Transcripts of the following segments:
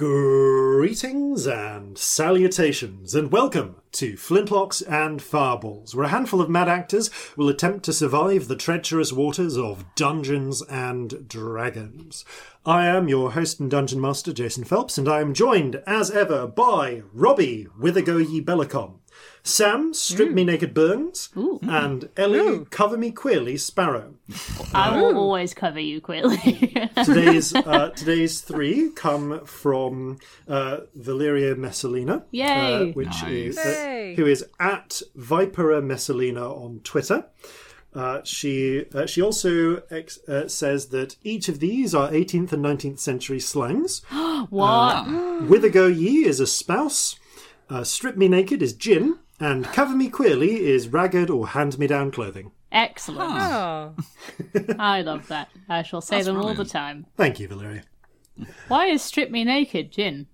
Greetings and salutations, and welcome to Flintlocks and Fireballs, where a handful of mad actors will attempt to survive the treacherous waters of Dungeons and Dragons. I am your host and dungeon master, Jason Phelps, and I am joined, as ever, by Robbie Withergo Ye Bellicom, Sam Strip Me Naked Burns, and Ellie Cover Me Queerly Sparrow. I will always cover you, Quilly. today's uh, today's three come from uh, Valeria Messalina, Yay. uh, which Nice. is uh, who is at Vipera Messalina on Twitter. Uh, she uh, she also ex- uh, says that each of these are 18th and 19th century slangs. what? Withergo ye is a spouse. Uh, Strip me naked is gin, and cover me queerly is ragged or hand me down clothing. Excellent. Oh, I love that. I shall say That's them all the time. Thank you, Valeria. Why is Strip Me Naked gin?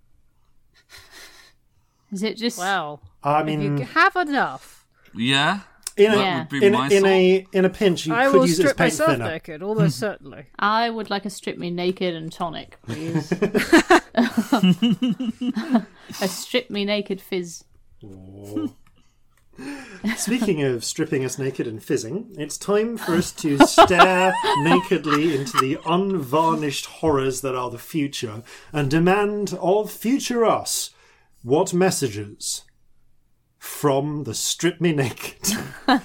Is it just. well. I If mean, you have enough, Yeah, in a, Yeah. in, a, in a in a pinch, you I could will use it as strip paint myself thinner. naked, almost certainly. I would like a Strip Me Naked and tonic, please. a Strip Me Naked fizz. Speaking of stripping us naked and fizzing, it's time for us to stare nakedly into the unvarnished horrors that are the future and demand of future us what messages from the strip me naked.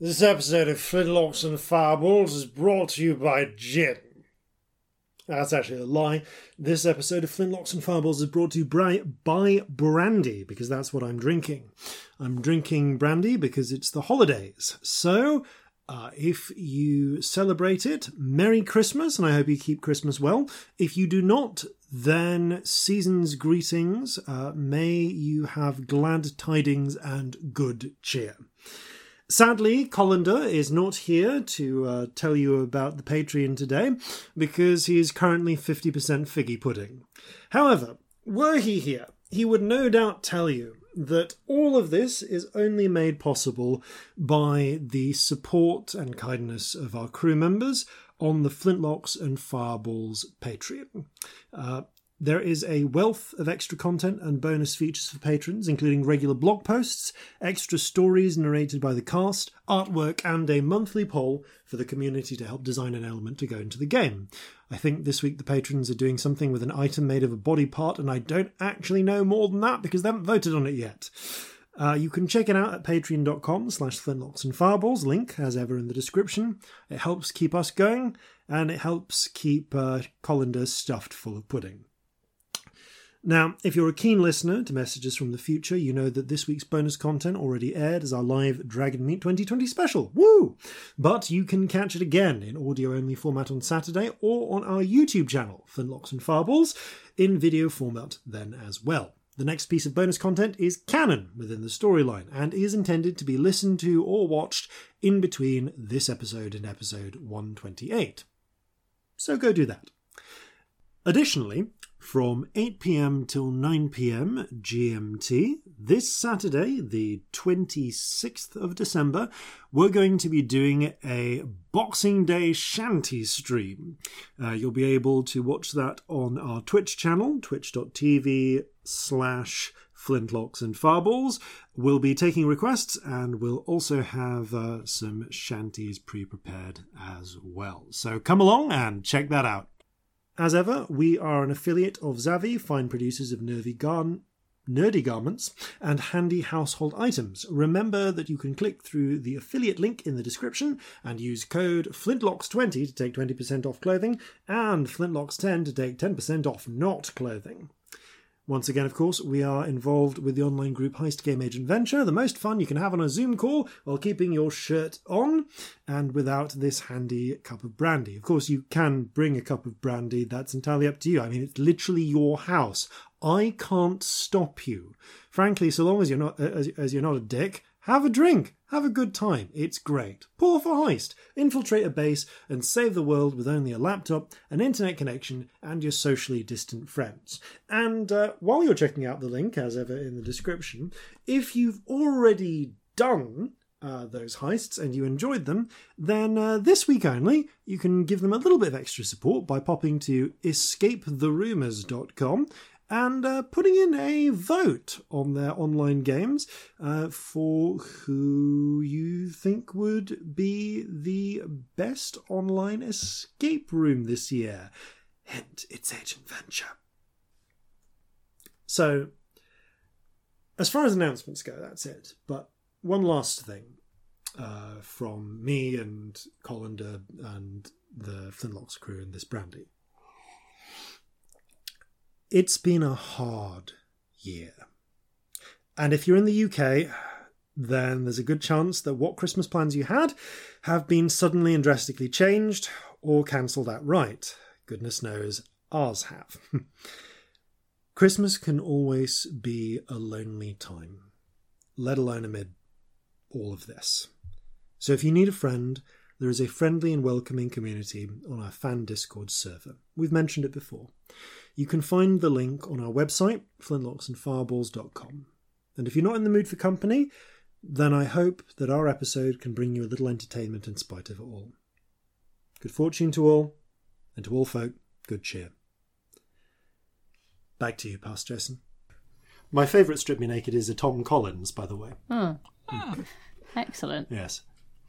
this episode of Flintlocks and Fireballs is brought to you by Gin. That's actually a lie. This episode of Flintlocks and Fireballs is brought to you bri- by brandy because that's what I'm drinking. I'm drinking brandy because it's the holidays. So, uh, if you celebrate it, Merry Christmas, and I hope you keep Christmas well. If you do not, then season's greetings. Uh, may you have glad tidings and good cheer. Sadly, Colander is not here to uh, tell you about the Patreon today because he is currently 50% figgy pudding. However, were he here, he would no doubt tell you that all of this is only made possible by the support and kindness of our crew members on the Flintlocks and Fireballs Patreon. Uh, there is a wealth of extra content and bonus features for patrons, including regular blog posts, extra stories narrated by the cast, artwork, and a monthly poll for the community to help design an element to go into the game. I think this week the patrons are doing something with an item made of a body part, and I don't actually know more than that because they haven't voted on it yet. Uh, you can check it out at patreon.com slash flintlocks and fireballs, link as ever in the description. It helps keep us going, and it helps keep uh, stuffed full of pudding. Now, if you're a keen listener to messages from the future, you know that this week's bonus content already aired as our live Dragonmeet 2020 special. Woo! But you can catch it again in audio only format on Saturday or on our YouTube channel, Flintlocks and Fireballs, in video format then as well. The next piece of bonus content is canon within the storyline and is intended to be listened to or watched in between this episode and episode 128. So go do that. Additionally, from 8 pm till 9 pm GMT, this Saturday, the 26th of December, we're going to be doing a Boxing Day shanty stream. Uh, you'll be able to watch that on our Twitch channel, twitch.tv slash flintlocks and fireballs. We'll be taking requests and we'll also have uh, some shanties pre prepared as well. So come along and check that out. As ever, we are an affiliate of Zavvi, fine producers of nerdy, gar- nerdy garments and handy household items. Remember that you can click through the affiliate link in the description and use code FLINTLOCKS20 to take 20% off clothing and FLINTLOCKS10 to take 10% off not clothing. Once again, of course, we are involved with the online group Heist Game Agent Venture, the most fun you can have on a Zoom call while keeping your shirt on and without this handy cup of brandy. Of course, you can bring a cup of brandy, that's entirely up to you. I mean, it's literally your house. I can't stop you. Frankly, so long as you're not uh, as, as you're not a dick, have a drink. Have a good time. It's great. Pour for heist. Infiltrate a base and save the world with only a laptop, an internet connection, and your socially distant friends. And uh, while you're checking out the link, as ever in the description, if you've already done uh, those heists and you enjoyed them, then uh, this week only, you can give them a little bit of extra support by popping to escapetherumors.com and uh, putting in a vote on their online games uh, for who you think would be the best online escape room this year. Hint, it's Agent Venture. So, as far as announcements go, that's it. But one last thing uh, from me and Colander and the Flintlocks crew and this brandy. It's been a hard year. And if you're in the UK, then there's a good chance that what Christmas plans you had have been suddenly and drastically changed or cancelled outright. Goodness knows ours have. Christmas can always be a lonely time, let alone amid all of this. So if you need a friend, there is a friendly and welcoming community on our fan Discord server. We've mentioned it before. You can find the link on our website, flintlocksandfireballs.com. And if you're not in the mood for company, then I hope that our episode can bring you a little entertainment in spite of it all. Good fortune to all, and to all folk, good cheer. Back to you, Pastor Jason. My favourite Strip Me Naked is a Tom Collins, by the way. Hmm. Excellent. Yes.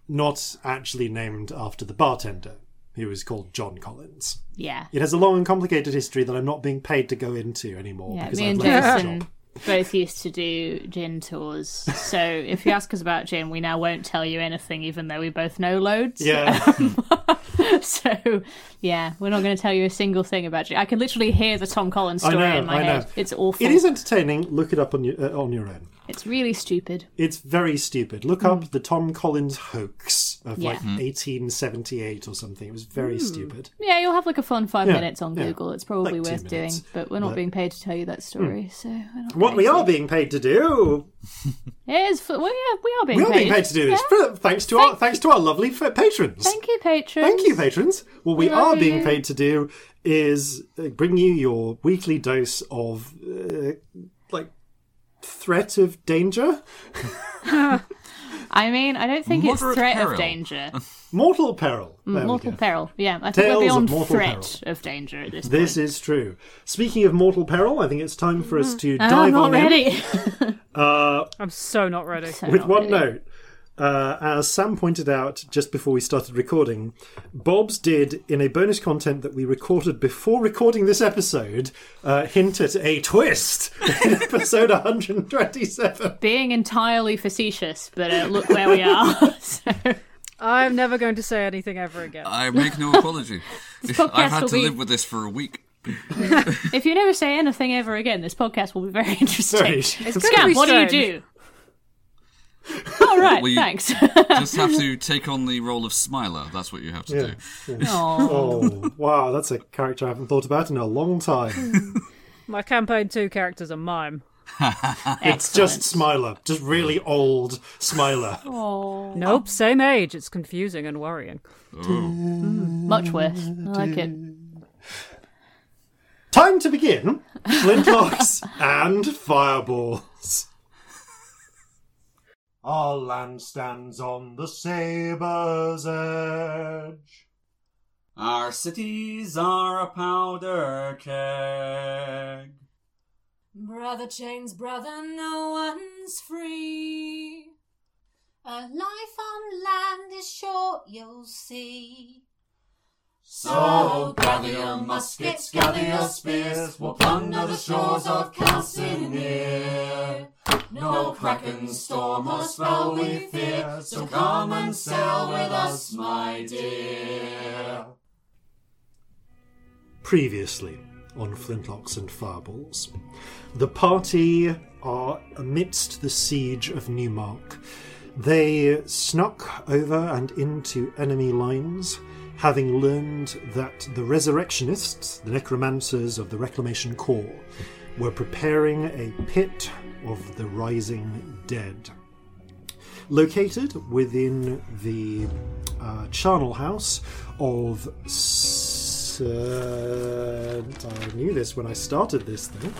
Not actually named after the bartender. He was called John Collins. Yeah. It has a long and complicated history that I'm not being paid to go into anymore Yeah, because me I've and left Jason job. both used to do gin tours. So if you ask us about gin, we now won't tell you anything, even though we both know loads. Yeah. so yeah, we're not going to tell you a single thing about gin. I can literally hear the Tom Collins story know, in my head. It's awful. It is entertaining. Look it up on your, uh, on your own. It's really stupid. It's very stupid. Look up the Tom Collins hoax of like Hmm. 1878 or something. It was very stupid. Yeah, you'll have like a fun five Yeah, minutes on yeah. Google. It's probably Like worth doing, but we're not But- being paid to tell you that story. So we're not What we are being paid to do, is. fu- Well, yeah, we are being we are paid. being paid to do this. Yeah. for- Thanks to our thanks to our lovely f- patrons. Thank you, patrons. Thank you, patrons. What we We are being you. paid to do is uh, bring you your weekly dose of uh, like threat of danger, I mean, I don't think it's threat peril. of danger. mortal peril. There mm, mortal peril. Yeah, I think Tales we're of beyond mortal threat of danger at this, This point. is true. Speaking of mortal peril, I think it's time for us mm. to ah, I'm dive not on in uh, I'm so not ready. So with not one ready. note. Uh, as Sam pointed out just before we started recording, Bob's did in a bonus content that we recorded before recording this episode uh, hint at a twist in episode 127. Being entirely facetious, but uh, look where we are. so, I'm never going to say anything ever again. I make no apology. I've had to be- live with this for a week. if you never say anything ever again, this podcast will be very interesting. Very- It's gonna Scam, what do you do? All right, Well, thanks. Just have to take on the role of Smiler. That's what you have to Yeah. do. Aw. Oh, wow, that's a character I haven't thought about in a long time. Hmm. My campaign two character's are mime. It's just Smiler, just really old Smiler. Aw. Nope, same age. It's confusing and worrying. Oh. Hmm, much worse. I like it. Time to begin Flintlocks and Fireballs. Our land stands on the sabre's edge. Our cities are a powder keg. Brother chains, brother, no one's free. A life on land is short, you'll see. So gather your muskets, gather your spears, we'll plunder the shores of Calcinear. No kraken, storm, or spell we fear, so come and sail with us, my dear. Previously on Flintlocks and Fireballs, the party are amidst the siege of Newmark. They snuck over and into enemy lines, having learned that the resurrectionists, the necromancers of the Reclamation Corps, were preparing a pit of the rising dead. Located within the uh, charnel house of. S- uh, I knew this when I started this thing.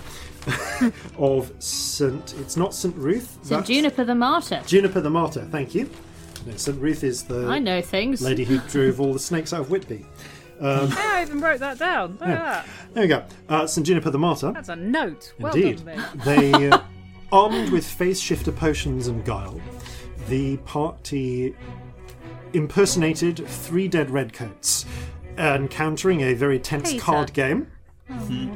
of St. It's not St. Ruth. St. Juniper the Martyr. Juniper the Martyr. Thank you. No, St. Ruth is the I know things. lady who drove all the snakes out of Whitby. Yeah, I even wrote that down. Look at that. There we go. Uh, St. Juniper the Martyr. That's a note. Well Indeed. done, mate. They, uh, armed with face shifter potions and guile, the party impersonated three dead redcoats, encountering a very tense Peter. card game,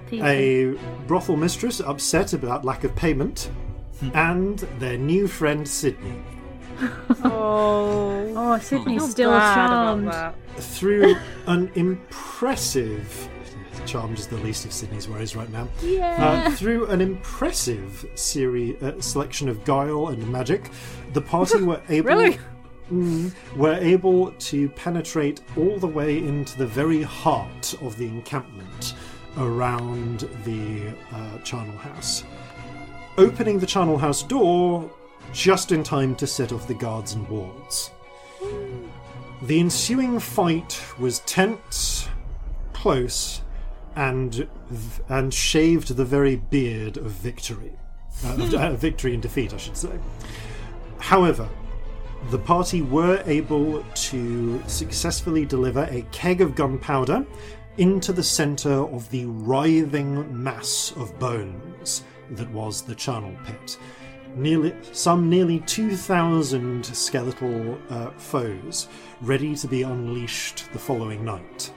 People. a brothel mistress upset about lack of payment, and their new friend Sydney. Oh, Oh, Sydney's still bad charmed. about Through an impressive. Charmed is the least of Sydney's worries right now. Yeah. Uh, through an impressive series uh, selection of guile and magic, the party were able Really? Mm, were able to penetrate all the way into the very heart of the encampment around the uh, charnel house, opening the charnel house door just in time to set off the guards and wards. The ensuing fight was tense, close, and and shaved the very beard of victory, uh, of, uh, victory and defeat, I should say. However, the party were able to successfully deliver a keg of gunpowder into the centre of the writhing mass of bones that was the charnel pit. Nearly, some nearly 2,000 skeletal uh, foes ready to be unleashed the following night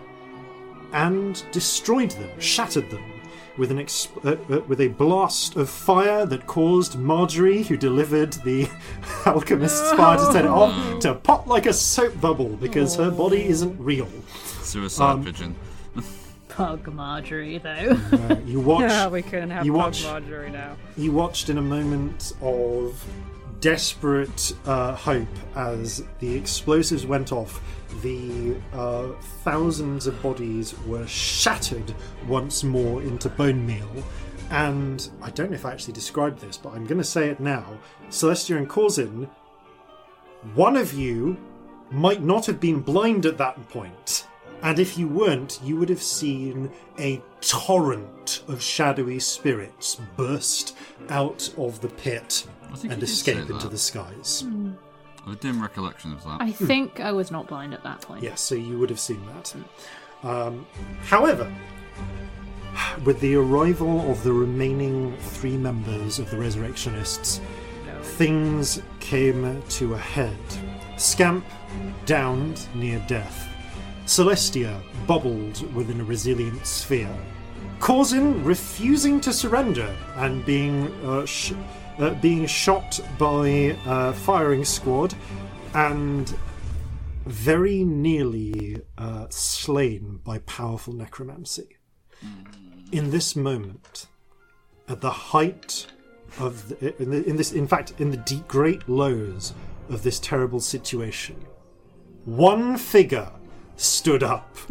and destroyed them, shattered them, with an exp- uh, uh, with a blast of fire that caused Marjorie, who delivered the alchemist's fire to set it off, to pop like a soap bubble because her body isn't real. Suicide Um, pigeon. Pug Marjorie, though. Uh, you watch. Yeah, we can have You Pug watch- Marjorie now. you watched in a moment of desperate uh, hope as the explosives went off. The uh, thousands of bodies were shattered once more into bone meal. And I don't know if I actually described this, but I'm going to say it now. Celestia and Corzin, one of you might not have been blind at that point. And if you weren't, you would have seen a torrent of shadowy spirits burst out of the pit and you did say escape into the skies. I have a dim recollection of that. I think I was not blind at that point. Yes, so you would have seen that. Um, however, with the arrival of the remaining three members of the Resurrectionists, things came to a head. Scamp downed near death. Celestia bubbled within a resilient sphere. Corzin refusing to surrender and being uh, sh- uh, being shot by a firing squad, and very nearly uh, slain by powerful necromancy. In this moment, at the height of the, in, the, in this, in fact, in the deep, great lows of this terrible situation, one figure stood up.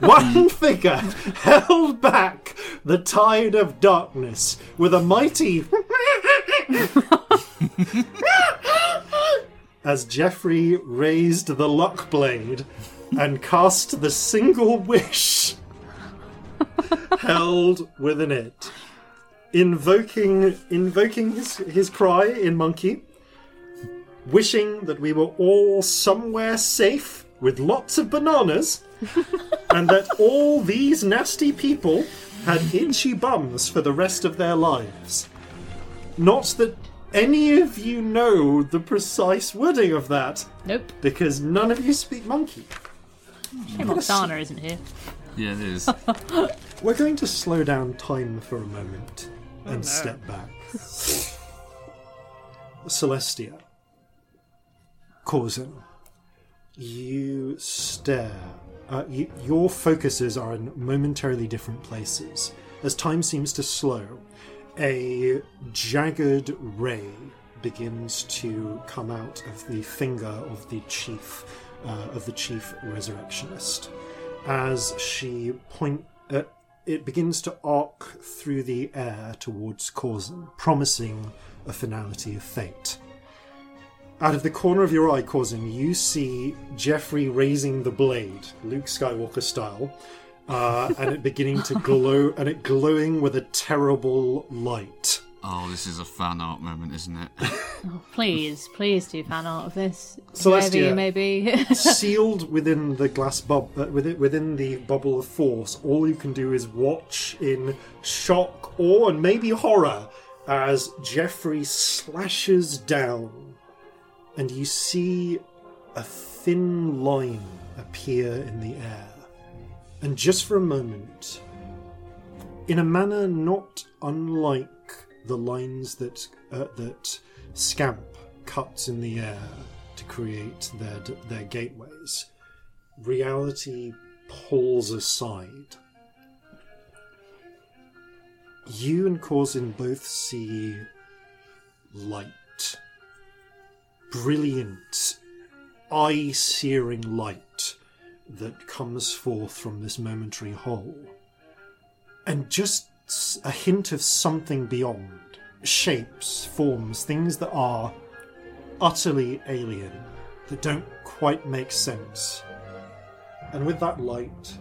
one mm. figure held back the tide of darkness with a mighty. as Geoffrey raised the lock blade and cast the single wish held within it, invoking invoking his, his cry in monkey, wishing that we were all somewhere safe with lots of bananas, and that all these nasty people had itchy bums for the rest of their lives. Not that any of you know the precise wording of that, Nope. because none of you speak monkey. Shame Oksana isn't here. Yeah, it is. We're going to slow down time for a moment oh, and no. step back. Celestia, Corzin, you stare. Uh, you, your focuses are in momentarily different places. As time seems to slow, a jagged ray begins to come out of the finger of the chief uh, of the chief resurrectionist as she point uh, it begins to arc through the air towards Corzin, promising a finality of fate. Out of the corner of your eye, Corzin, you see Jeffrey raising the blade, Luke Skywalker style, uh, and it beginning to glow, and it glowing with a terrible light. Oh, this is a fan art moment, isn't it? Please, please do fan art of this. Celestia. Whoever you. Sealed within the glass bubble, uh, within, within the bubble of force, all you can do is watch in shock, awe, and maybe horror as Jeffrey slashes down, and you see a thin line appear in the air. And just for a moment, in a manner not unlike the lines that uh, that Scamp cuts in the air to create their their gateways, reality pulls aside. You and Corzin both see light, brilliant, eye-searing light that comes forth from this momentary hole and just a hint of something beyond shapes, forms, things that are utterly alien, that don't quite make sense. And with that light,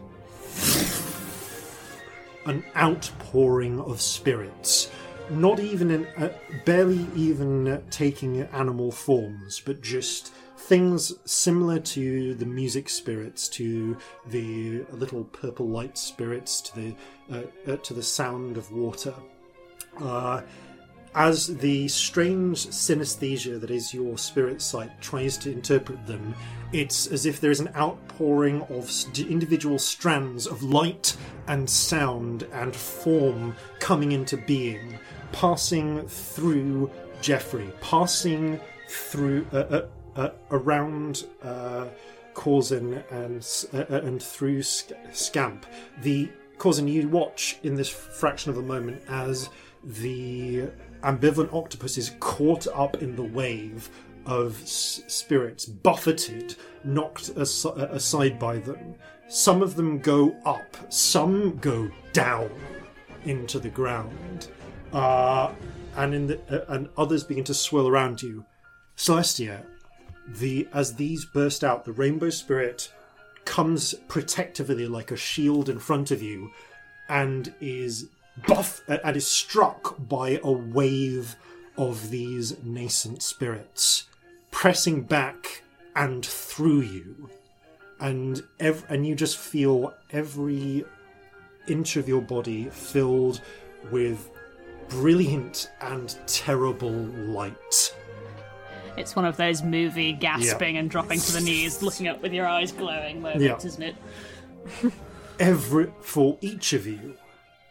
an outpouring of spirits. Not even in, uh, barely even uh, taking animal forms, but just things similar to the music spirits, to the little purple light spirits, to the uh, uh, to the sound of water. Uh, as the strange synesthesia that is your spirit sight tries to interpret them, it's as if there is an outpouring of individual strands of light and sound and form coming into being, passing through Jeffrey, passing through uh, uh, uh, around uh, and uh, uh, and through Sc- Scamp. The Corzin you watch in this fraction of a moment as the ambivalent octopus is caught up in the wave of s- spirits, buffeted, knocked as- aside by them. Some of them go up, some go down into the ground, uh, and in the, uh, and others begin to swirl around you. Celestia, the as these burst out, the rainbow spirit comes protectively like a shield in front of you, and is buff uh, and is struck by a wave of these nascent spirits, pressing back and through you, and ev- and you just feel every inch of your body filled with brilliant and terrible light. it's one of those movie gasping and dropping to the knees, looking up with your eyes glowing moments, Yeah. isn't it? Every for each of you,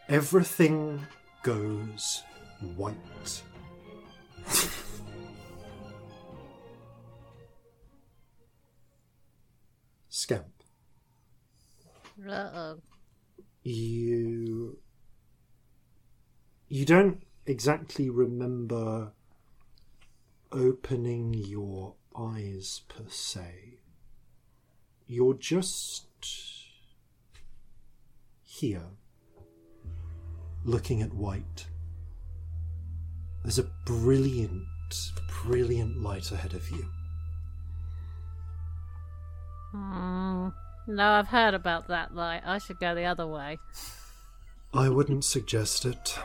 everything goes white. Scamp, Uh-oh. you you don't exactly remember opening your eyes per se. You're just here, looking at white. There's a brilliant, brilliant light ahead of you. Mm. No, I've heard about that light. I should go the other way. I wouldn't suggest it.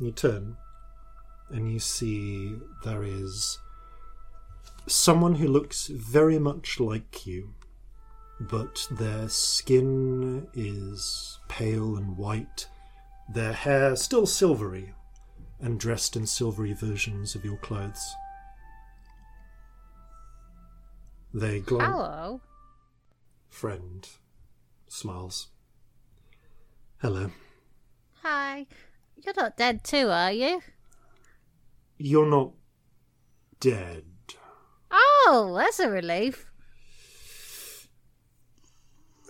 You turn and you see there is someone who looks very much like you, but their skin is pale and white, their hair still silvery, and dressed in silvery versions of your clothes. They glance. Hello. Friend smiles. Hello. Hi. You're not dead too, are you? You're not dead. Oh, that's a relief.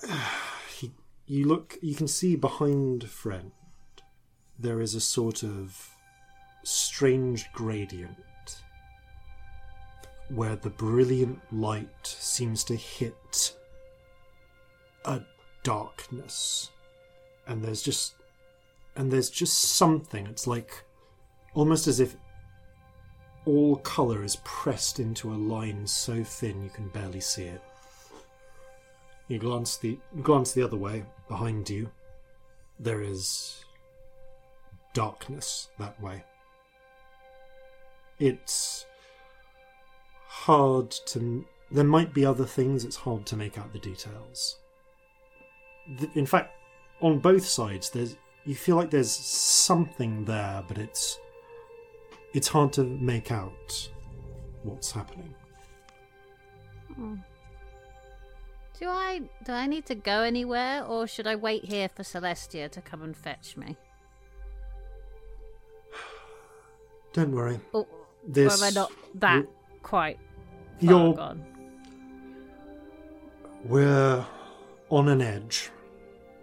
He, you look, you can see behind Friend, there is a sort of strange gradient where the brilliant light seems to hit a darkness. And there's just, and there's just something. It's like almost as if all color is pressed into a line so thin you can barely see it. You glance the glance the other way behind you. There is darkness that way. it's hard to. There might be other things. It's hard to make out the details. In fact, on both sides, there's you feel like there's something there, but it's it's hard to make out what's happening. Hmm. Do I do I need to go anywhere, or should I wait here for Celestia to come and fetch me? Don't worry. Or, or This am I not that quite You're gone? We're on an edge.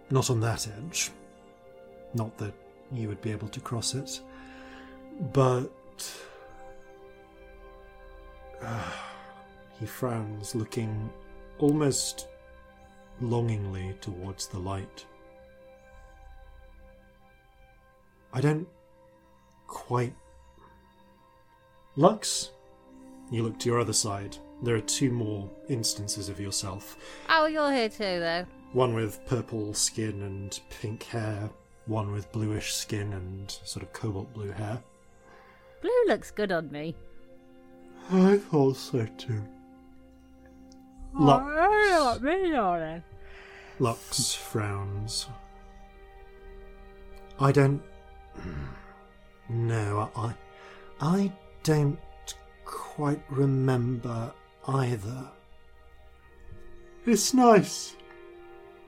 Not on that edge. Not that you would be able to cross it. But. Uh, he frowns, looking almost longingly towards the light. I don't quite. Lux, you look to your other side. There are two more instances of yourself. Oh, you're here too, though. One with purple skin and pink hair, one with bluish skin and sort of cobalt blue hair. Blue looks good on me. I thought so too. Lux, Oh, me, darling. Lux frowns. I don't. No, I. I don't quite remember either. It's nice.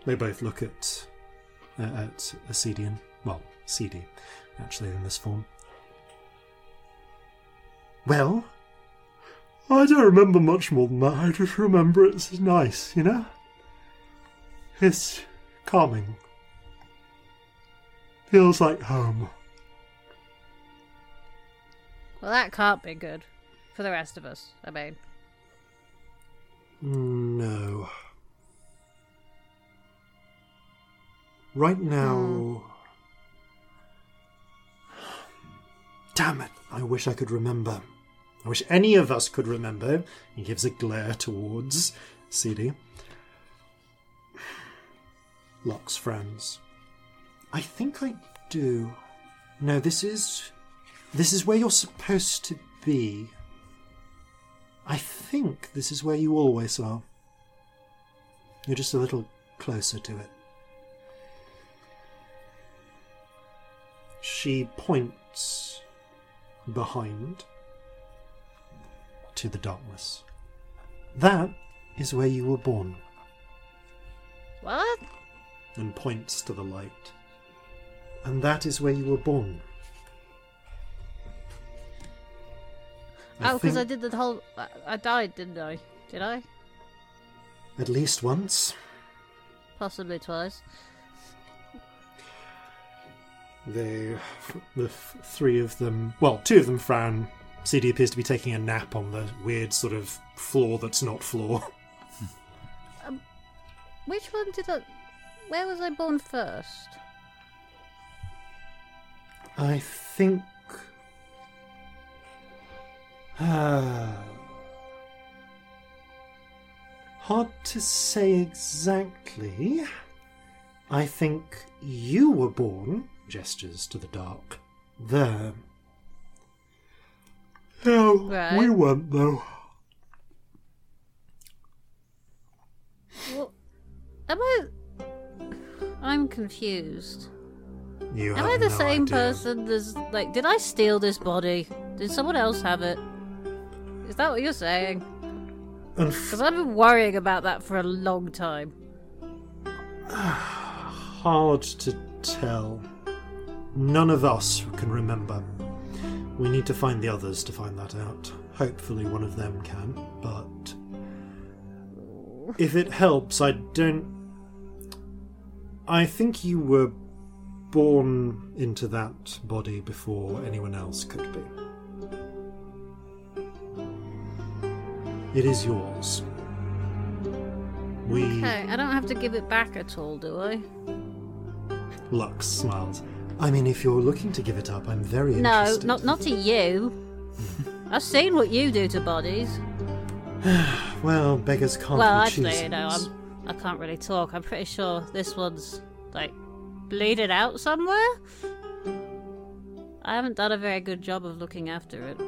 They both look at. Uh, at Acedian. Well, CD, actually, in this form. Well, I don't remember much more than that. I just remember it's nice, you know? It's calming. Feels like home. Well, that can't be good for the rest of us. I mean, No. Right now. Hmm. Damn it! I wish I could remember. I wish any of us could remember. He gives a glare towards CD. Lux friends. I think I do. No, this is. This is where you're supposed to be. I think this is where you always are. You're just a little closer to it. She points behind to the darkness. That is where you were born, what? and points to the light. And that is where you were born. oh, because I did the whole. I, I died, didn't I? Did I? At least once. Possibly twice. They, the f- three of them, well, two of them frown. CD appears to be taking a nap on the weird sort of floor that's not floor. Which one did I? Where was I born first? I think. Ah. Hard to say exactly. I think you were born, gestures to the dark, there. No, Right. we weren't, though. What? Am I? I'm confused. You Am have I the no same idea. person as like? Did I steal this body? Did someone else have it? Is that what you're saying? Because I've been worrying about that for a long time. hard to tell. None of us can remember. We need to find the others to find that out. Hopefully, one of them can, but. If it helps, I don't. I think you were born into that body before anyone else could be. It is yours. We. Okay, I don't have to give it back at all, do I? Lux smiles. I mean, if you're looking to give it up, I'm very No, interested. not not to you. I've seen what you do to bodies. Well, beggars can't well, be actually, choosers. you know, I'm I can't really talk. I'm pretty sure this one's like bleeding out somewhere. I haven't done a very good job of looking after it.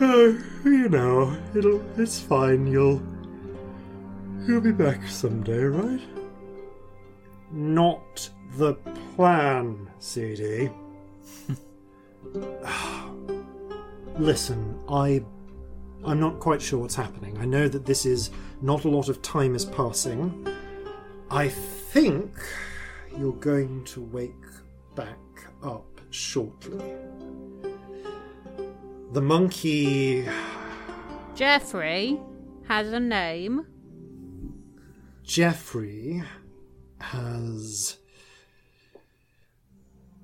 Oh, you know, it'll it's fine. You'll you'll be back someday, right? Not the plan, CD. Listen, I I'm not quite sure what's happening. I know that this is not a lot of time is passing. I think you're going to wake back up shortly. The monkey Jeffrey has a name. Jeffrey has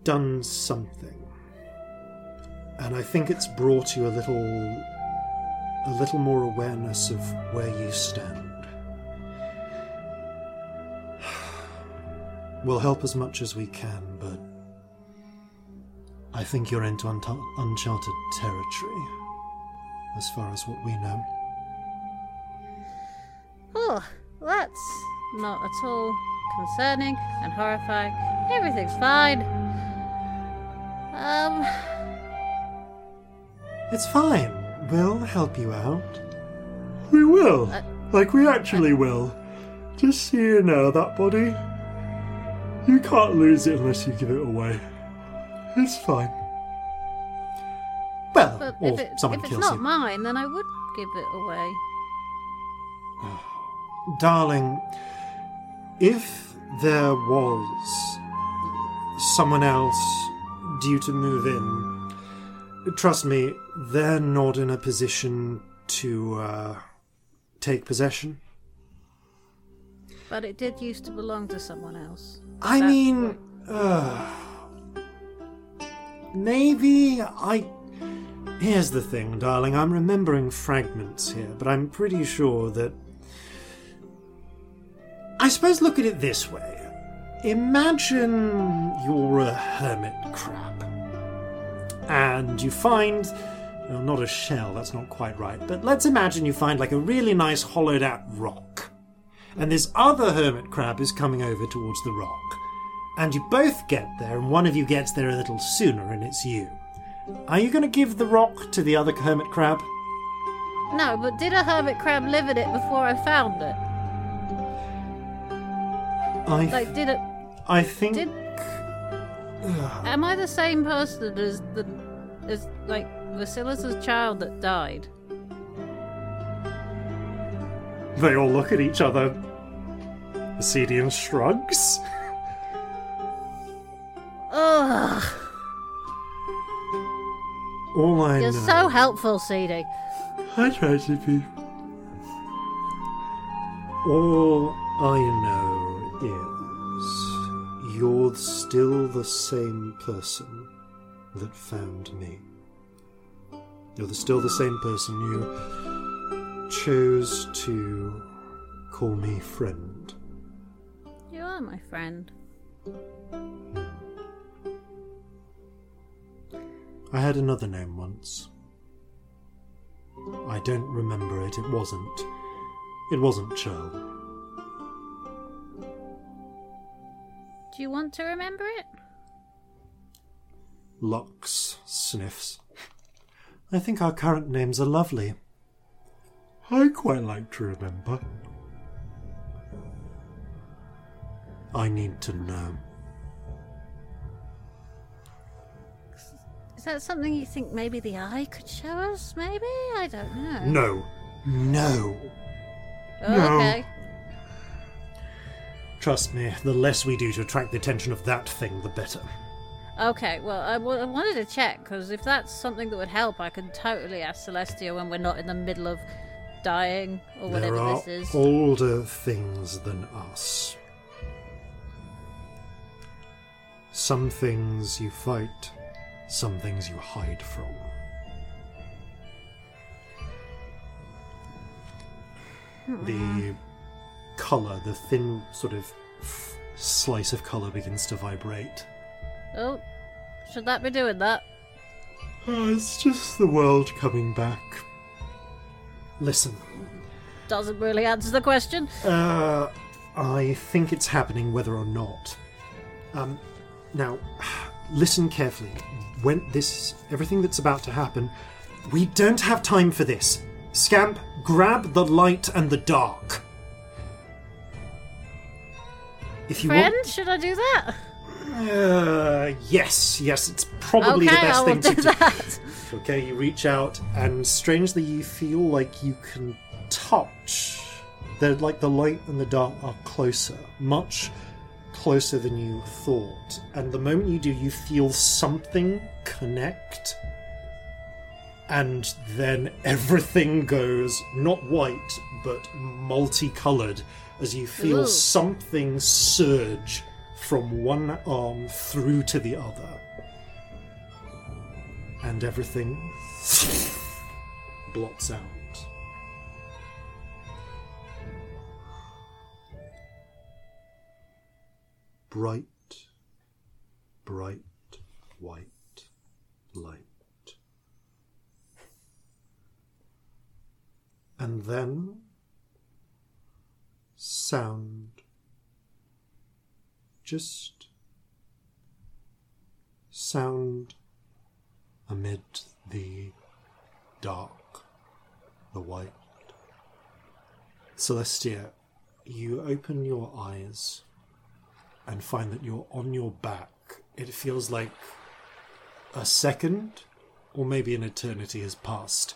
done something. And I think it's brought you a little a little more awareness of where you stand. We'll help as much as we can, but I think you're into unta- uncharted territory as far as what we know. Oh, that's not at all concerning and horrifying. Everything's fine. Um, It's fine. We'll help you out. We will. Uh, like, we actually will. Just so you know, that body. You can't lose it unless you give it away. It's fine. Well, but or if, it, someone if it's kills not you. mine, then I would give it away. Darling, if there was someone else due to move in, trust me, they're not in a position to uh, take possession. But it did used to belong to someone else. I That's mean, uh, maybe I. Here's the thing, darling. I'm remembering fragments here, but I'm pretty sure that. I suppose look at it this way. Imagine you're a hermit crab. And you find. Well, not a shell, that's not quite right. But let's imagine you find like a really nice hollowed out rock and this other hermit crab is coming over towards the rock. And you both get there, and one of you gets there a little sooner, and it's you. Are you going to give the rock to the other hermit crab? No, but did a hermit crab live in it before I found it? I, Like, did it? I think. Did am I the same person as the as like Vasilis' child that died? They all look at each other. Acedian shrugs. Ugh, All I you're know. so helpful, CD. I try to be. All I know is you're still the same person that found me. You're still the same person you chose to call me friend. You are my friend. Hmm. I had another name once. I don't remember it. It wasn't. It wasn't Churl. Do you want to remember it? Lux sniffs. I think our current names are lovely. I quite like to remember. I need to know. Is that something you think maybe the eye could show us? Maybe I don't know. No. No. Oh, no. Okay. Trust me, the less we do to attract the attention of that thing, the better. Okay. Well, I, w- I wanted to check because if that's something that would help, I could totally ask Celestia when we're not in the middle of dying or whatever there are this is. older things than us. Some things you fight, some things you hide from. Hmm. The colour, the thin sort of slice of colour begins to vibrate. Oh, should that be doing that? Oh, it's just the world coming back. Listen, Doesn't really answer the question. Uh, I think it's happening whether or not. Um, now, listen carefully. When this, everything that's about to happen, We don't have time for this. Scamp, grab the light and the dark. If you Friend, want, should I do that? uh, yes, yes, it's probably okay, the best I will thing do to do. that. Okay, you reach out, and strangely, you feel like you can touch. They're like the light and the dark are closer, much closer than you thought. And the moment you do, you feel something connect, and then everything goes not white but multicolored as you feel Ooh. something surge from one arm through to the other and everything blots out. Bright, bright white light. And then sound. Just sound amid the dark, the white. Celestia, you open your eyes and find that you're on your back. It feels like a second or maybe an eternity has passed.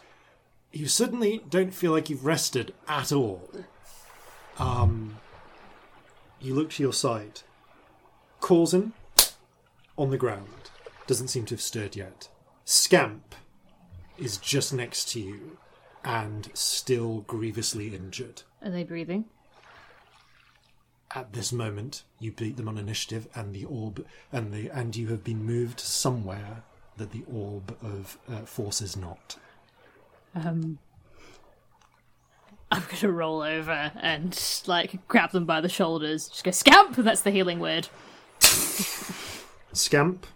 You suddenly don't feel like you've rested at all. Um, you look to your side. Corzin on the ground doesn't seem to have stirred yet. Scamp is just next to you and still grievously injured. Are they breathing? At this moment, you beat them on initiative, and the orb, and the and you have been moved somewhere that the orb of uh, force is not. Um, I'm gonna roll over and like grab them by the shoulders. Just go scamp. That's the healing word. Scamp,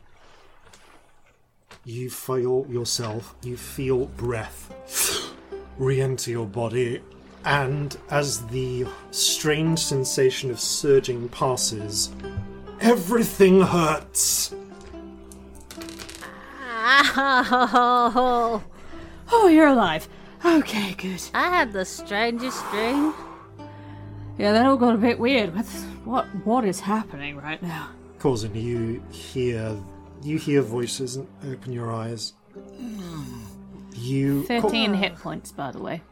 you feel yourself, you feel breath re enter your body, and as the strange sensation of surging passes, everything hurts. Ow! Oh, you're alive. Okay, good. I had the strangest dream. Yeah, that all got a bit weird. What what what is happening right now? Corzin you hear you hear voices and open your eyes. You Thirteen hit points, by the way.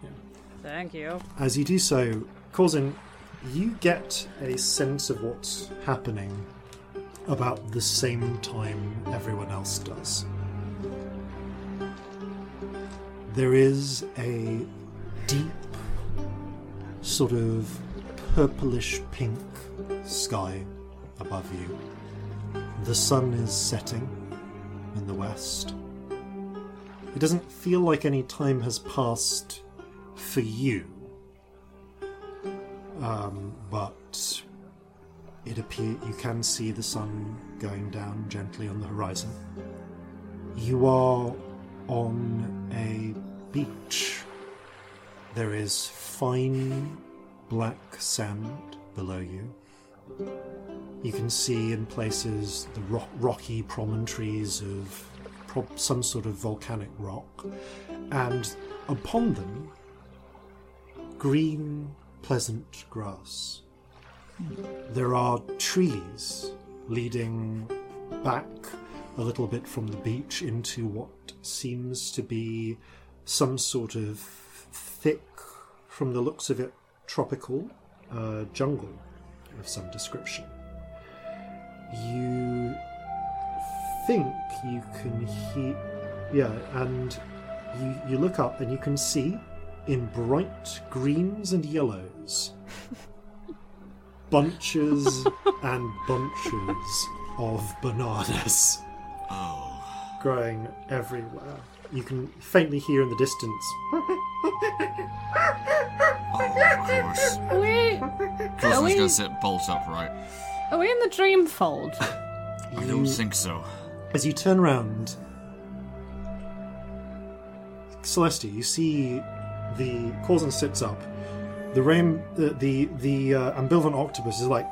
Thank you. As you do so, Corzin, you get a sense of what's happening about the same time everyone else does. There is a deep, sort of purplish pink sky above you. The sun is setting in the west. It doesn't feel like any time has passed for you. Um, but it appear you can see the sun going down gently on the horizon. You are on a beach. There is fine black sand below you. You can see in places the ro- rocky promontories of pro- some sort of volcanic rock, and upon them green, pleasant grass. There are trees leading back a little bit from the beach into what seems to be some sort of thick, from the looks of it, tropical uh, jungle of some description. You think you can hear. Yeah, and you, you look up and you can see in bright greens and yellows bunches and bunches of bananas Oh. Growing everywhere. You can faintly hear in the distance. Oh, of course. Are we Corzin's we- gonna sit bolt upright. are we in the dream fold? I don't think so. As you turn around, Celestia, you see the Corzin sits up. The rain, the the, the uh, ambivalent octopus is like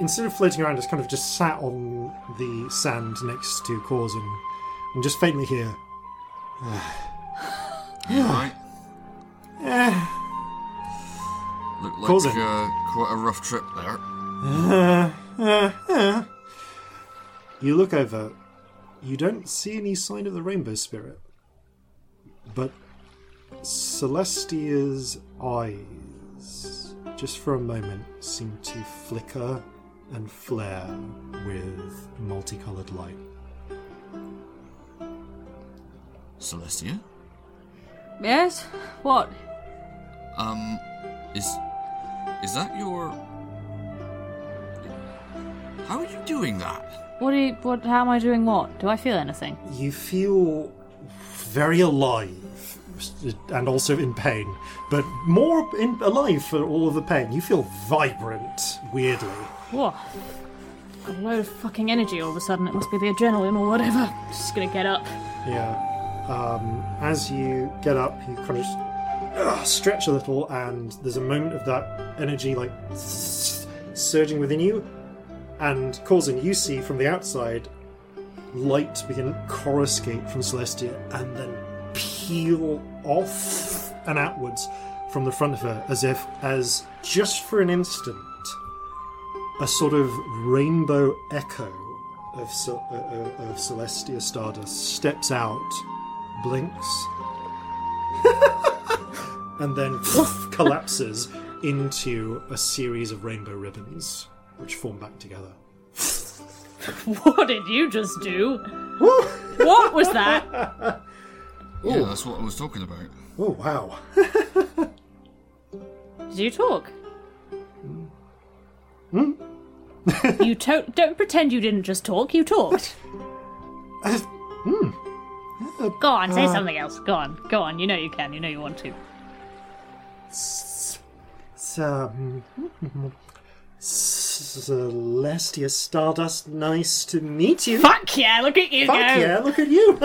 instead of floating around, it's kind of just sat on the sand next to Corzin, and just faintly hear. Alright? Eh, Looked like uh, quite a rough trip there. You look over. You don't see any sign of the rainbow spirit. But Celestia's eyes, just for a moment, seem to flicker and flare with multicolored light. Celestia? Yes? What? Um, is is that your? How are you doing that? What do you, what, how am I doing what? Do I feel anything? You feel very alive and also in pain, but more in, alive for all of the pain. You feel vibrant, weirdly. What? Got a load of fucking energy all of a sudden. It must be the adrenaline or whatever. Just gonna get up. Yeah. Um, as you get up, you kind of uh, stretch a little, and there's a moment of that energy like surging within you, and Corzin you see from the outside light begin to coruscate from Celestia, and then peel off and outwards from the front of her, as if, as just for an instant, a sort of rainbow echo of, uh, uh, of Celestia Stardust steps out, blinks, and then collapses into a series of rainbow ribbons, which form back together. What did you just do? what was that? Yeah, that's what I was talking about. Oh wow! Did you talk? Hmm? you to- don't pretend you didn't just talk. You talked. Uh, Go on, say something else. Go on, go on. You know you can. You know you want to. So, um, Celestia Stardust, nice to meet you. Fuck yeah! Look at you Fuck go. yeah, look at you!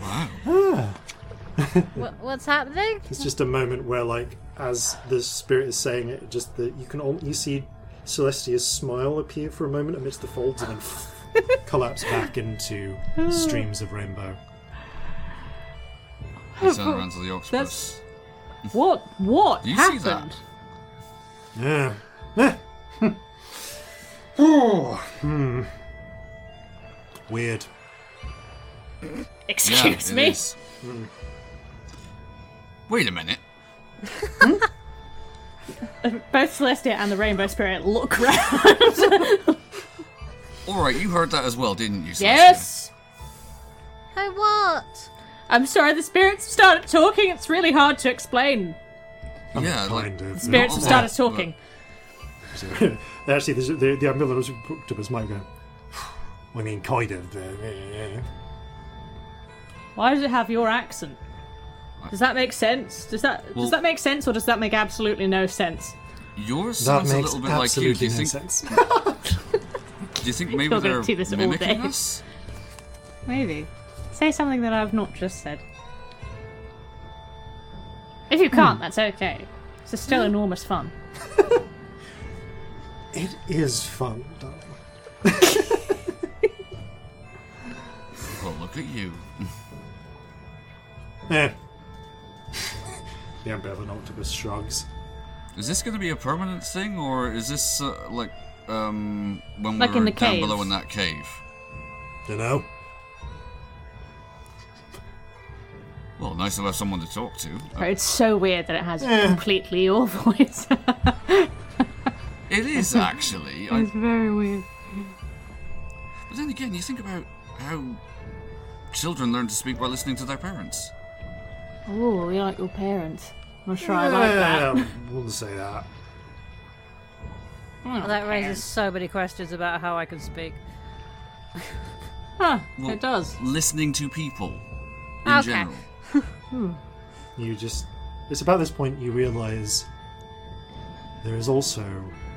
Wow. What, what's happening? It's just a moment where, like, as the spirit is saying it, just that you can all, you see Celestia's smile appear for a moment amidst the folds, and then collapse back into streams of rainbow. I turn around to the octopus. What? What Do you see happened? that? Yeah. Oh, hmm. Weird. Excuse yeah, me. is. Wait a minute. Both Celestia and the Rainbow Spirit look round. All right, you heard that as well, didn't you? Celestia? yes. Hey, what? I'm sorry. The spirits have started talking. It's really hard to explain. Yeah, like Kind of. Spirits have a lot, started talking. Actually, there's, the, the ambivalent octopus might go. I mean, kind of. uh, eh. Why does it have your accent? Does that make sense? Does that Well- does that make sense, or does that make absolutely no sense? yours That sounds a little bit like you. Do you no think? sense. Do you think maybe You're gonna they're do this all mimicking day. us? Maybe. Say something that I've not just said. If you can't, that's okay. It's still enormous fun. it is fun, darling. Well, look at you. Eh. the ambivalent octopus shrugs. Is this going to be a permanent thing, or is this uh, like um when Like we in the down cave. below in that cave? Dunno. Well, nice to have someone to talk to. Uh, It's so weird that it has Eh. completely your voice. it is actually. I, it's very weird. but then again, you think about how children learn to speak by listening to their parents. Oh, you're like your parents. I'm not sure I like that. I wouldn't say that. Oh, That raises so many questions about how I can speak. Huh, Well, it does. Listening to people in Okay. general. Hmm. You just. It's about this point you realise there is also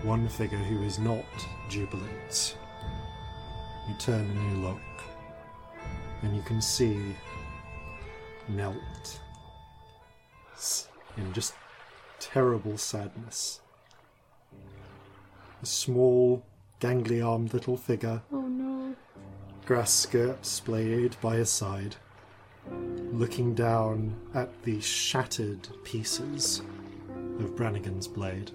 one figure who is not jubilant. You turn and you look, and you can see knelt in just terrible sadness. A small, gangly armed little figure, Oh no. grass skirt splayed by his side. looking down at the shattered pieces of Brannigan's blade.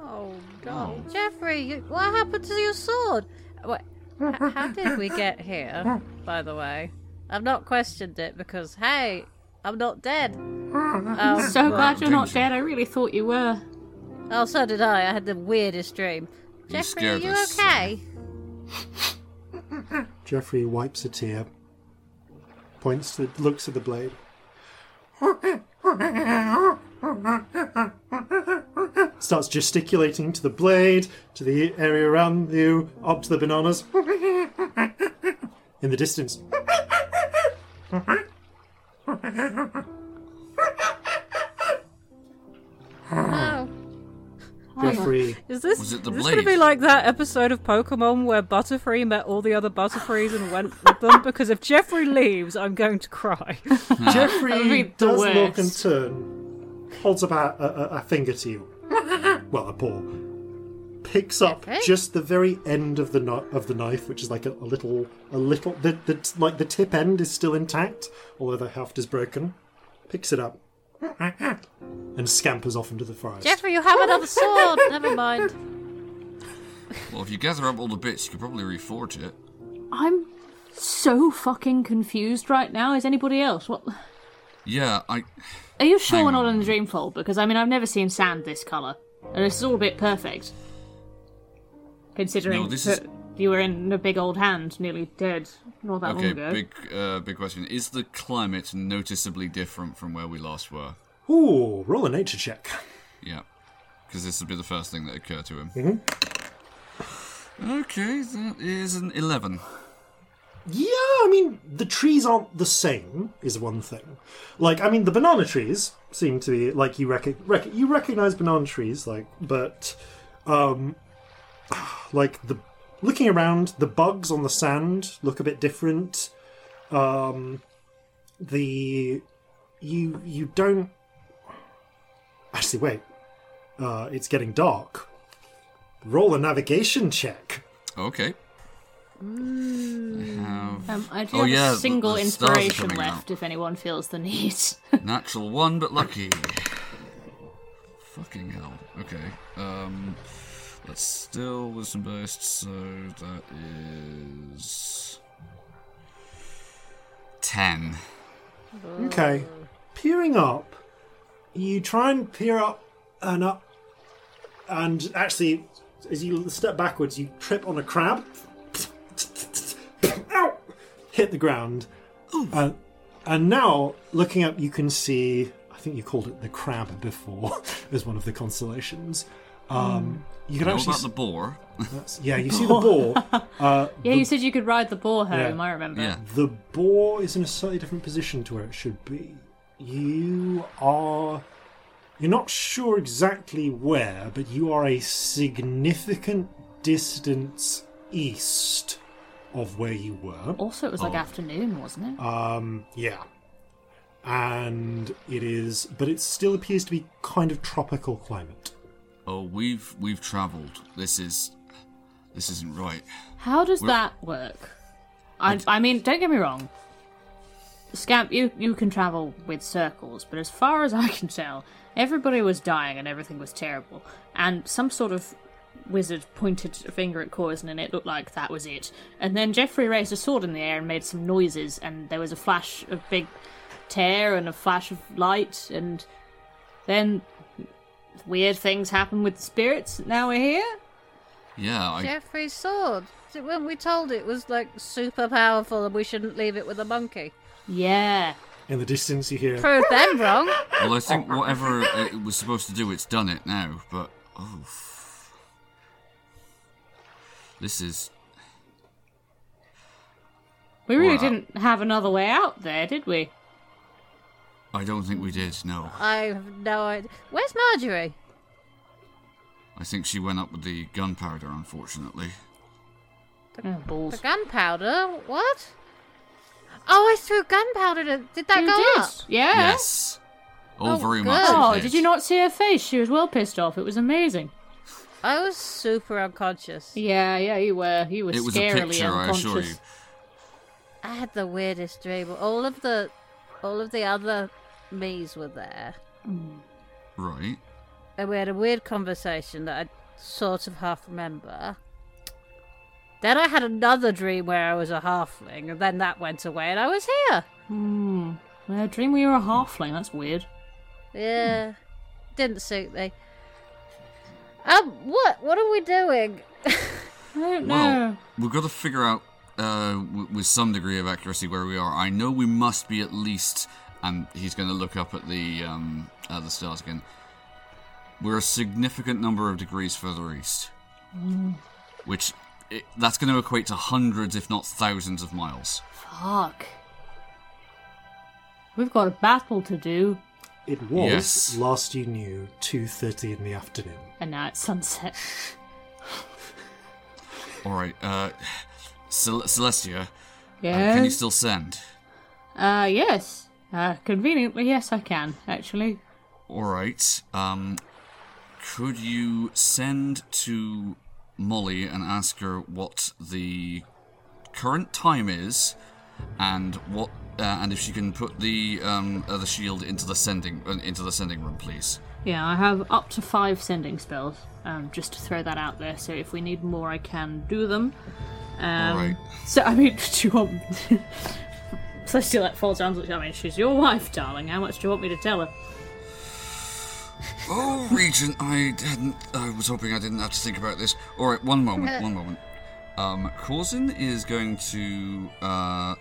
Oh, oh. no, Jeffrey! You, what happened to your sword? What, h- how did we get here? By the way, I've not questioned it because hey, I'm not dead. Oh, So glad you're not dead. I really thought you were. Oh, so did I. I had the weirdest dream. You Jeffrey, are you us. okay? Jeffrey wipes a tear, points to, looks at the blade. Starts gesticulating to the blade, to the area around you, up to the bananas. In the distance. Oh, Jeffrey is this Was it the is this gonna be like that episode of Pokemon where Butterfree met all the other Butterfrees and went with them? Because if Jeffrey leaves, I'm going to cry. That would be Jeffrey the does look and turn, holds up a, a, a- a finger to you. well, a paw. Picks up Jeffrey? just the very end of the kni- of the knife, which is like a, a little, a little. The, the like the tip end is still intact, although the haft is broken. Picks it up and scampers off into the forest. Jeffrey, you have another sword. Never mind. Well, if you gather up all the bits, you could probably reforge it. I'm so fucking confused right now. Is anybody else? What? Yeah, I. Are you sure Hang we're not on. in the Dreamfold? Because I mean, I've never seen sand this color, and it's all a bit perfect. Considering No, this that is- you were in a big old hand, nearly dead, not that Okay, long ago. big, uh, big question. Is the climate noticeably different from where we last were? Ooh, roll a nature check. Yeah, because this would be the first thing that occurred to him. Mm-hmm. Okay, that is an eleven. Yeah, I mean, the trees aren't the same, is one thing. Like, I mean, the banana trees seem to be, like, you, rec- rec- you recognize banana trees, like, but, um, like, the looking around, the bugs on the sand look a bit different. Um, the, you, you don't, actually, wait, uh, it's getting dark. Roll a navigation check. Okay. I have Um, I do Oh, have yeah, a single the stars are inspiration left out. if anyone feels the need. natural one, but lucky. Fucking hell. Okay. Um, let's still wisdom based, so that is ten. Okay. Peering up, you try and peer up and up, and actually, as you step backwards, you trip on a crab. Ow! Hit the ground. Uh, and now, looking up, you can see. I think you called it the crab before, as one of the constellations. Um, you can Know actually. about the boar? s- yeah, you see the boar. Uh, yeah, you said you could ride the boar home. Yeah. I remember. Yeah. the boar is in a slightly different position to where it should be. You are. You're not sure exactly where, but you are a significant distance east of where you were. Also, it was like Oh. afternoon, wasn't it? Um, yeah. And it is. But it still appears to be kind of tropical climate. Oh, we've we've travelled. This is this isn't right. How does Well- that work? I, I mean, don't get me wrong. Scamp, you, you can travel with circles, but as far as I can tell, everybody was dying and everything was terrible. And some sort of wizard pointed a finger at Corzin and it looked like that was it. And then Jeffrey raised a sword in the air and made some noises, and there was a flash of big tear and a flash of light, and then weird things happen with spirits. Now we're here? Yeah, I Jeffrey's sword. When we told it was like super powerful and we shouldn't leave it with a monkey. Yeah. In the distance, you hear. Proved them wrong. well, I think whatever it was supposed to do, it's done it now. But oh, f- this is We really Wow. Uh, didn't have another way out there, did we? I don't think we did. No, I have no idea. Where's Marjorie? I think she went up with the gunpowder. Unfortunately, Oh, balls. The gunpowder? What? Oh, I threw gunpowder. To, did that You go did. up? Yeah. yes. Oh, Oh, very good. much. Oh, did you not see her face? She was well pissed off. It was amazing. I was super unconscious. Yeah, yeah, you were. You were It was a scarily picture, I unconscious. assure you. I had the weirdest dream. All of the, all of the other me's were there, Right. and we had a weird conversation that I sort of half remember. Then I had another dream where I was a halfling, and then that went away, and I was here. Hmm. I dream we were a halfling. That's weird. Yeah, didn't suit me. Um, what? What are we doing? I don't know. Well, we've got to figure out uh, w- with some degree of accuracy where we are. I know we must be at least, and he's going to look up at the um, at the stars again. We're a significant number of degrees further east, which it, that's going to equate to hundreds, if not thousands, of miles. Fuck. We've got a battle to do, It was Yes. last you knew two thirty in the afternoon. and now it's sunset. All right, uh, Cel- Celestia, uh, Yeah. can you still send? Uh, yes. Uh, conveniently, yes, I can, actually. All right. Um, could you send to Molly and ask her what the current time is, and what, uh, and if she can put the um, uh, the shield into the sending uh, into the sending room, please. Yeah, I have up to five sending spells, um, just to throw that out there, so if we need more, I can do them. Um, All right. So, I mean, do you want. So, still, that falls down to. I mean, she's your wife, darling. How much do you want me to tell her? Oh, Regent, I hadn't. I was hoping I didn't have to think about this. All right, one moment, one moment. Um, Corzin is going to. Uh,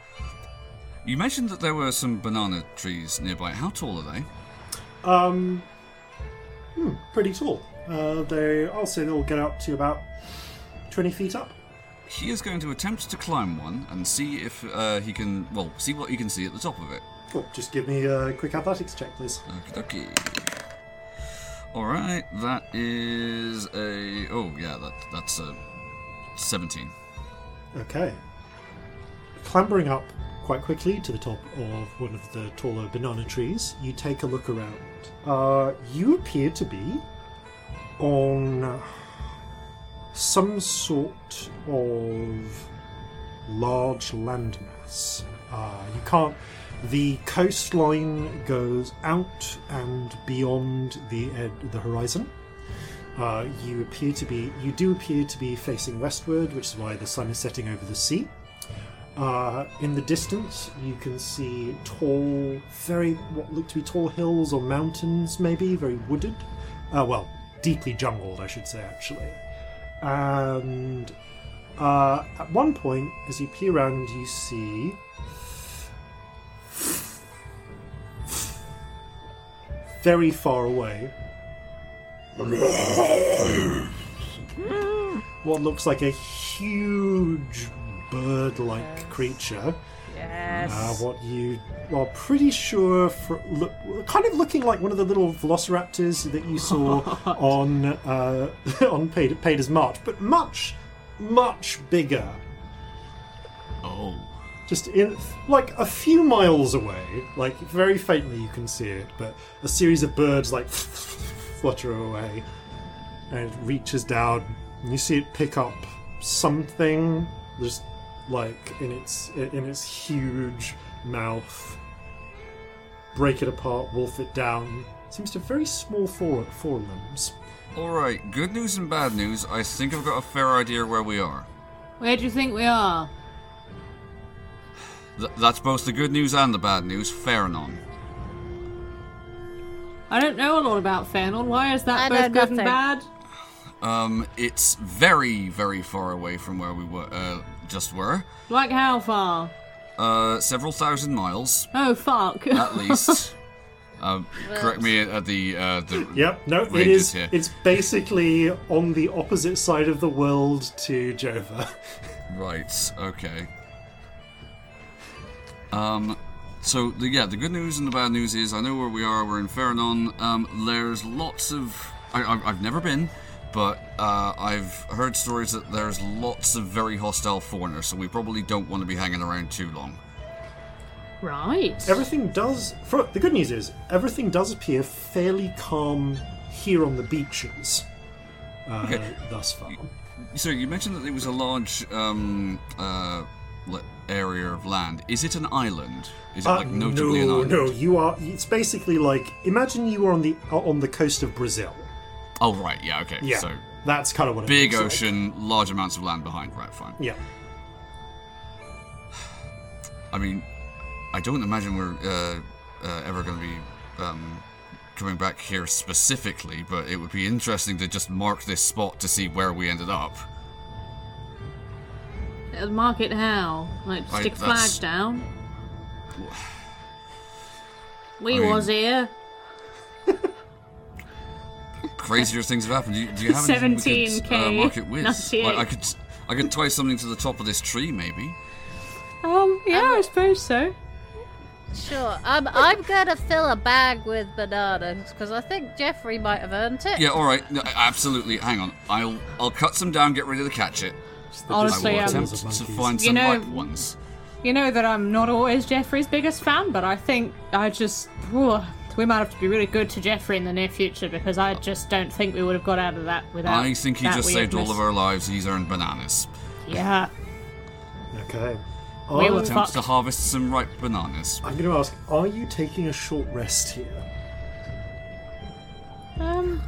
you mentioned that there were some banana trees nearby. How tall are they? Um, hmm, pretty tall. Uh, they, I'll say they'll get up to about twenty feet up. He is going to attempt to climb one and see if uh, he can. Well, see what he can see at the top of it. Cool. Just give me a quick athletics check, please. Dokie. All right, that is a. Oh yeah, that that's a seventeen. Okay. Clambering up quite quickly to the top of one of the taller banana trees, you take a look around. Uh, you appear to be on some sort of large landmass. Uh, you can't. The coastline goes out and beyond the ed- the horizon. Uh, you appear to be, you do appear to be facing westward, which is why the sun is setting over the sea. Uh, in the distance, you can see tall, very what look to be tall hills or mountains, maybe very wooded. Uh, well, deeply jungled, I should say, actually. And uh, at one point, as you peer around, you see very far away what looks like a huge bird-like creature. Yes. Uh, what you are pretty sure, for, look, kind of looking like one of the little velociraptors that you saw on uh, on Paid- Pader's March, but much, much bigger. Oh. Just in like a few miles away, like very faintly you can see it, but a series of birds like flutter away, and it reaches down, and you see it pick up something, just like in its in its huge mouth, break it apart, wolf it down. Seems to have very small fore forelimbs. All right. Good news and bad news. I think I've got a fair idea where we are. Where do you think we are? Th- that's both the good news and the bad news. Fernon. I don't know a lot about Fëanor. Why is that I both know good and bad? Um, it's very, very far away from where we were. Uh, just were. Like how far? Uh, several thousand miles Oh, fuck. at least. um, correct me at the uh, the. Yep, no, it is. here. It's basically on the opposite side of the world to Jova. Right. Okay. Um. So the yeah, the good news and the bad news is I know where we are. We're in Ferranon. Um. There's lots of I, I've, I've never been, but uh, I've heard stories that there's lots of very hostile foreigners. So we probably don't want to be hanging around too long. right. Everything does. For, the good news is everything does appear fairly calm here on the beaches. Uh, Okay. Thus far. So you mentioned that it was a large um uh area of land. Is it an island? Is it Uh, like notably an island? no, you are. It's basically like imagine you were on the uh, on the coast of Brazil. Oh right, yeah, okay. Yeah, So that's kind of what it big looks like. ocean, large amounts of land behind. Right, fine. Yeah, I mean, I don't imagine we're uh, uh, ever going to be um, coming back here specifically, but it would be interesting to just mark this spot to see where we ended up. Mark it how? Like Right, stick that's- flag down. We I mean- was here. Crazier things have happened. Do you, do you have anything we 17K, uh, mark it with? Like, I could, I could tie something to the top of this tree, maybe. Um, yeah, I suppose so. Sure. Um, I'm gonna fill a bag with bananas because I think Jeffrey might have earned it. Yeah, all right. No, absolutely. Hang on. I'll, I'll cut some down. Get ready to catch it. Honestly, I will um, attempt to monkeys. find You some know- ripe ones. You know that I'm not always Jeffrey's biggest fan, but I think I just. Whew, we might have to be really good to Jeffrey in the near future because I just don't think we would have got out of that without. I think he that just saved all of our lives. He's earned bananas. Yeah. okay. We Are- were Attempts to harvest some ripe bananas. I'm going to ask: Are you taking a short rest here, Um.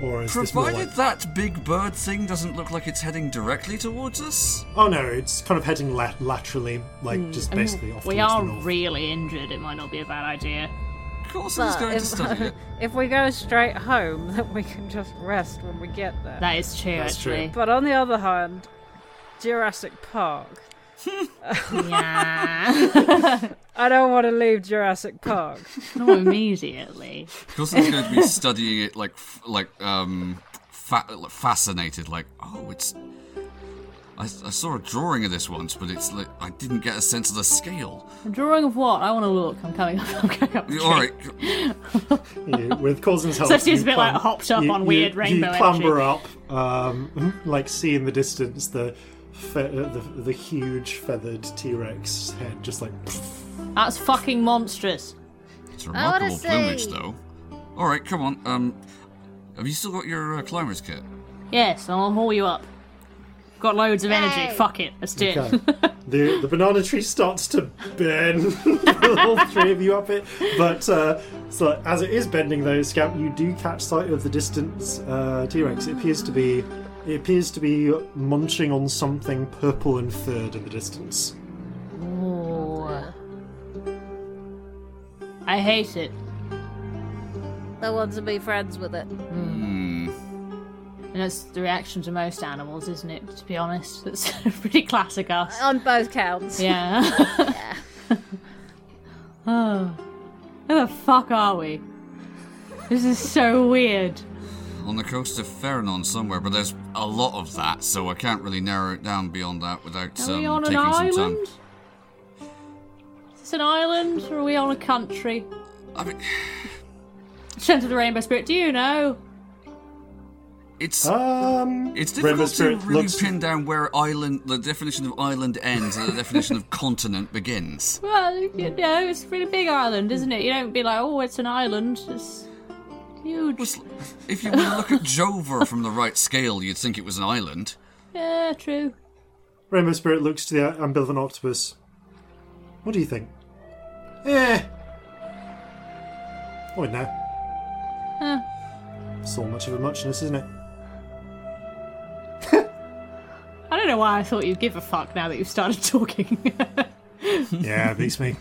or is this Provided like? that big bird thing doesn't look like it's heading directly towards us. Oh no, it's kind of heading la- laterally, like just and basically off Hmm. we are the north. really injured. It might not be a bad idea. Of course, I was But going to if, study it. if we go straight home, then we can just rest when we get there. That is true, That's true. actually. But on the other hand, Jurassic Park. yeah. I don't want to leave Jurassic Park. not immediately. Of course, I was going to be studying it like, like, um, fa- like, fascinated. Like, oh, it's. I, I saw a drawing of this once, but it's like I didn't get a sense of the scale. A drawing of what? I want to look. I'm coming up. I'm coming up. the All tree. right, with Corzin's help, So she's a bit like clam- hopped up you- on you- weird you rainbow clamber up, um, like see in the distance the fe- uh, the, the huge feathered T Rex head, just like That's fucking monstrous. it's I wanna remarkable plumage, though. All right, come on. Um, have you still got your uh, climber's kit? Yes, I'll haul you up. Got loads of energy. Yay. Fuck it. Let's do it. Okay. the the banana tree starts to bend all three of you up it but uh, so as it is bending though scout you do catch sight of the distance uh, t-rex it appears to be it appears to be munching on something purple and furred in the distance Ooh. I hate it. I want to be friends with it. Hmm. And that's the reaction to most animals, isn't it? To be honest, it's pretty classic us. On both counts. Yeah. Yeah. oh. Where the fuck are we? This is so weird. On the coast of Fernon somewhere, but there's a lot of that, so I can't really narrow it down beyond that without Are um, we on an taking some time. island? Is this an island or are we on a country? I mean, Scent of the Rainbow Spirit, do you know? It's um it's difficult to really looks- pin down where island, the definition of island ends and the definition of continent begins. Well, you know, it's a really big island, isn't it? You don't be like, oh, it's an island. It's huge. It's- If you were to look at Jover from the right scale, you'd think it was an island. Yeah, true. rainbow spirit looks to the ambivalent octopus what do you think eh oh no Huh. it's all much of a muchness isn't it I don't know why I thought you'd give a fuck now that you've started talking. Yeah, it beats me.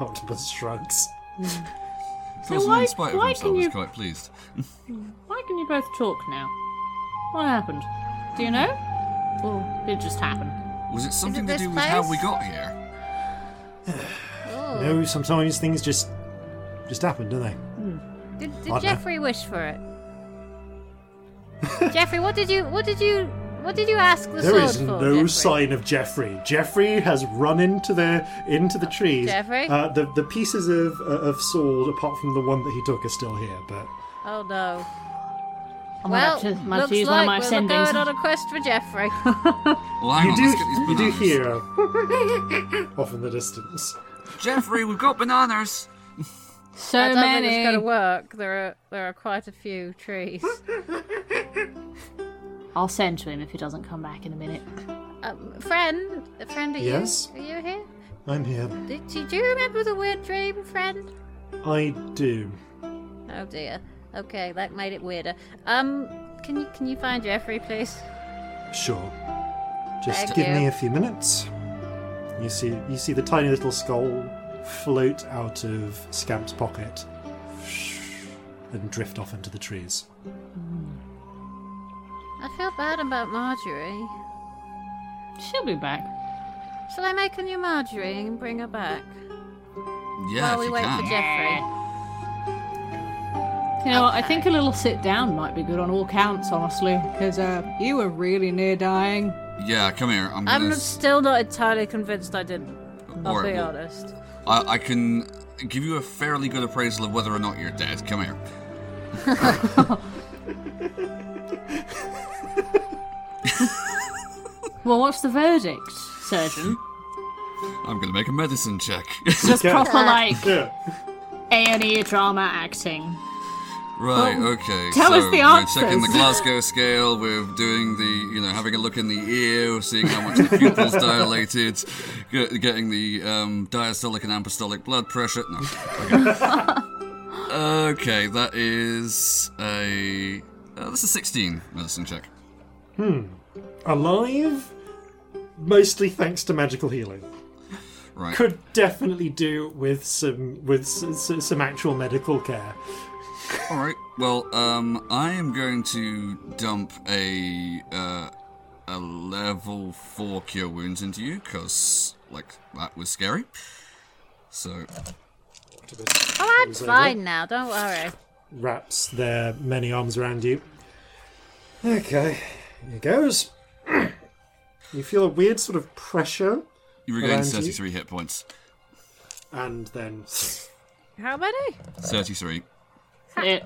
Octopus shrugs. Corzin, why- in spite of why himself, can was you- quite pleased. why can you both talk now? What happened? Do you know? Or did it just happen? Was it something to this do with how we got here? Oh. No, sometimes things just just happen, don't they? Hmm. Did, I did know. Jeffrey wish for it? Jeffrey, what did you what did you what did you ask the There sword is for? no Jeffrey? sign of Jeffrey. Jeffrey has run into the into the trees. Jeffrey? uh, the the pieces of uh, of sword, apart from the one that he took, are still here. But Oh no. I might Well, have to, might have looks use like one of my we're sendings. going on a quest for Jeffrey. Well, hang you on, do let's get these you do bananas. hear off in the distance. Jeffrey, we've got bananas. So I don't many. think it's going to work. There are there are quite a few trees. I'll I'll send to him if he doesn't come back in a minute. Um, friend, a friend, are Yes? you? Are you here? I'm here. Did, did you remember the weird dream, friend? I do. Oh dear. Okay, that made it weirder. Um, can you can you find Jeffrey, please? Sure. Just Thank give you. me a few minutes. You see, you see the tiny little skull float out of Scamp's pocket and drift off into the trees. I feel bad about Marjorie. She'll be back. Shall I make a new Marjorie and bring her back? Yeah, While if we you wait can. for Jeffrey. You know, what, I think a little sit down might be good on all counts, honestly, because uh, you were really near dying. Yeah, come here. I'm gonna. I'm s- still not entirely convinced I didn't. I'll Alright, be well- honest. I, I can give you a fairly good appraisal of whether or not you're dead. Come here. Well, what's the verdict, surgeon? I'm gonna make a medicine check. Just proper like A and E drama acting. Right. Well, okay. tell so us the we're checking the. Glasgow scale. We're doing the, you know, having a look in the ear, we're seeing how much the pupils dilated, get, getting the um, diastolic and apostolic blood pressure. No. Okay. okay, that is a. Uh, that's a 16 medicine check. Hmm. Alive, mostly thanks to magical healing. Right. Could definitely do with some with s- s- some actual medical care. All right. Well, um, I am going to dump a uh, a level four cure wounds into you because, like, that was scary. So, Oh, I'm fine now. Don't worry. Wraps their many arms around you. Okay, here goes. You feel a weird sort of pressure, you regain Around you? 33 hit points. and then How many? 33. It,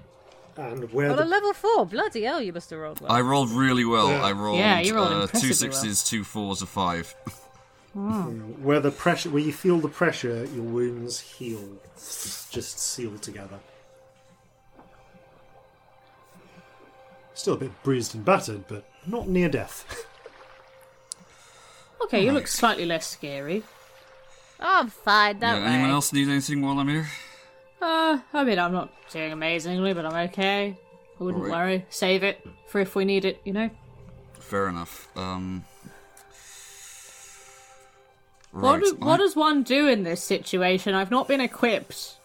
and where On a level four. Bloody hell, you must have rolled well. I rolled really well. Yeah. I rolled, Yeah, you rolled uh, two impressively sixes, two fours, a five. where the pressure where you feel the pressure, your wounds heal, just seal together. Still a bit bruised and battered, but not near death. okay, you look slightly less scary. Oh, I'm fine. Yeah, Don't anyone else need anything while I'm here? Uh, I mean, I'm not doing amazingly, but I'm okay. I wouldn't Alright. worry. Save it for if we need it, you know? Fair enough. Um. What, Right. do, what does one do in this situation? I've not been equipped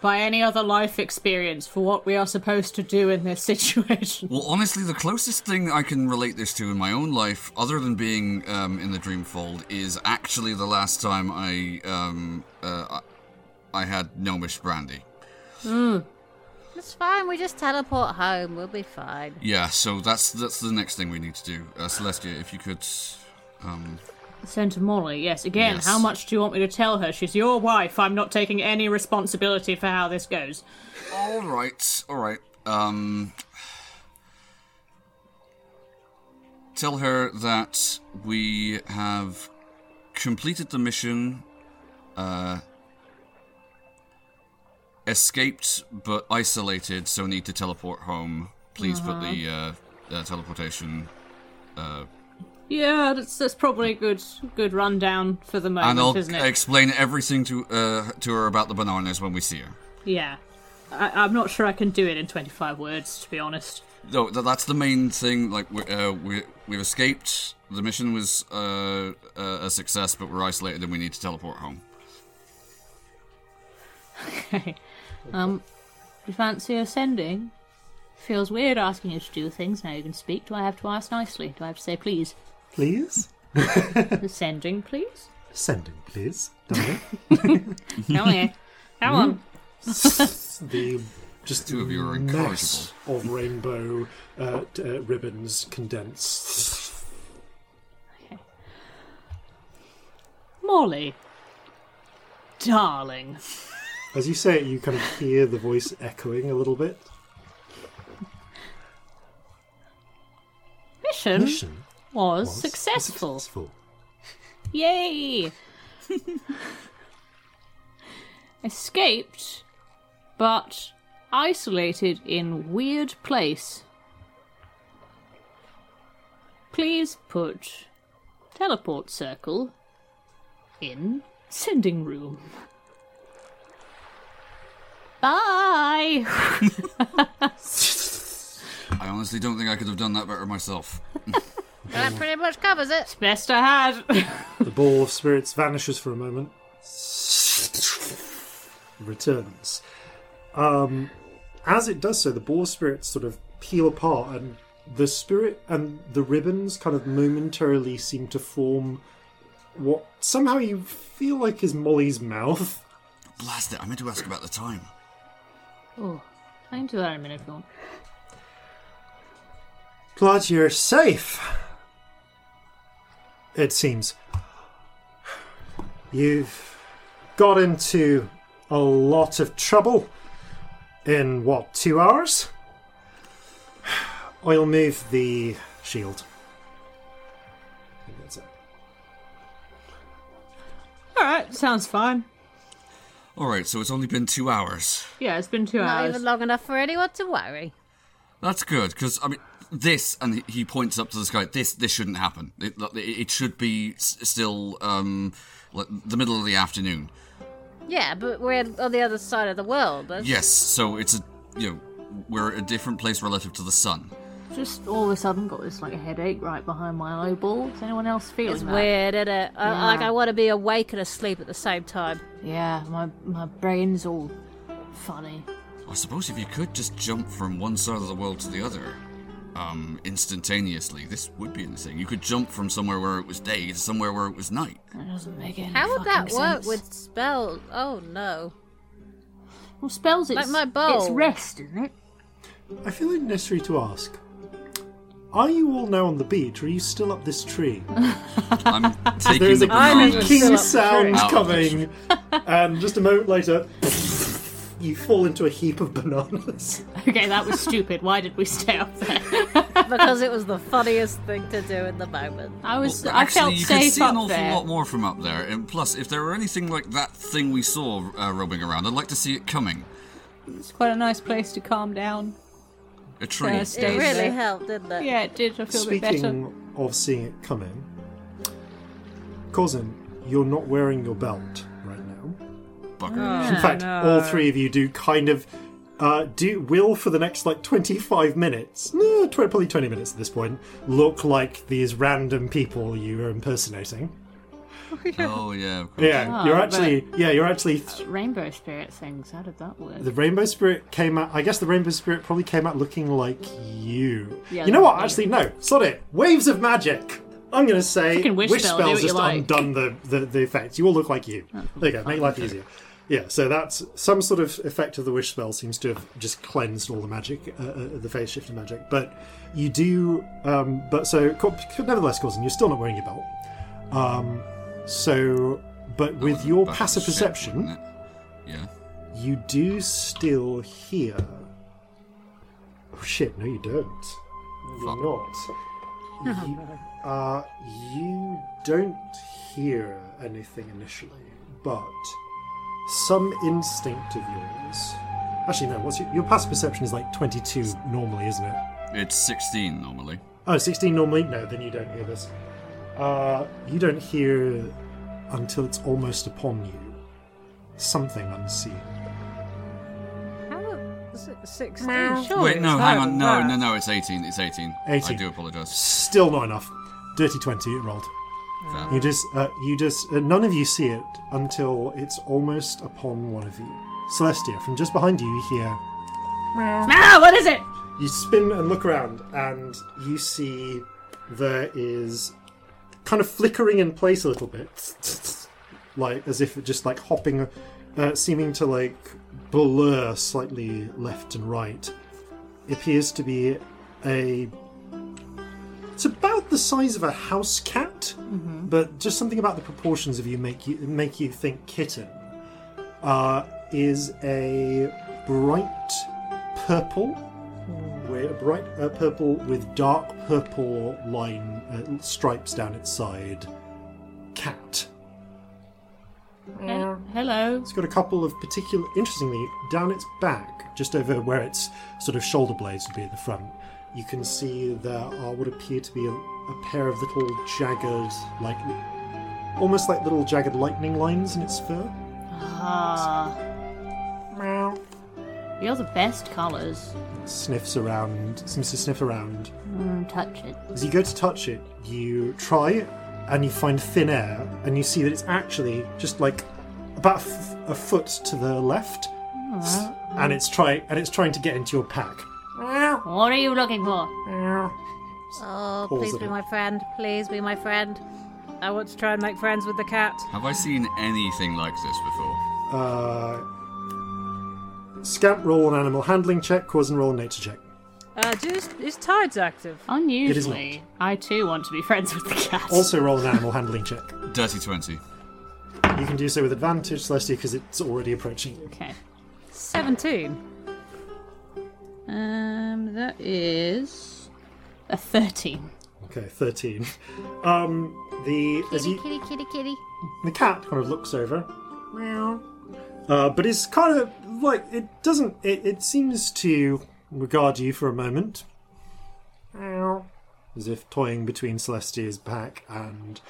by any other life experience for what we are supposed to do in this situation. Well, honestly, the closest thing I can relate this to in my own life, other than being um, in the Dreamfold, is actually the last time I um, uh, I I had gnomish brandy. It's fine. We just teleport home. We'll be fine. Yeah, so that's that's the next thing we need to do. Uh, Celestia, if you could. Um, Send to Molly, yes. Again, Yes. how much do you want me to tell her? She's your wife. I'm not taking any responsibility for how this goes. all right, all right. Um, tell her that we have completed the mission. Uh, escaped but isolated, so need to teleport home. Please put the uh, uh, teleportation. Uh, Yeah, that's that's probably a good good rundown for the moment, and I'll isn't it? explain everything to uh, to her about the bananas when we see her. yeah. I, I'm not sure I can do it in 25 words, to be honest. No, th- that's the main thing. Like we uh, we we've escaped. The mission was uh, a success, but we're isolated and we need to teleport home. Okay. Um, you fancy ascending? Feels weird asking you to do things now you can speak. Do I have to ask nicely? Do I have to say please? Please, Ascending, please? sending, please. darling. Come here. Come on. the just Two of you are mess of rainbow uh, d- uh, ribbons condensed. Okay. Molly. Darling. As you say it, you kind of hear the voice echoing a little bit. Mission, Mission was, was successful. successful. Yay! Escaped, but isolated in weird place. please put teleport circle in sending room. Bye. I honestly don't think I could have done that better myself. That pretty much covers it. Best I had. The ball of spirits vanishes for a moment. Returns. Um, as it does so, the ball of spirits sort of peel apart, and the spirit and the ribbons kind of momentarily seem to form what somehow you feel like is Molly's mouth. Blast it! I meant to ask about the time. Oh, I can do that in a minute if you want. Glad you're safe. It seems. You've got into a lot of trouble in what, two hours? I'll move the shield. I think that's it. Alright, sounds fine. Alright, so it's only been two hours. Yeah, it's been two Not hours. even long enough for anyone to worry. That's good, because, I mean, this, and he- he points up to the sky, this this shouldn't happen. It, it should be s- still um, like the middle of the afternoon. Yeah, but we're on the other side of the world. That's... Yes, so it's a, you know, we're a different place relative to the sun. Just all of a sudden got this like a headache right behind my eyeball. Is anyone else feel feeling It's that? weird, isn't it? I, Yeah. like I want to be awake and asleep at the same time. Yeah, my my brain's all funny. I suppose if you could just jump from one side of the world to the other, um, instantaneously, this would be insane. You could jump from somewhere where it was day to somewhere where it was night. That doesn't make any How would that work sense. with spells? Oh no. well spells? It's Like my bowl. It's rest, isn't it? I feel it necessary to ask. Are you all now on the beach, or are you still up this tree? I'm taking There's the a I'm bananas. creaking still sound tree. coming, and just a moment later, you fall into a heap of bananas. Okay, that was stupid. Why did we stay up there? because it was the funniest thing to do in the moment. I was. Well, I actually, felt you safe could see an awful there. lot more from up there. And plus, if there were anything like that thing we saw uh, roaming around, I'd like to see it coming. It's quite a nice place to calm down. A tree. It Stays really there. helped, didn't it? Yeah, it did. I feel a bit better. Speaking of seeing it coming, Corzin, you're not wearing your belt right now. Bugger. In fact, all three of you do kind of uh, do will for the next like 25 minutes, no, tw- probably 20 minutes at this point, look like these random people you are impersonating. Oh yeah. Of course. Yeah, Ah, you're actually yeah, you're actually Rainbow spirit things. How did that work? the rainbow spirit came out. I guess the rainbow spirit probably came out looking like you. Yeah, you know what? Actually, no. Sod it. Waves of magic. I'm gonna say Fucking wish spell, spells just like. undone the, the the effect. You all look like you. There you go. Make life easier. Yeah, so that's some sort of effect of the wish spell seems to have just cleansed all the magic, uh, uh, the phase shifting magic. But you do, um, but so co- nevertheless, Corzin, you're still not wearing your belt. Um, so, but with your passive to ship, perception. Yeah. you do still hear. Oh shit! No, you don't. You're not. You, uh, you don't hear anything initially, but some instinct of yours. Actually, no. What's your, your passive perception is like twenty-two normally, isn't it? It's 16 normally. Oh, 16 normally? No, then you don't hear this. Uh, you don't hear until it's almost upon you. Something unseen. How is it 16? Wait, no, it's hang on. No, no, no, it's 18. It's 18. Eighteen. I do apologise. Still not enough. Dirty 20 it rolled. Fair. You just, uh, you just, uh, none of you see it until it's almost upon one of you. Celestia, from just behind you, you hear. Ah, what is it? You spin and look around, and you see there is kind of flickering in place a little bit, like as if it just like hopping, uh, seeming to like blur slightly left and right. It appears to be a. It's about the size of a house cat, but just something about the proportions of you make you make you think kitten. Uh, is a bright purple with a bright uh, purple with dark purple line uh, stripes down its side. Cat. Hel- Hello. It's got a couple of particular, interestingly, down its back, just over where its sort of shoulder blades would be at the front. You can see there are what appear to be a, a pair of little jagged, like almost like little jagged lightning lines in its fur. Ah. You're the best colours. Sniffs around, seems to sniff around. Mm, touch it. As you go to touch it, you try and you find thin air, and you see that it's actually just like about a, f- a foot to the left, S- and it's trying and it's trying to get into your pack. What are you looking for? Oh, Pause please it. be my friend. Please be my friend. I want to try and make friends with the cat. Have I seen anything like this before? Uh, scamp roll an animal handling check, cause and roll a nature check. Uh, just, is Tides active? Unusually, I too want to be friends with the cat. Also roll an animal handling check. Dirty 20. You can do so with advantage, Celestia, because it's already approaching you. Okay. 17. Um, that is a thirteen. Okay, thirteen. Um, the as Kitty, you, kitty, kitty, kitty. the cat kind of looks over, meow, uh, but it's kind of like it doesn't. It, it seems to regard you for a moment, meow, as if toying between Celestia's back and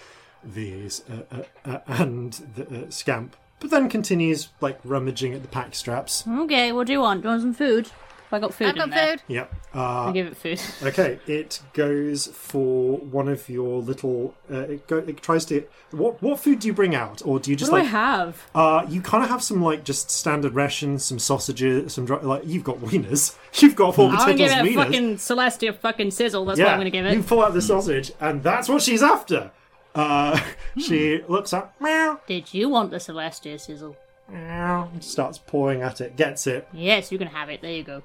these uh, uh, uh, and the uh, scamp, but then continues like rummaging at the pack straps. Okay, what do you want? Do you want some food? I got food I've in got there. food. Yep. I Uh, give it food. Okay, it goes for one of your little. Uh, it, go, it tries to. What what food do you bring out, or do you just What do I have? Uh, you kind of have some like just standard rations, some sausages, some dry, like you've got wieners. You've got four I'm gonna potatoes give it a wieners. fucking Celestia fucking sizzle. That's yeah, what I'm gonna give it. you pull out the sausage, and that's what she's after. Uh, she looks up, meow, Did you want the Celestia sizzle? meow, and starts pawing at it, gets it, Yes, you can have it. There you go.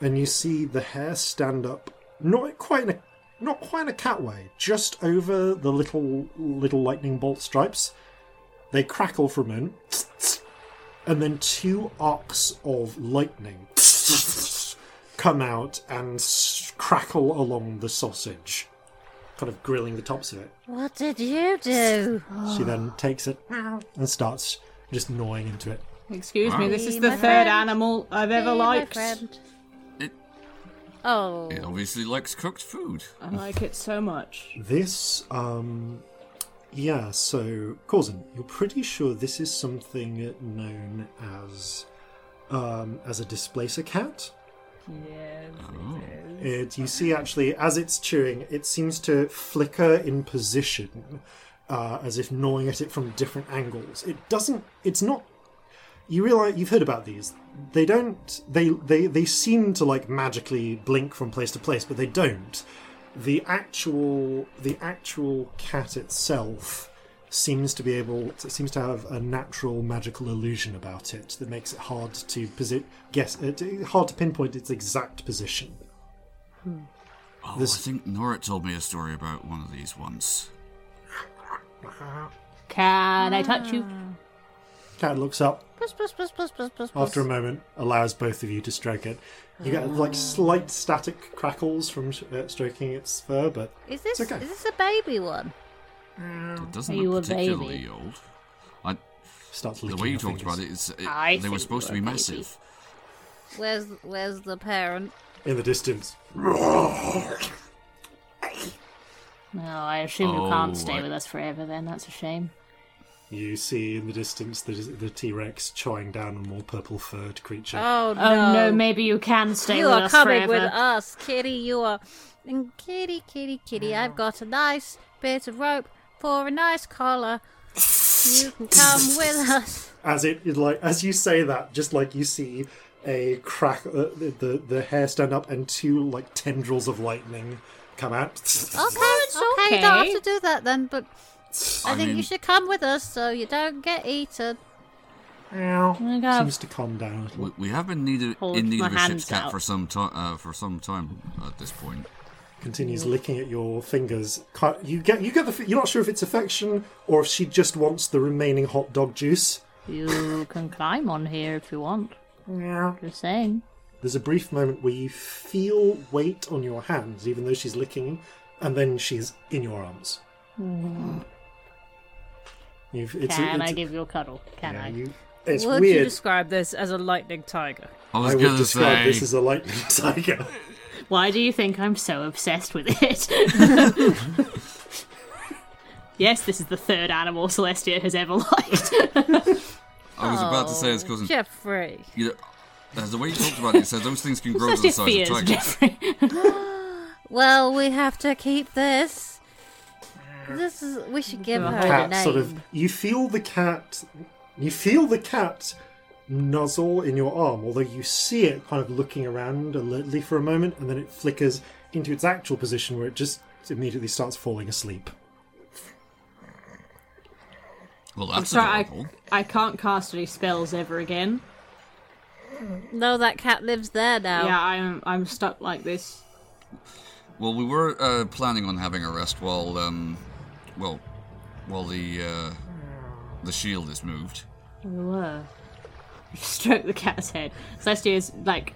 And you see the hair stand up, not quite in a, not quite in a cat way, just over the little little lightning bolt stripes. They crackle for a moment, and then two arcs of lightning come out and crackle along the sausage, kind of grilling the tops of it. What did you do? She then takes it and starts just gnawing into it. Excuse me. This is Be the my third friend. animal I've ever Be my liked. friend. It, Oh, it obviously likes cooked food. I like it so much. This, um, yeah, so, Corzin, you're pretty sure this is something known as, um, as a displacer cat? Yes. It, you see, actually, as it's chewing, it seems to flicker in position, uh, as if gnawing at it from different angles. It doesn't, it's not, you realize, you've heard about these. They don't, they, they, they seem to, like, magically blink from place to place, but they don't. The actual, the actual cat itself seems to be able, it seems to have a natural magical illusion about it that makes it hard to posi- guess, uh, hard to pinpoint its exact position. Oh, This- I think Nora told me a story about one of these once. Can I touch you? Cat looks up puss, puss, puss, puss, puss, puss, after a moment, allows both of you to stroke it. You get like slight static crackles from uh, stroking its fur, but Is this It's okay. is this a baby one? It doesn't Are you look baby? particularly old. I, starts the licking way you your talked fingers. about it, it's, it I they were think supposed to you're be a baby. massive. Where's where's the parent? in the distance. No, I assume you can't Oh, stay I- with us forever. Then that's a shame. You see in the distance the, the T Rex chawing down on more purple furred creature. Oh no! Oh no, maybe you can stay you with are us coming forever. with us, kitty. You are, and kitty, kitty, kitty. I've got a nice bit of rope for a nice collar. You can come with us. As it is like as you say that, just like you see a crack, uh, the, the the hair stand up and two like tendrils of lightning come out. Okay, it's okay, you don't have to do that then. But I, I think you should come with us so you don't get eaten. I'm Seems to calm down a little. We, we have been needed, in need my of a ship's cat out. for some time. Uh, for some time at this point. continues licking at your fingers. You get, you get the. You're not sure if it's affection or if she just wants the remaining hot dog juice. You can climb on here if you want. Yeah. Just saying. There's a brief moment where you feel weight on your hands, even though she's licking, and then she's in your arms. You've, it's, Can it's, I give you a cuddle? Can yeah, I? you- it's Would you describe this as a lightning tiger? I was I would describe say this as a lightning tiger. Why do you think I'm so obsessed with it? yes, this is the third animal Celestia has ever liked. I was about to say his oh, cousin. Jeffrey. You know, the way you talked about it, you said those things can grow to the size fears of dragons. Jeffrey. Well, we have to keep this. This is. We should give her a cat name. sort of you feel the cat you feel the cat nuzzle in your arm although you see it kind of looking around alertly for a moment and then it flickers into its actual position where it just immediately starts falling asleep Well, that's Sorry, adorable. I, I can't cast any spells ever again. No, that cat lives there now. Yeah, I'm I'm stuck like this. Well, we were uh, planning on having a rest while, um, well, while the uh, the shield is moved. We were. Stroke the cat's head. Celestia is like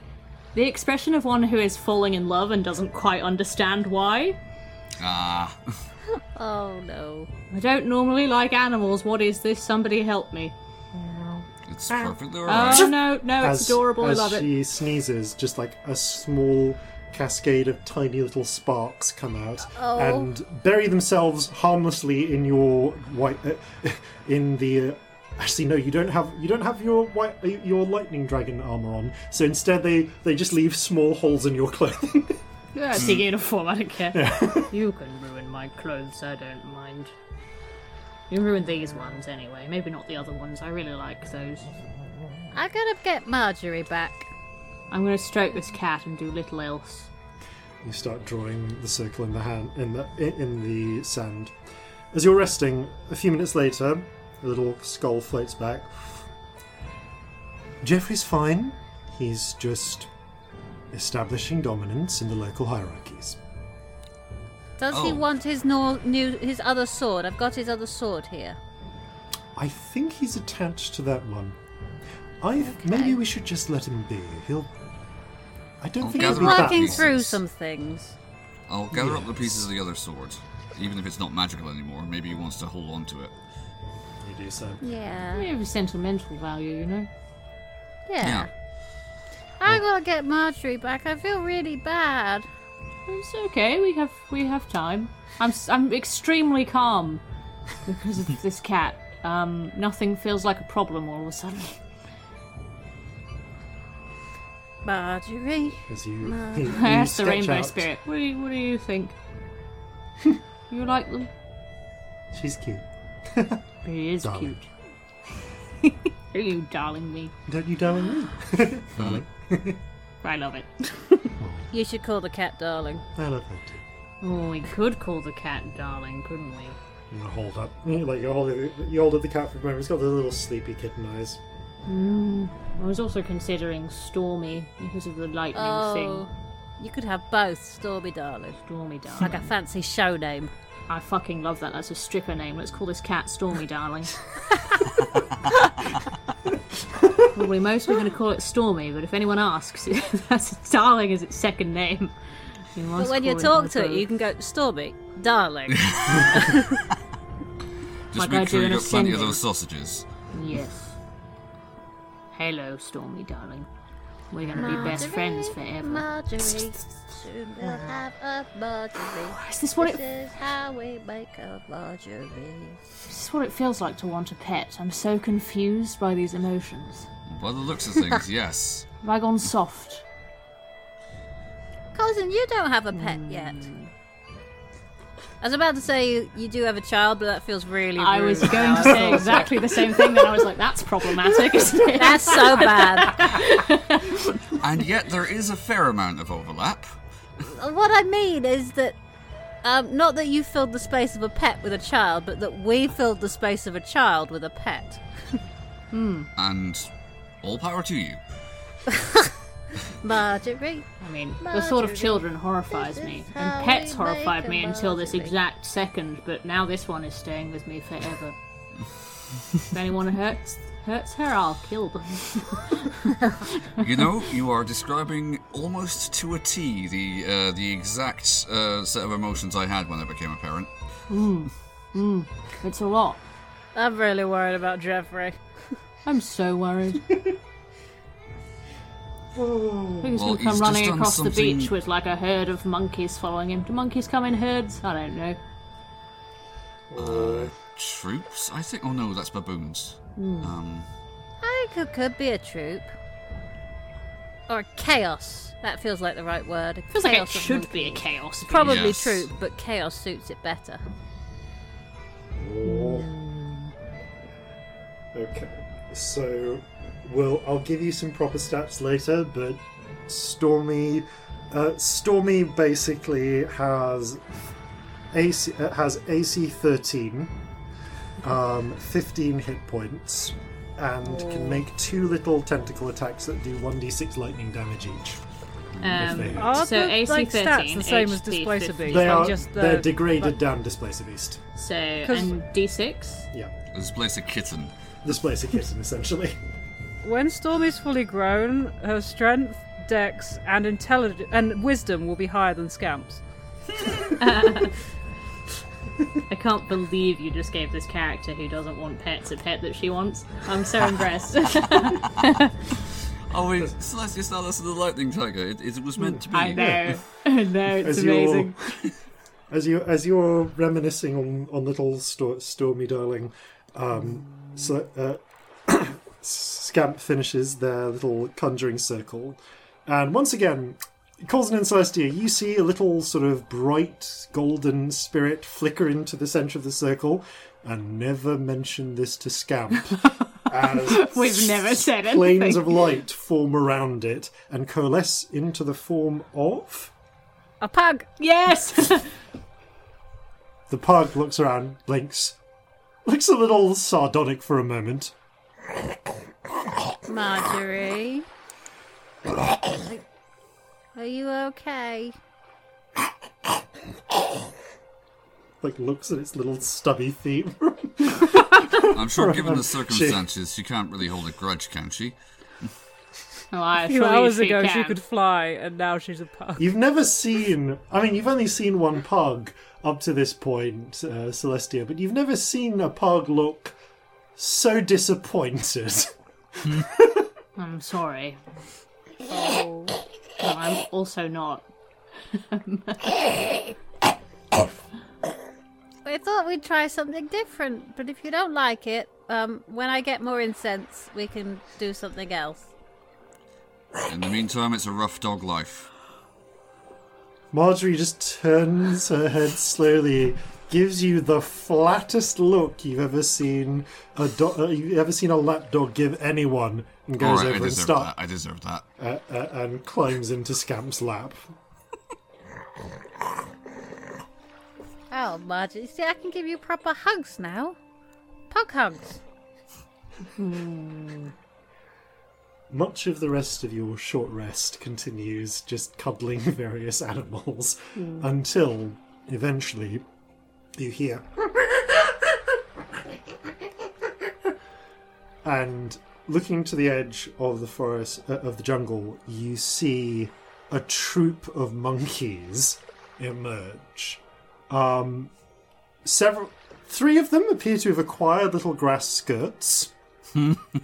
the expression of one who is falling in love and doesn't quite understand why. Ah, Oh no. I don't normally like animals. What is this? Somebody help me. it's perfectly alright. Oh no, no, it's adorable. I love it. As she sneezes just like a small cascade of tiny little sparks come out Oh. and bury themselves harmlessly in your white uh, in the uh, actually no you don't have you don't have your white uh, your lightning dragon armor on so instead they they just leave small holes in your clothing Yeah, it's a uniform. I don't care. you can ruin my clothes. I don't mind. You ruined these ones anyway. Maybe not the other ones. I really like those. I gotta get Marjorie back. I'm gonna stroke this cat and do little else. You start drawing the circle in the hand in the in the sand. As you're resting, a few minutes later, a little skull floats back. Jeffrey's fine. He's just establishing dominance in the local hierarchies. Does he Oh. want his no- new his other sword? I've got his other sword here. I think he's attached to that one. I maybe we should just let him be. He'll. I don't I'll think gather he'll be up that Working through some things. I'll gather up the pieces of the other sword, even if it's not magical anymore. Maybe he wants to hold on to it. You do so. Yeah. We have a sentimental value, you know. Yeah. Yeah. I gotta get Marjorie back. I feel really bad. It's okay. We have we have time. I'm s- I'm extremely calm because of this cat. Um, nothing feels like a problem all of a sudden. Marjorie. As you, No. you, I you asked the rainbow out- spirit. What do you, what do you think? you like them? She's cute. He is Darling. cute. Are you darling me? Don't you, darling? me? darling. I love it. You should call the cat darling. I love her too. Oh, we could call the cat darling, couldn't we? I'm hold up. Like you hold it, you hold up the cat for a moment. It's got the little sleepy kitten eyes. Mm. I was also considering Stormy because of the lightning Oh. thing. You could have both, Stormy darling. Stormy darling. Like a fancy show name. I fucking love that. That's a stripper name. Let's call this cat Stormy Darling. Probably most are going to call it Stormy, but if anyone asks, that's Darling is its second name. You But when you talk to it, you can go, Stormy, darling. Just Like I make sure you in got plenty of those sausages. Yes. Hello, Stormy Darling. We're going to be best friends forever. Marjorie. Soon we'll have a Marjorie. Is this what This it? is how we make a Marjorie. Is what it feels like to want a pet? I'm so confused by these emotions. By the looks of things, yes. Have I gone soft? Corzin, you don't have a pet hmm. yet. I was about to say you, you do have a child, but that feels really. I was rude going to say exactly the same thing, and I was like, "That's problematic." Isn't it? That's so bad. And yet there is a fair amount of overlap. what I mean is that, um, not that you filled the space of a pet with a child, but that we filled the space of a child with a pet. Hmm. And all power to you. Marjorie. I mean, the thought of children horrifies me, and pets horrified me until this Marjorie. exact second. But now this one is staying with me forever. if anyone hurts hurts her, I'll kill them. You know, you are describing almost to a T the uh, the exact uh, set of emotions I had when I became a parent. it's a lot. I'm really worried about Jeffrey. I'm so worried. Who's Well, going to come running done across the beach with like a herd of monkeys following him? Do monkeys come in herds? I don't know. Uh, Troops, I think. Oh no, that's baboons. Um, I could, could be a troop. Or chaos. That feels like the right word. A Feels like it chaos of should be a chaos. beast. Probably Yes. troop, but chaos suits it better. Okay, so well, I'll give you some proper stats later, but Stormy, uh, Stormy basically has AC uh, has AC thirteen, um, fifteen hit points, and can make two little tentacle attacks that do one d six lightning damage each. Um, Are So the, AC like, 13, stats the same as Displacer 50. Beast? They are, just the, they're degraded like- down Displacer Beast. So, and D6. Yeah, displace a kitten. Displacer Kitten essentially. When Stormy's fully grown, her strength, dex, and intelligence and wisdom will be higher than Scamp's. I can't believe you just gave this character who doesn't want pets a pet that she wants. I'm so impressed. Oh wait, Celestia's not listen to the lightning tiger. It, it was meant to be. I know. I know, it's As you're- amazing. As you as you're reminiscing on on little Stor- Stormy darling, um, so uh, Scamp finishes their little conjuring circle, and once again, Corzin and Celestia, you see a little sort of bright golden spirit flicker into the center of the circle, and never mention this to Scamp. As We've never said planes anything. of light form around it and coalesce into the form of. A pug! Yes! The pug looks around, blinks, looks a little sardonic for a moment. Marjorie. Are you okay? Like looks at its little stubby feet. I'm sure, given the circumstances, she can't really hold a grudge, can she? I A few assure you hours she ago, she can. could fly, and now she's a pug. you've never seen. I mean, you've only seen one pug up to this point, uh, Celestia, but you've never seen a pug look so disappointed. I'm sorry. Oh. No, I'm also not. I thought we'd try something different, but if you don't like it, um, when I get more incense, we can do something else. In the meantime, it's a rough dog life. Marjorie just turns her head slowly, gives you the flattest look you've ever seen a do- uh, you've ever seen a lap dog give anyone, and goes Alright, I over and deserve start that. I deserve that. uh, uh, and climbs into Scamp's lap. Oh, Marjorie, see, I can give you proper hugs now. Pug hugs. Much of the rest of your short rest continues just cuddling various animals until eventually you hear. and looking to the edge of the forest, uh, of the jungle, you see a troop of monkeys emerge. Um, several, three of them appear to have acquired little grass skirts.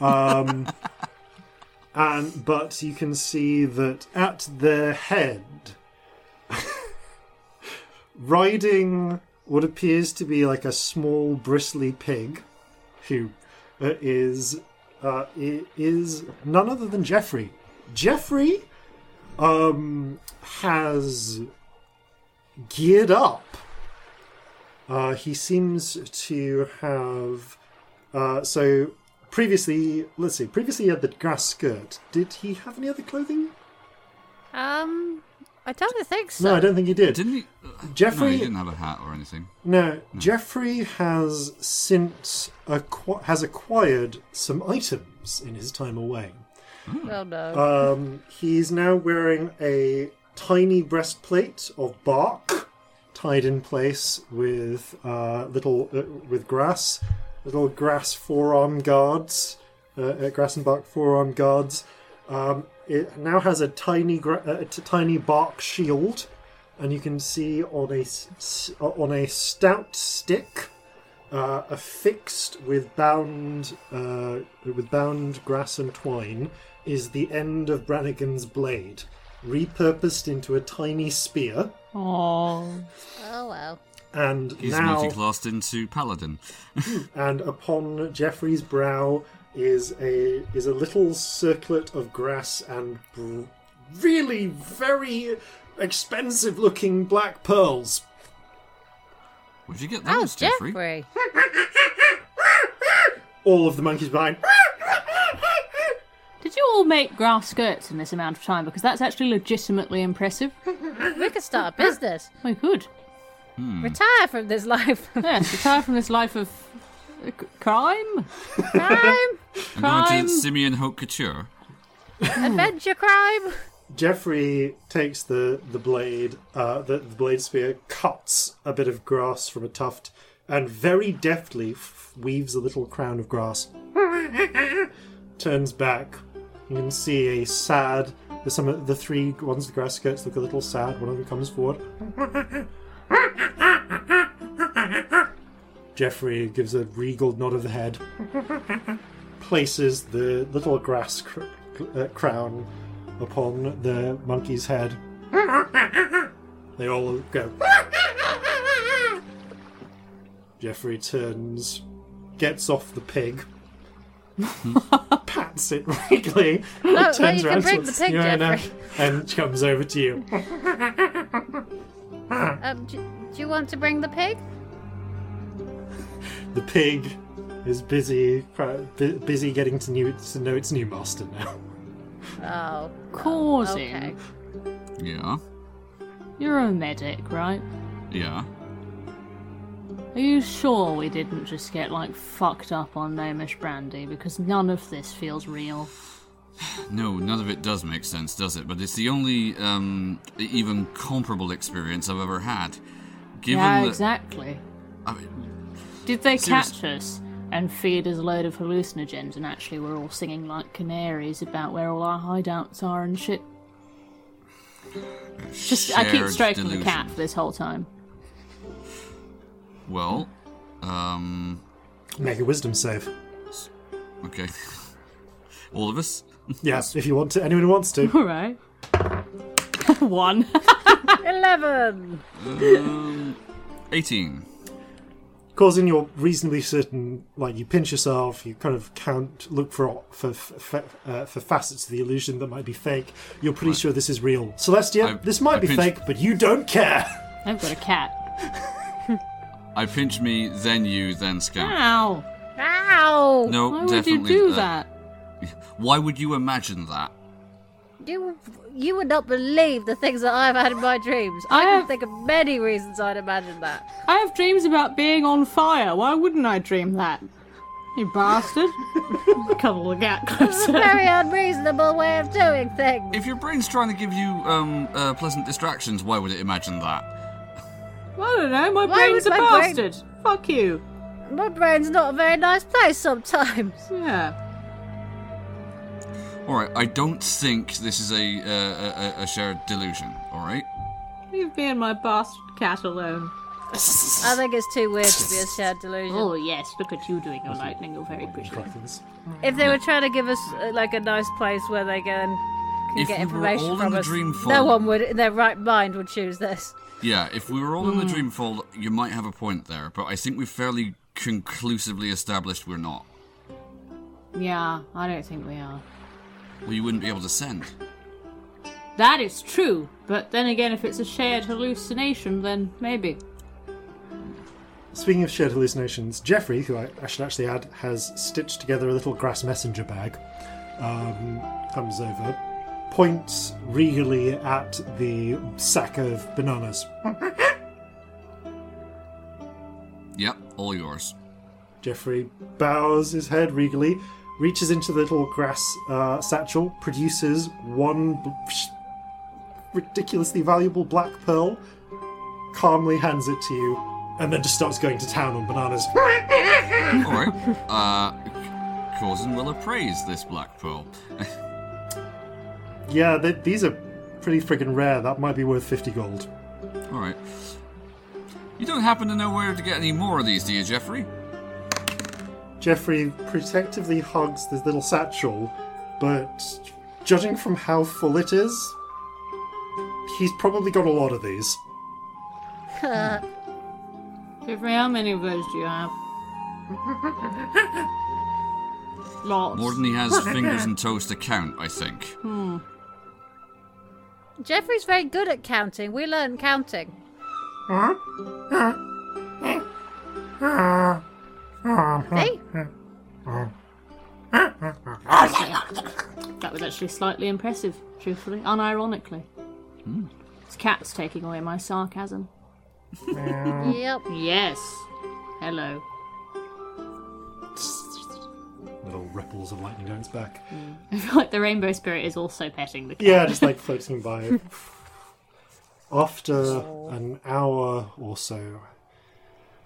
um, and but you can see that at their head, riding what appears to be like a small bristly pig, who uh, is uh, is none other than Jeffrey. Jeffrey um, has geared up. Uh, he seems to have uh, so previously. Let's see. Previously, he had the grass skirt. Did he have any other clothing? Um, I don't think so. No, I don't think he did. Didn't he? Jeffrey- No, he didn't have a hat or anything. No, Jeffrey has since acqu- has acquired some items in his time away. Oh no. Um, he's now wearing a tiny breastplate of bark, tied in place with uh, little uh, with grass, little grass forearm guards, uh, uh, grass and bark forearm guards. Um, it now has a tiny gra- uh, tiny bark shield, and you can see on a s- s- on a stout stick uh, affixed with bound uh, with bound grass and twine is the end of Brannigan's blade, repurposed into a tiny spear, Oh, Oh well. and He's now multi-classed into paladin. and upon Jeffrey's brow is a is a little circlet of grass and br- really very expensive looking black pearls. Where'd you get Oh, those, Jeffrey? Jeffrey. All of the monkeys behind. did you all make grass skirts in this amount of time? Because that's actually legitimately impressive. We could start a business. We could. Hmm. Retire from this life. Yes, retire from this life of c- crime, crime. I'm going Crime. to Simeon Haute Couture. Adventure crime. Jeffrey takes the the blade, uh, the, the blade spear, cuts a bit of grass from a tuft, and very deftly f- weaves a little crown of grass. Turns back. You can see a sad. The some of the three ones the grass skirts look a little sad. One of them comes forward. Jeffrey gives a regal nod of the head. Places the little grass cr- uh, crown upon the monkey's head. They all go. Jeffrey turns, gets off the pig, pats it regally, no, turns you can around bring towards the pig, and comes over to you. Um, do, do you want to bring the pig? The pig is busy, bu- busy getting to, new, to know its new master now. Oh. causing. Okay. Yeah, You're a medic, right? yeah. Are you sure we didn't just get like fucked up on Gnomish brandy? Because none of this feels real. No, none of it does make sense, does it? But it's the only um, even comparable experience I've ever had. Given yeah, that, exactly. I mean, Did they Serious- catch us and feed us a load of hallucinogens and actually we're all singing like canaries about where all our hideouts are and shit? Just I keep shared stroking the cat for this whole time. Well, um, Make a wisdom save. okay. All of us. Yes, if you want to. Anyone who wants to. All right. One. Eleven. Um, 18. Causing you're reasonably certain like you pinch yourself you kind of count look for for for, uh, for facets of the illusion that might be fake you're pretty sure this is real celestia I- this might I be pinch- fake but you don't care I've got a cat. I pinch me, then you, then Scamp. Ow! Ow! No, Why would you do uh, that? Why would you imagine that? You, you would not believe the things that I've had in my dreams. I I, can have- think of many reasons I'd imagine that. I have dreams about being on fire. Why wouldn't I dream that? You bastard. Cuddle the cat It's a closer. very unreasonable way of doing things. If your brain's trying to give you um, uh, pleasant distractions, why would it imagine that? I don't know, my Why brain's a would my brain- bastard. Fuck you. My brain's not a very nice place sometimes. Yeah. Alright, I don't think this is a, uh, a, a shared delusion, alright? Leave me and my bastard cat alone. I think it's too weird to be a shared delusion. Oh, yes, look at you doing your lightning. You're very pretty. If they were trying to give us uh, like a nice place where they can, can If get we were information all in from the us, dream no one would, in their right mind, would choose this. Yeah, if we were all in Hmm. the Dreamfold, you might have a point there, but I think we've fairly conclusively established we're not. Yeah, I don't think we are. Well, you wouldn't be able to send. That is true, but then again, if it's a shared hallucination, then maybe. Speaking of shared hallucinations, Jeffrey, who I, I should actually add, has stitched together a little grass messenger bag. Um, comes over, points regally at the sack of bananas. Yep, all yours. Jeffrey bows his head regally, reaches into the little grass uh, satchel, produces one b- ridiculously valuable black pearl, calmly hands it to you, and then just starts going to town on bananas. Alright, uh, Corzin will appraise this black pearl. yeah, they, these are pretty friggin' rare. That might be worth 50 gold. Alright. You don't happen to know where to get any more of these, do you, Jeffrey? Jeffrey protectively hugs this little satchel, but judging from how full it is, he's probably got a lot of these. Jeffrey, how many of those do you have? Lots. More than he has fingers and toes to count, I think. Hmm. Jeffrey's very good at counting. We learned counting. See? That was actually slightly impressive, truthfully, unironically. This cat's taking away my sarcasm. Yep. Yes. Hello. Little ripples of lightning down its back. Mm. I feel like the rainbow spirit is also petting the cat. Yeah, just like floating by. After an hour or so,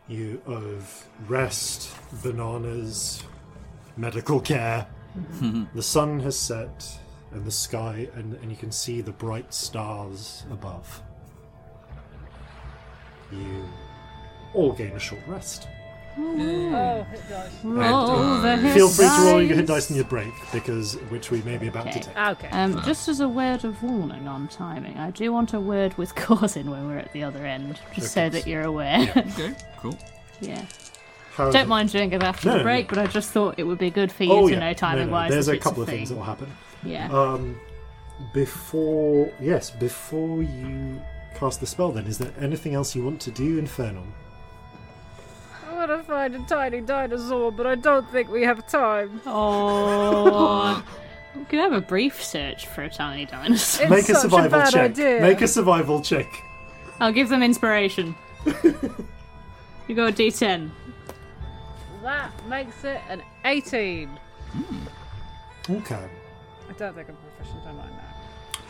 you of rest, bananas, medical care. the sun has set, and the sky, and, and you can see the bright stars above. You all gain a short rest. Oh, it does. Roll the hit Feel free to roll your hit dice. dice in your break, because which we may be about Okay. to take. Okay. Um, just as a word of warning on timing, I do want a word with Corzin when we're at the other end, just so that you're aware. Okay, cool. yeah. How- Don't mind doing it after No, the no, break, no. but I just thought it would be good for you Oh to yeah, know No, timing no, wise. There's if a it's couple of things that will happen. Yeah. Um, before yes, before you cast the spell, then is there anything else you want to do, Infernal? I want to find a tiny dinosaur, but I don't think we have time. oh. we could have a brief search for a tiny dinosaur. It's Make a such survival bad check. idea. Make a survival check. I'll give them inspiration. you go a d10. That makes it an 18. Hmm. Okay. I don't think I'm proficient on mine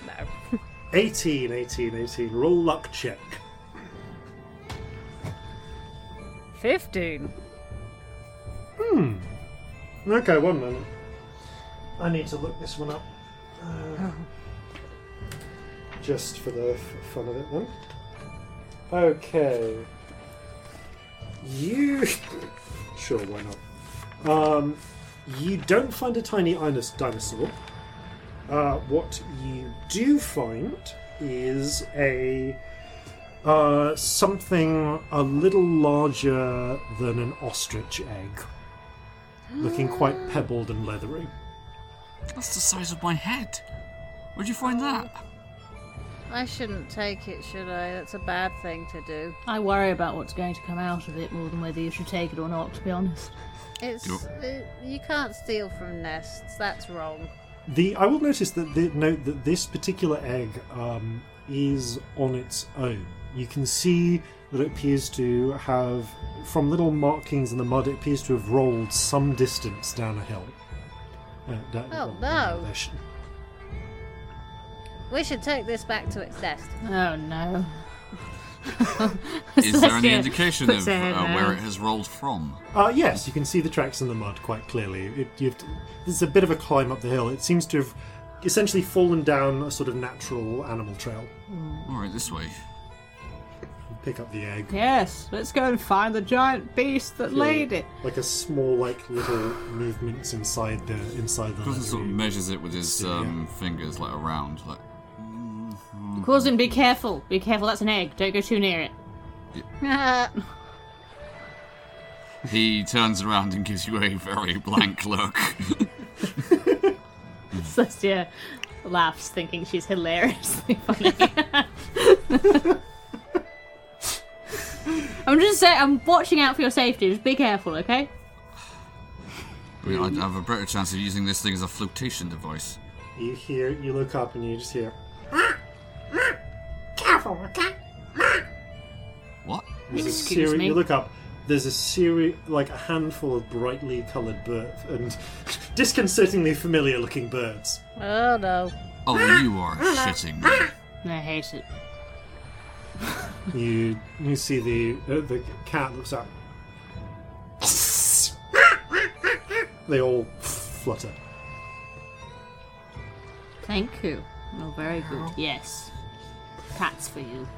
now. No. 18, 18, 18. Roll luck check. 15. Hmm. Okay, one minute. I need to look this one up. Uh, just for the f- fun of it, then. Okay. You. sure, why not? Um, you don't find a tiny inos- dinosaur. Uh, what you do find is a uh, something a little larger than an ostrich egg, looking quite pebbled and leathery. That's the size of my head. Where'd you find that? I shouldn't take it, should I? That's a bad thing to do. I worry about what's going to come out of it more than whether you should take it or not, to be honest. It's Yep. uh, you can't steal from nests. That's wrong. The I will notice that the, note that this particular egg um, is on its own. You can see that it appears to have, from little markings in the mud, it appears to have rolled some distance down a hill. Uh, down- Oh, well, no. there sh- We should take this back to its nest. Oh no. Is there any indication puts of uh, where it has rolled from? Uh, yes, you can see the tracks in the mud quite clearly. It, you've, there's a bit of a climb up the hill. It seems to have essentially fallen down a sort of natural animal trail. Alright, this way. Pick up the egg. Yes, let's go and find the giant beast that laid it. Like a small, like little movements inside the inside the. Corzin sort of measures it with his Yeah. um, fingers, like around, like. Corzin, be careful. Be careful, that's an egg. Don't go too near it. He turns around and gives you a very blank look. Celestia laughs, thinking she's hilariously funny. I'm just saying, I'm watching out for your safety. Just be careful, okay? I mean, I'd have a better chance of using this thing as a flotation device. You hear, you look up, and you just hear. Careful, okay? What? There's a Excuse seri- me? You look up. There's a series, like a handful of brightly coloured birds and disconcertingly familiar-looking birds. Oh no. Oh, you are shitting me. I hate it. You you see the uh, the cat looks up. They all flutter. Thank you. Oh, very good. Yes. Cats for you.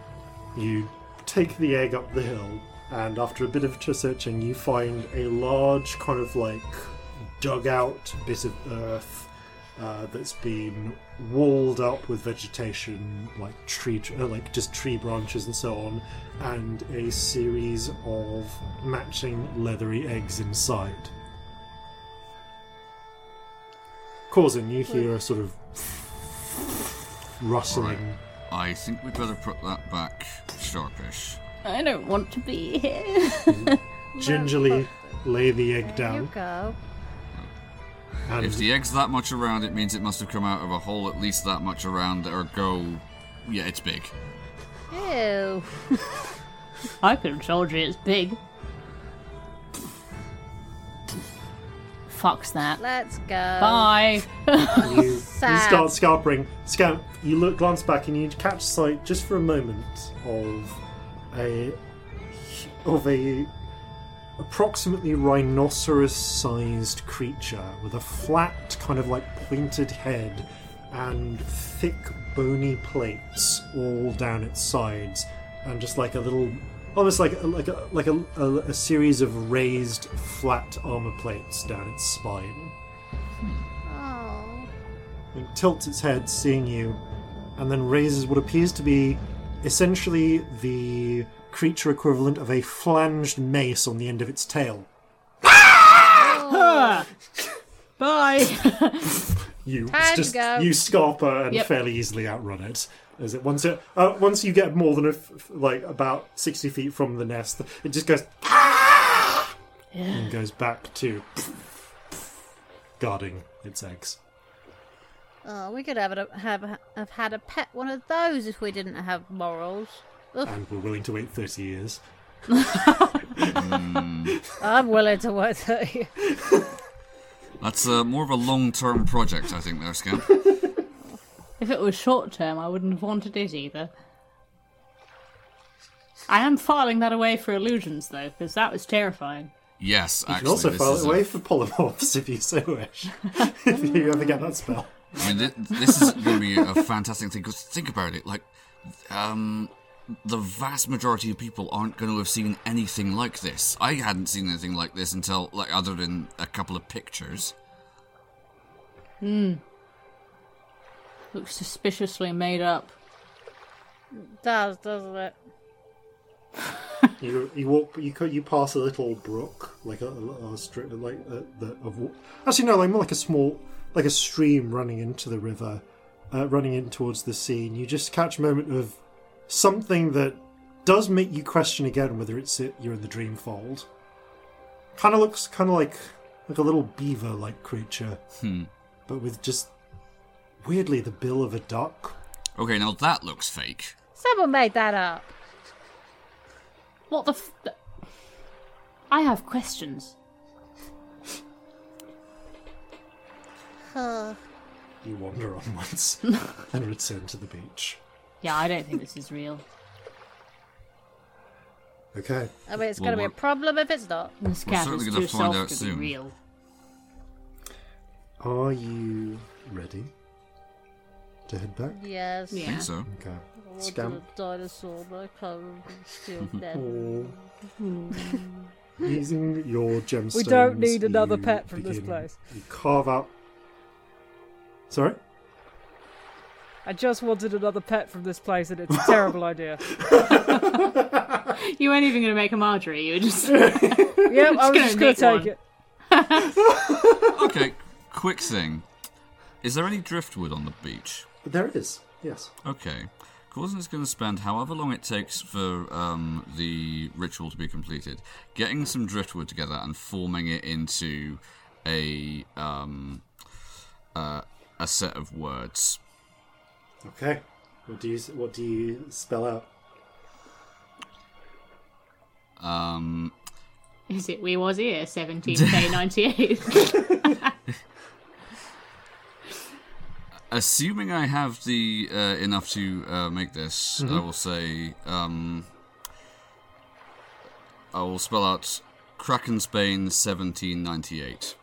You take the egg up the hill, and after a bit of searching, you find a large, kind of like dug out bit of earth uh, that's been walled up with vegetation, like tree, uh, like just tree branches and so on, and a series of matching leathery eggs inside. Corzin you hear a sort of rustling. I think we'd better put that back sharpish. I don't want to be here. Gingerly lay the egg There you down, go. And If the egg's that much around, it means it must have come out of a hole at least that much around, or go. Yeah, it's big. Ew. I could have told you it's big. Fucks that. Let's go. Bye. you, you Sad. start scarpering. Scamp, you look, glance back, and you catch sight just for a moment of a of a approximately rhinoceros-sized creature with a flat, kind of like pointed head and thick, bony plates all down its sides, and just like a little. Almost like a, like a like a, a, a series of raised flat armor plates down its spine. Oh. It tilts its head, seeing you, and then raises what appears to be essentially the creature equivalent of a flanged mace on the end of its tail. Bye. You Time just go. you scarper and Yep. fairly easily outrun it. As it once it uh, once you get more than a f- f- like about sixty feet from the nest, it just goes and goes back to guarding its eggs. Oh, we could have, a, have have had a pet one of those if we didn't have morals. Ugh, And we're willing to wait thirty years. I'm willing to wait. thirty. That's uh, more of a long-term project, I think, there, Scamp. If it was short term, I wouldn't have wanted it either. I am filing that away for illusions, though, because that was terrifying. Yes, You actually, can also this file is it a- away for polymorphs if you so wish. if you ever get that spell. I mean, thi- this is going to be a fantastic thing because think about it. Like, um, the vast majority of people aren't going to have seen anything like this. I hadn't seen anything like this until, like, other than a couple of pictures. Hmm. Looks suspiciously made up. Does doesn't it? You you walk you co- you pass a little brook like a, a, a strip like uh, the of wa- actually no like more like a small like a stream running into the river, uh, running in towards the sea. And you just catch a moment of something that does make you question again whether it's it you're in the Dreamfold. Kind of looks kind of like like a little beaver like creature, Hmm. but with just weirdly the bill of a duck. Okay, now that looks fake. Someone made that up. What the f. th- I have questions. Huh. You wander on once and return to the beach. Yeah, I don't think this is real. Okay. I mean, it's Well, going to be a problem if it's not. This cat certainly is gonna too find soft out to soon. be real. Are you ready to head back? Yes. I Yeah. think so. Okay. Oh, I wanted Scamp. a dinosaur, but I can't. It's still dead. Oh. Using your gemstones. We don't need another you pet from this begin- place. You carve out. Sorry? I just wanted another pet from this place, and it's a terrible idea. You weren't even going to make a Marjorie, you were just. Yep, I was gonna just going to take one. it. Okay, quick thing. Is there any driftwood on the beach? But there it is. Yes. Okay. Corzin is going to spend however long it takes for um, the ritual to be completed, getting some driftwood together and forming it into a um, uh, a set of words. Okay. What do you What do you spell out? Um, Is it We Was Here, 17K98? assuming I have the uh, enough to uh, make this, I will say um, I will spell out Kraken's Bane 1798.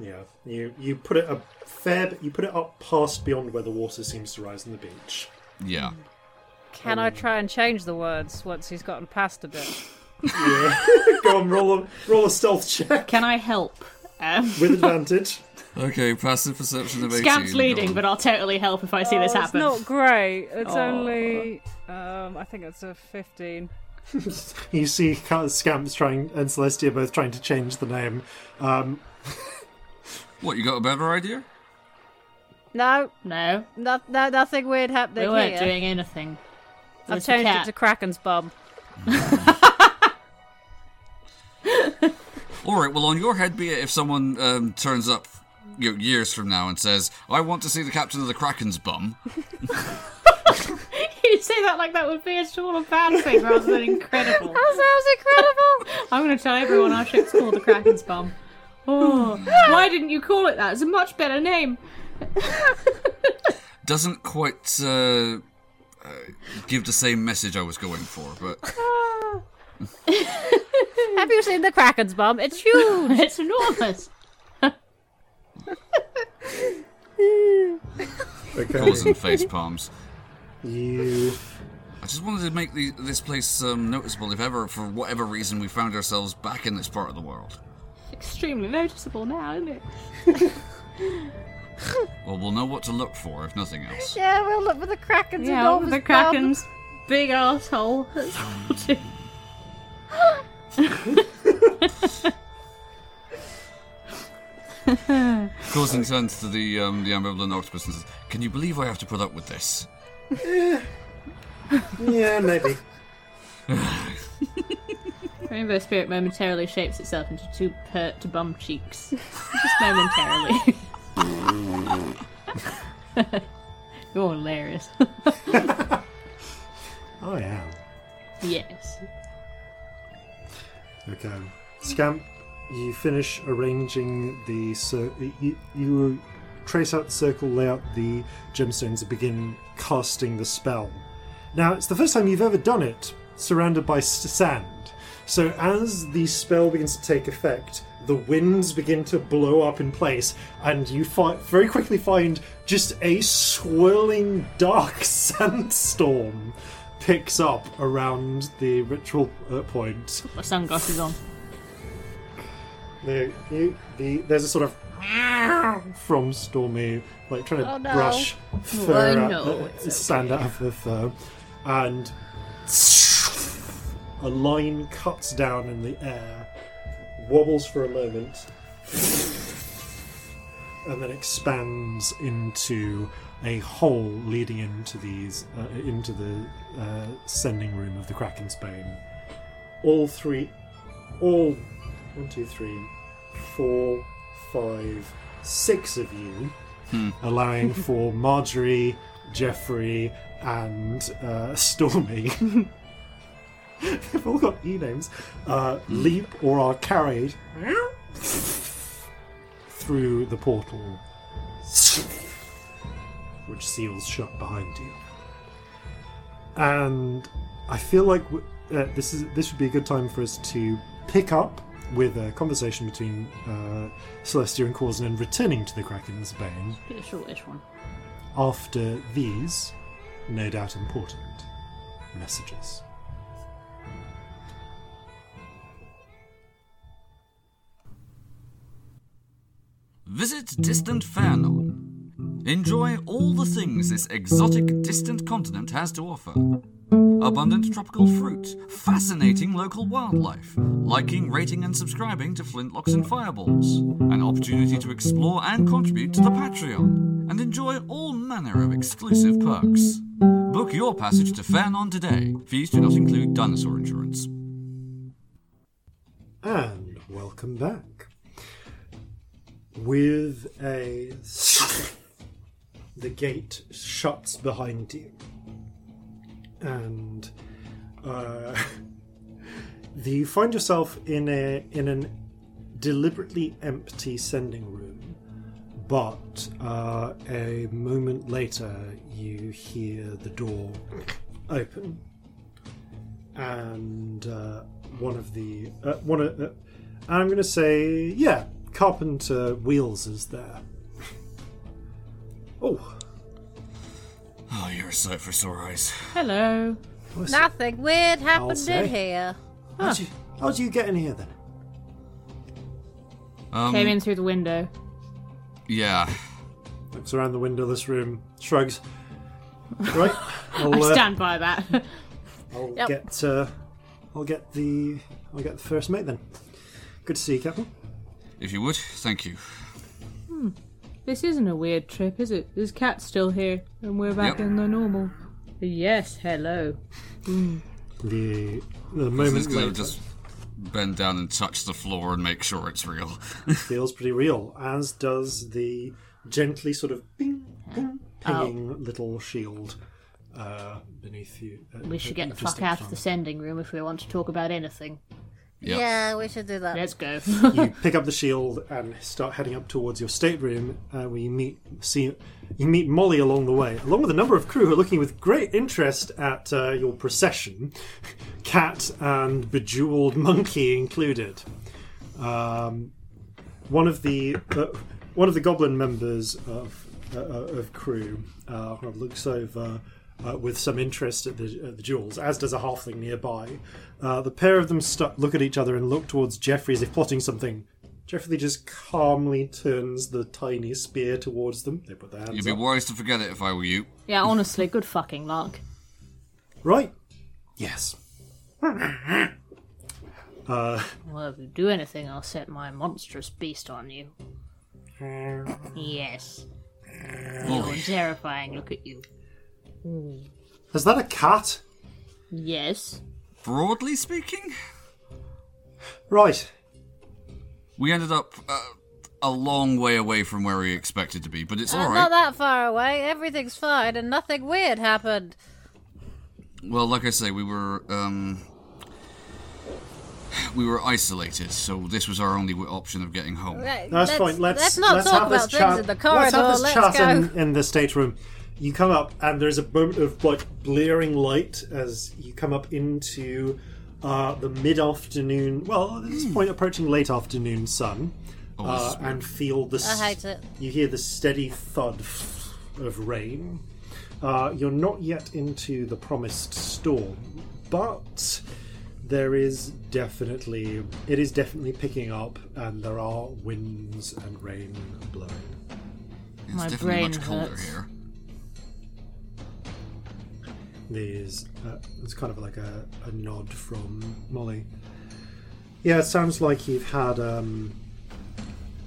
Yeah. You you put it a fair. bit- You put it up past beyond where the water seems to rise on the beach. Yeah. Can I try and change the words once he's gotten past a bit? Yeah. Go on, roll a roll a stealth check Can I help? Um, with advantage. Okay, passive perception of 18. Scamp's leading, but I'll totally help if I see this Oh, happen. It's not great. It's only. Um, I think it's a 15. You see Scamps trying and Celestia both trying to change the name. Um, What, you got a better idea? No, No, no, no nothing weird happening we weren't here. doing anything. I've changed it to Kraken's bum. Alright, well, on your head be it if someone um, turns up you know, years from now and says, I want to see the captain of the Kraken's bum. you say that like that would be a sort of bad thing rather than incredible. That sounds incredible. I'm going to tell everyone our ship's called the Kraken's Bum. Oh, why didn't you call it that? It's a much better name. Doesn't quite uh, uh, give the same message I was going for, but Have you seen the Kraken's bum? It's huge. It's enormous. okay. causing face palms. You I just wanted to make the, this place um, noticeable if ever, for whatever reason, we found ourselves back in this part of the world. Extremely noticeable now, isn't it? Well, we'll know what to look for, if nothing else. yeah, we'll look for the Kraken's Yeah, enormous the bum. Kraken's big asshole. That's what we'll do. Corzin turns to the um, the ambivalent octopus and says, "Can you believe I have to put up with this?" yeah, maybe. Rainbow Spirit momentarily shapes itself into two pert to bum cheeks. Just momentarily. You're hilarious. I am. yes. Okay. Scamp, you finish arranging the cir- you, you trace out the circle, lay out the gemstones, and begin casting the spell. Now, it's the first time you've ever done it surrounded by sand. So, as the spell begins to take effect, the winds begin to blow up in place, and you fi- very quickly find just a swirling dark sandstorm picks up around the ritual uh, point. My sunglasses on. The, you, the, there's a sort of from Stormy, like trying to Oh, no. brush fur Oh, out, uh, sand out of the fur, and a line cuts down in the air, wobbles for a moment, and then expands into a hole leading into these uh, into the uh, sending room of the Kraken's Bane. All three, all one, two, three, four, five, six of you, allowing for Marjorie, Jeffrey, and uh, Stormy. They've all got e names. Uh, leap or are carried through the portal, which seals shut behind you. And I feel like w- uh, this is this would be a good time for us to pick up with a conversation between uh, Celestia and Corzin and returning to the Kraken's Bane Be a shortish one. after these, no doubt important, messages. Visit distant Fairnon. Enjoy all the things this exotic distant continent has to offer. Abundant tropical fruit, fascinating local wildlife, liking, rating, and subscribing to Flintlocks and Fireballs, an opportunity to explore and contribute to the Patreon, and enjoy all manner of exclusive perks. Book your passage to Fairnon today. Fees do not include dinosaur insurance. And welcome back. With a. The gate shuts behind you. And. Uh, you find yourself in a in an deliberately empty sending room, but uh, a moment later you hear the door open, and uh, one of the uh, one of uh, I'm going to say yeah, Carpenter Wheels is there. Oh, Oh, you're a sight for sore eyes. Hello. Nothing weird happened say. in here. How'd you, how'd you get in here then? Um, Came in through the window. Yeah. Looks around the window of this room, shrugs. Right, I'll, I uh, stand by that. I'll Yep. get uh, I'll get the I'll get the first mate then. Good to see you, Captain. If you would, thank you. this isn't a weird trip, is it? This cat's still here, and we're back Yep. in the normal. Yes, hello. The the moment gonna later just bend down and touch the floor and make sure it's real. feels pretty real, as does the gently sort of bing, bing, Oh. pinging little shield uh, beneath you. uh, We should get the fuck out of the sending room if we want to talk about anything. Yep. Yeah, we should do that. Let's go. You pick up the shield and start heading up towards your stateroom, uh, where you meet see you meet Molly along the way, along with a number of crew who are looking with great interest at uh, your procession, cat and bejeweled monkey included. Um, one of the uh, one of the goblin members of uh, uh, of crew uh, kind of looks over uh, with some interest at the, at the jewels, as does a halfling nearby. Uh, the pair of them stu- look at each other and look towards Jeffrey as if plotting something. Jeffrey just calmly turns the tiny spear towards them. They put their hands You'd be up. wise to forget it if I were you. yeah, honestly, good fucking luck. Right? Yes. Well, if you do anything, I'll set my monstrous beast on you. Yes. You're terrifying. Look at you. Is that a cat? Yes. Broadly speaking, Right. we ended up uh, a long way away from where we expected to be, but it's Uh, alright. Not that far away. Everything's fine, and nothing weird happened. Well, like I say, we were um, we were isolated, so this was our only w- option of getting home. Right, That's let's, fine. Let's let's not let's talk have this about chat. things in the corridor. Let's have this Let's chat go. in, in the stateroom. You come up, and there's a moment of like blaring light as you come up into uh, the mid-afternoon. Well, at this point, approaching late afternoon sun, Oh, uh, is and feel the. s- I hate it. You hear the steady thud of rain. Uh, you're not yet into the promised storm, but there is definitely it is definitely picking up, and there are winds and rain blowing. It's My definitely brain much colder hurts. here. There's uh, it's kind of like a, a nod from Molly. Yeah, it sounds like you've had um,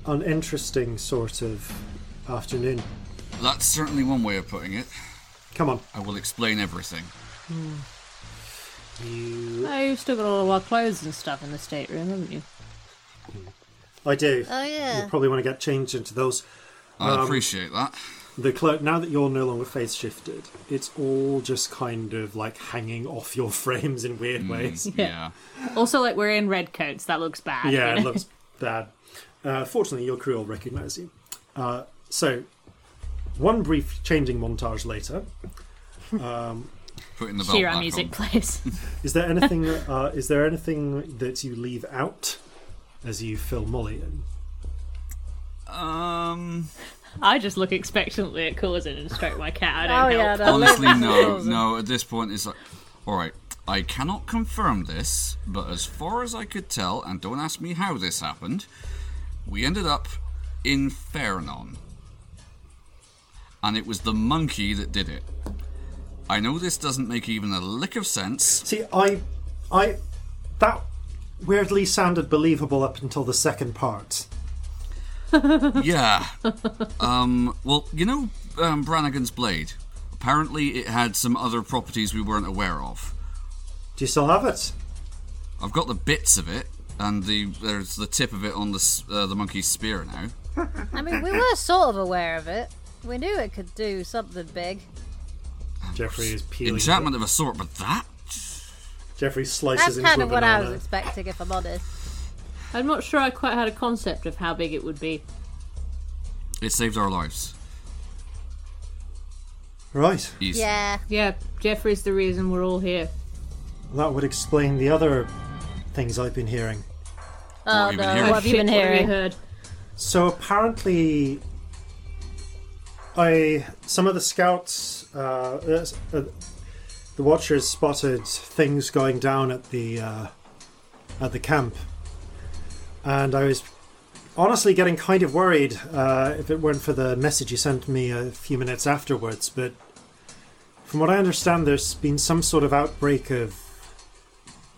an interesting sort of afternoon. That's certainly one way of putting it. Come on, I will explain everything. you. Oh, you've still got all of our clothes and stuff in the stateroom, haven't you? I do. Oh yeah. You probably want to get changed into those. I Um, appreciate that. The clo- now that you're no longer face shifted, it's all just kind of like hanging off your frames in weird ways. Yeah. Also, like we're in red coats. That looks bad. Yeah, you it looks bad. Uh, fortunately, your crew will recognise you. Uh, so, one brief changing montage later. Putting the belt Shira back music on. plays. Is there anything? uh, is there anything that you leave out as you fill Molly in? Um. I just look expectantly at Corzin and stroke my cat. I don't Oh yeah. help. no, Honestly, no, no. At this point, it's like, all right. I cannot confirm this, but as far as I could tell, and don't ask me how this happened, we ended up in Fernon, and it was the monkey that did it. I know this doesn't make even a lick of sense. See, I, I, that weirdly sounded believable up until the second part. Yeah. Um. Well, you know, um, Brannigan's blade. Apparently, it had some other properties we weren't aware of. Do you still have it? I've got the bits of it, and the there's the tip of it on the uh, the monkey's spear now. I mean, we were sort of aware of it. We knew it could do something big. Jeffrey is peeling. Enchantment of a sort, but that Jeffrey slices That's into kind a of what I was expecting, if I'm honest. I'm not sure I quite had a concept of how big it would be. it saved our lives. Right. Easy. Yeah. Yeah, Jeffrey's the reason we're all here. That would explain the other things I've been hearing. Oh have no, hearing? what have you been what you hearing? heard? So apparently, I some of the scouts, uh, uh, uh, the watchers spotted things going down at the uh, at the camp, and I was honestly getting kind of worried uh, if it weren't for the message you sent me a few minutes afterwards. But from what I understand, there's been some sort of outbreak of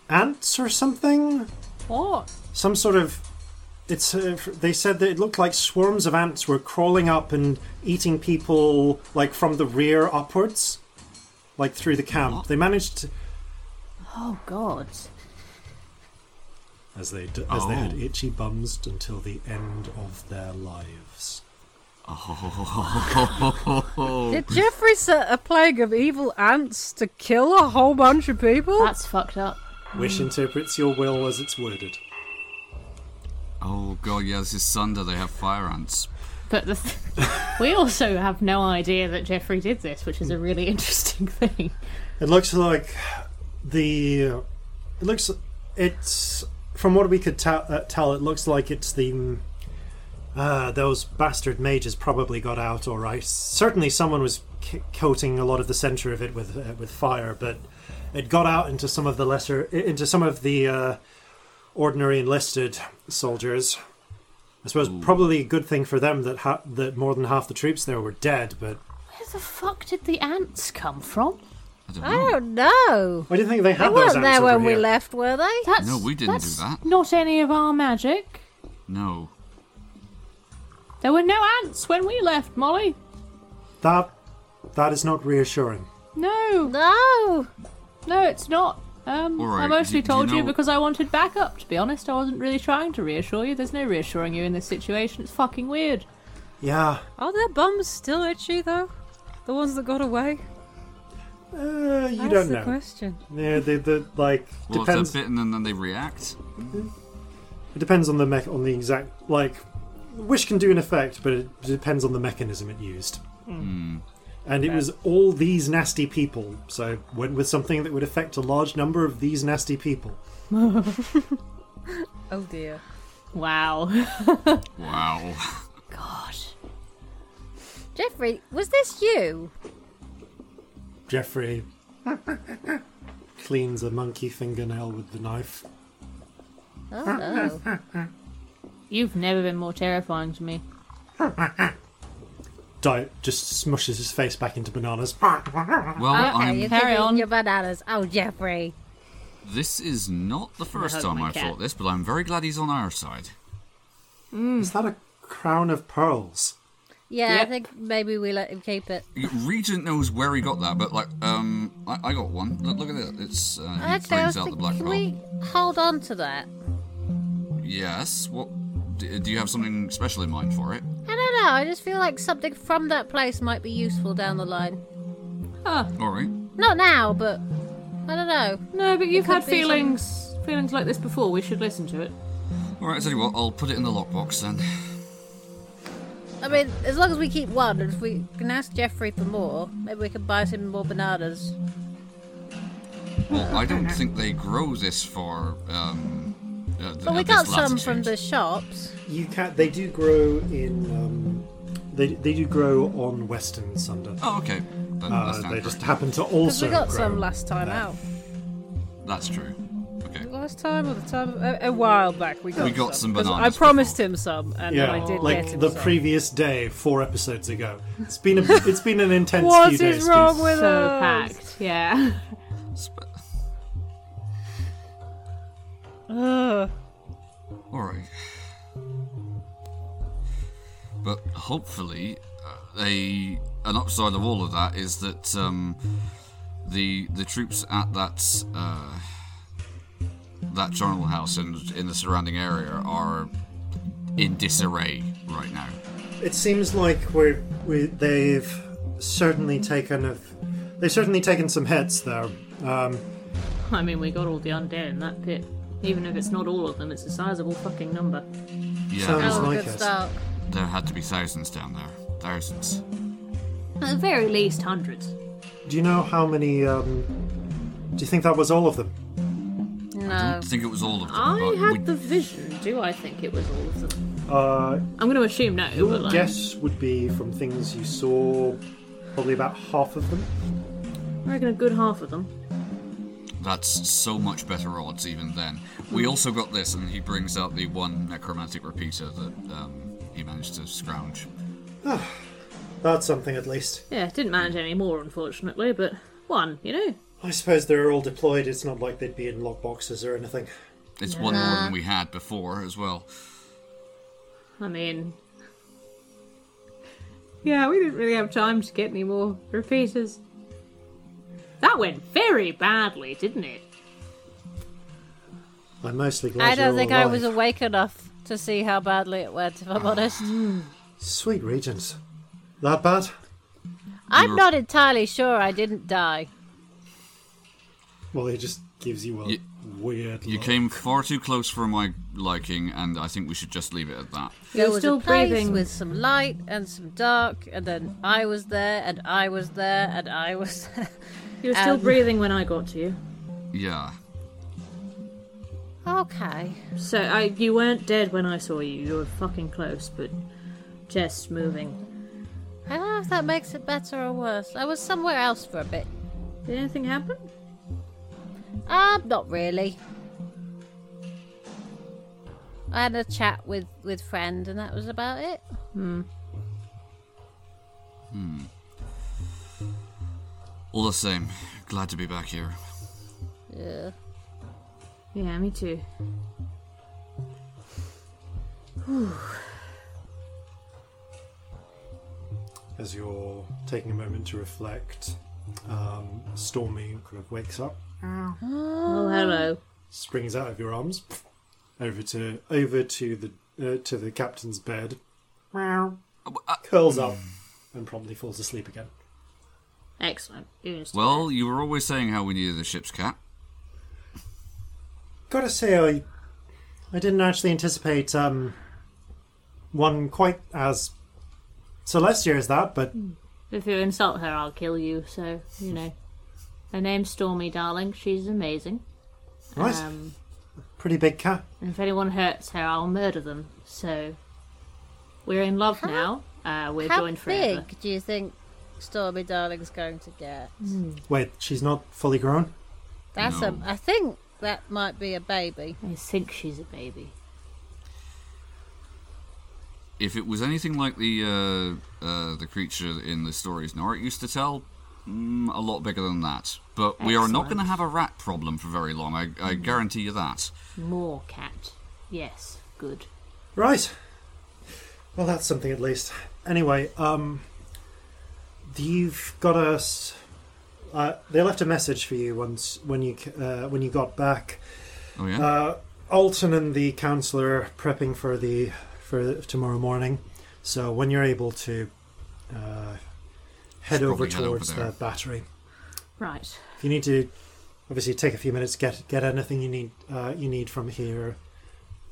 ants or something. What? Some sort of. It's. Uh, they said that it looked like swarms of ants were crawling up and eating people, like from the rear upwards, like through the camp. They managed to, Oh God. As they d- as they had Oh. itchy bums until the end of their lives. Oh, Did Jeffrey set a plague of evil ants to kill a whole bunch of people? That's fucked up. Wish interprets your will as it's worded. oh god, yeah, this is Sunder. They have fire ants. But the th- we also have no idea that Jeffrey did this, which is a really interesting thing. It looks like the. It looks. It's from what we could ta- uh, tell. It looks like it's the. Uh, those bastard mages probably got out all right. Certainly, someone was c- coating a lot of the center of it with uh, with fire, but it got out into some of the lesser, into some of the uh, ordinary enlisted soldiers. I suppose probably a good thing for them that ha- that more than half the troops there were dead. But Where the fuck did the ants come from? I don't know. I know. don't know. why do you think they They had those weren't there over when we here? left, were they? That's No, we didn't do that. Not any of our magic. No. There were no ants when we left, Molly. That that is not reassuring. No, No. no, it's not. Um, All right, I mostly do- do you told you because I wanted backup. To be honest, I wasn't really trying to reassure you. There's no reassuring you in this situation. It's fucking weird. Yeah, Are their bums still itchy though? The ones that got away? Uh, you That's don't the know. question. Yeah, the the like Well, depends. if they're bitten and then they react. It depends on the mech on the exact like. Wish can do an effect, but it depends on the mechanism it used. And it was all these nasty people, so went with something that would affect a large number of these nasty people. Oh dear. Wow. Wow. God. Jeffrey, was this you? Jeffrey cleans a monkey fingernail with the knife. Oh. You've never been more terrifying to me. Di- just smushes his face back into bananas. Well, Okay, I'm. you're Carry giving on. your bananas. Oh, Jeffrey. This is not the first hug time my I've cat. thought this, but I'm very glad he's on our side. Hmm. Is that a crown of pearls? Yeah, Yep. I think maybe we let him keep it. Regent knows where he got that, but like, um, I, I got one. Look, look at it. It's uh, he Actually, I brings was out the thinking, black can pearl. we hold on to that? Yes. What? Do you have something special in mind for it? I don't know. I just feel like something from that place might be useful down the line. Huh. All right. Not now, but I don't know. No, but you've Could had be feelings feelings like this before. We should listen to it. All right. Tell you what, I'll put it in the lockbox then. I mean, as long as we keep one, and if we can ask Jeffrey for more, maybe we can buy some more bananas. Well, I don't think they grow this far. Um, uh, But we got some from the shops. You can. They do grow in. Um, they they do grow on Western Sunder. Oh, okay. Then Uh, that's not they just happen to Because also. we got grow some last time there. out. That's true. Okay. Last time or the time a, a while back we got We got some 'Cause I bananas promised before. him some, and Yeah, I did like get him the some. previous day, four episodes ago. It's been a, it's been an intense What few days. wrong Steve. with So us? packed. Yeah. Sp- Ugh. All right. But hopefully, uh, a an upside of all of that is that um, the the troops at that uh, that journal house and in the surrounding area are in disarray right now. It seems like we're we, they've certainly taken a, they've certainly taken some hits there. Um, I mean, we got all the undead in that pit. Even if it's not all of them, it's a sizable fucking number. Yeah, Sounds That was a like good start. there had to be thousands down there. Thousands. At the very least, hundreds. do you know how many? Um, do you think that was all of them? No. don't think it was all of them. I but had we- the vision. Do I think it was all of them? Uh, I'm going to assume no. your but like, guess would be from things you saw, probably about half of them. I reckon a good half of them. That's so much better odds even then. We also got this, and he brings out the one necromantic repeater that um, he managed to scrounge. That's something at least. Yeah, didn't manage any more, unfortunately, but one, you know. I suppose they're all deployed. It's not like they'd be in lockboxes or anything. It's one more than we had before as well. I mean, yeah, we didn't really have time to get any more repeaters. That went very badly, didn't it? I'm mostly glad I don't all think I was awake enough to see how badly it went, if I'm ah. honest. Sweet Regents. That bad? I'm were- not entirely sure I didn't die. Well, it just gives you a You- weird You look. came far too close for my liking, and I think we should just leave it at that. There You're was still a place breathing. with some light and some dark, and then I was there, and I was there, and I was there. You were still Um, breathing when I got to you. Yeah. okay. So I, you weren't dead when I saw you. You were fucking close, but just moving. I don't know if that makes it better or worse. I was somewhere else for a bit. Did anything happen? Um, not really. I had a chat with with friend, and that was about it. Hmm. Hmm. All the same, glad to be back here. Yeah. Yeah, me too. As you're taking a moment to reflect, um, Stormy kind of wakes up, Oh, hello. springs out of your arms, over to over to the uh, to the captain's bed, curls up, and promptly falls asleep again. Excellent. Well, you were always saying how we needed the ship's cat. Gotta say, I I didn't actually anticipate um, one quite as Celestia as that, but If you insult her, I'll kill you. So you know, her name's Stormy, darling. She's amazing. right, Um, pretty big cat. and if anyone hurts her, I'll murder them. So we're in love How- now. Uh, we're How joined forever. big do you think Stormy Darling's going to get? Wait, she's not fully grown. That's No. a. I think that might be a baby. I think she's a baby. If it was anything like the uh, uh, the creature in the stories Norit used to tell, mm, a lot bigger than that. But we are not going to have a rat problem for very long. I, I guarantee you that. More cat. Yes, good. Right. Well, that's something at least. Anyway, um, you've got us. Uh, they left a message for you once when you uh, when you got back. Oh yeah. Uh, Alton and the councillor are prepping for the for tomorrow morning. So when you're able to uh, head over probably head over towards the battery, Right. if you need to, obviously take a few minutes get get anything you need uh, you need from here,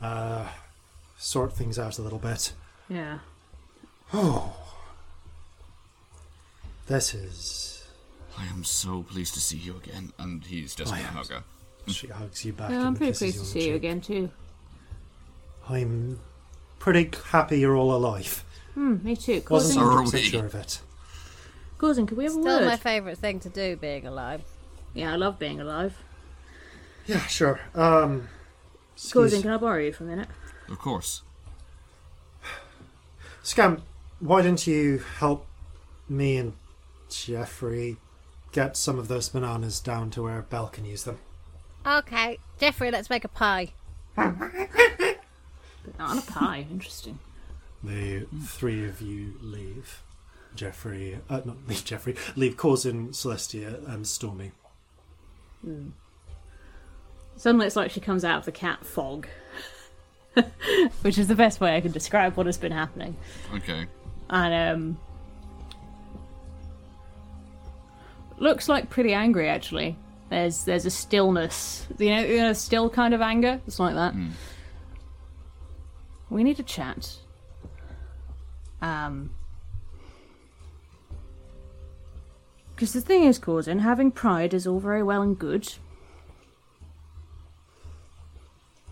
uh, sort things out a little bit. Yeah. Oh, this is. I am so pleased to see you again. And he's just I going to am. hug her. She hugs you back. Yeah, I'm pretty pleased to on the see you again too. I'm pretty happy you're all alive. Hmm, me too. Wasn't So 100% sure of it. Cousin, can we have a word? Still my favourite thing to do, being alive. Yeah, I love being alive. Yeah, sure. Um, Corzin, can I borrow you for a minute? Of course. Scamp, why don't you help me and Jeffrey get some of those bananas down to where Belle can use them? Okay, Jeffrey, let's make a pie. But not on a pie. Interesting. The three of you leave. Jeffrey, uh, not leave Jeffrey, leave Corzin, Celestia, and Stormy. Suddenly, it's like she comes out of the cat fog, which is the best way I can describe what has been happening. Okay. And um, looks like pretty angry actually. There's there's a stillness, you know, you know, still kind of anger. It's like that. We need to chat. Um, because the thing is, Corzin, having pride is all very well and good.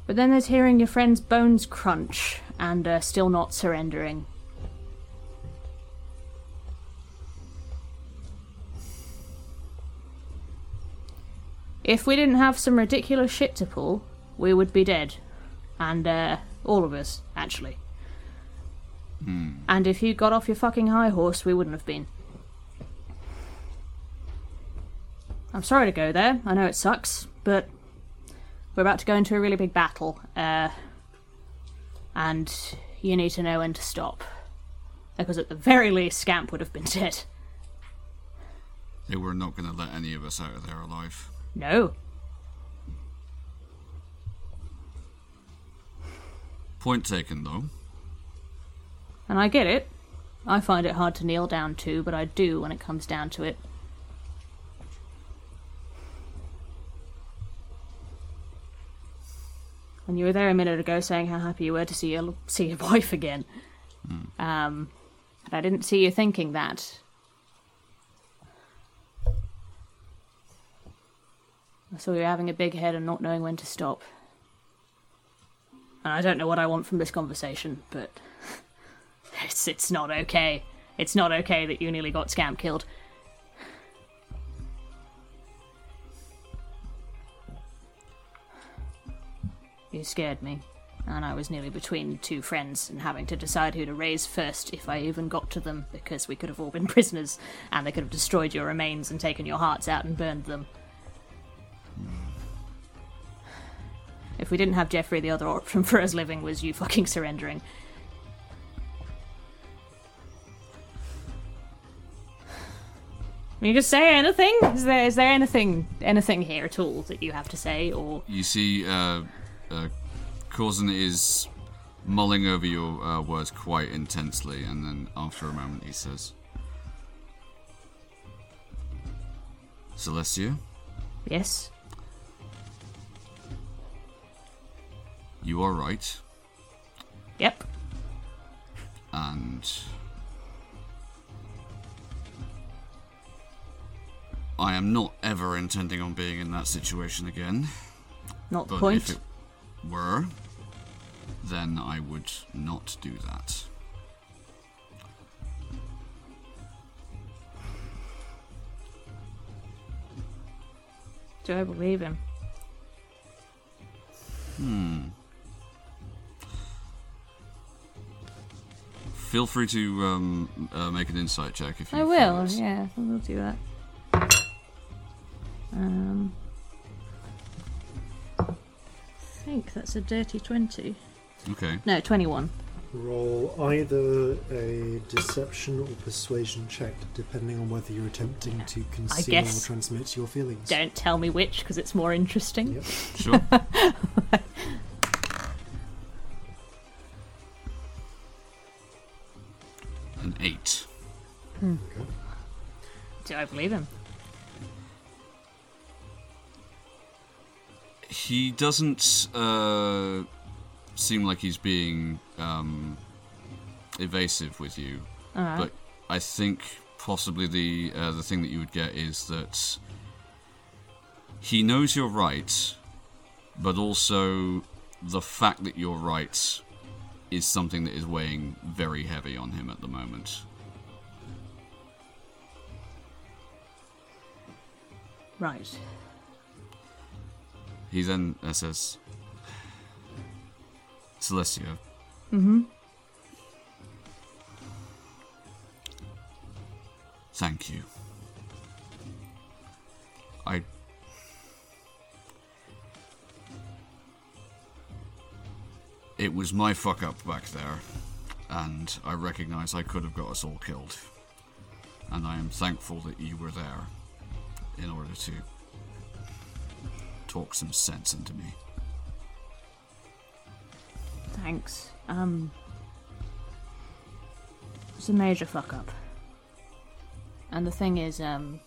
But then there's hearing your friend's bones crunch and uh, still not surrendering. If we didn't have some ridiculous shit to pull, we would be dead. And, uh, all of us, actually. And if you got off your fucking high horse, we wouldn't have been. I'm sorry to go there. I know it sucks, but we're about to go into a really big battle, uh, and you need to know when to stop. Because at the very least, Scamp would have been dead. They were not going to let any of us out of there alive. No. Point taken, though. And I get it. I find it hard to kneel down to, but I do when it comes down to it. And you were there a minute ago saying how happy you were to see your see your wife again. Um, but I didn't see you thinking that. I saw you having a big head and not knowing when to stop. And I don't know what I want from this conversation, but it's it's not okay. It's not okay that you nearly got scamp killed. You scared me, and I was nearly between two friends and having to decide who to raise first if I even got to them because we could have all been prisoners and they could have destroyed your remains and taken your hearts out and burned them. If we didn't have Jeffrey, the other option for us living was you fucking surrendering. You just say anything? Is there is there anything anything here at all that you have to say, or You see, uh, uh, Corzin is mulling over your uh, words quite intensely, and then after a moment he says, Celestia, yes? you are right, Yep. and I am not ever intending on being in that situation again. Not the point. if it were, then I would not do that. Do I believe him? Hmm. Feel free to um, uh, make an insight check if you I will. Yeah, I will do that. Um, think that's a dirty twenty. Okay. No, twenty-one. Roll either a deception or persuasion check, depending on whether you're attempting to conceal or guess- transmit your feelings. Don't tell me which, because it's more interesting. Yep. Sure. An eight. Hmm. Do I believe him? He doesn't uh, seem like he's being um, evasive with you, Alright. but I think possibly the uh, the thing that you would get is that he knows you're right, but also the fact that you're right is something that is weighing very heavy on him at the moment. Right. He in SS. Celestia. Mm-hmm. Thank you. I. It was my fuck up back there, and I recognize I could have got us all killed. And I am thankful that you were there in order to talk some sense into me. Thanks. Um, it's a major fuck up. And the thing is, um,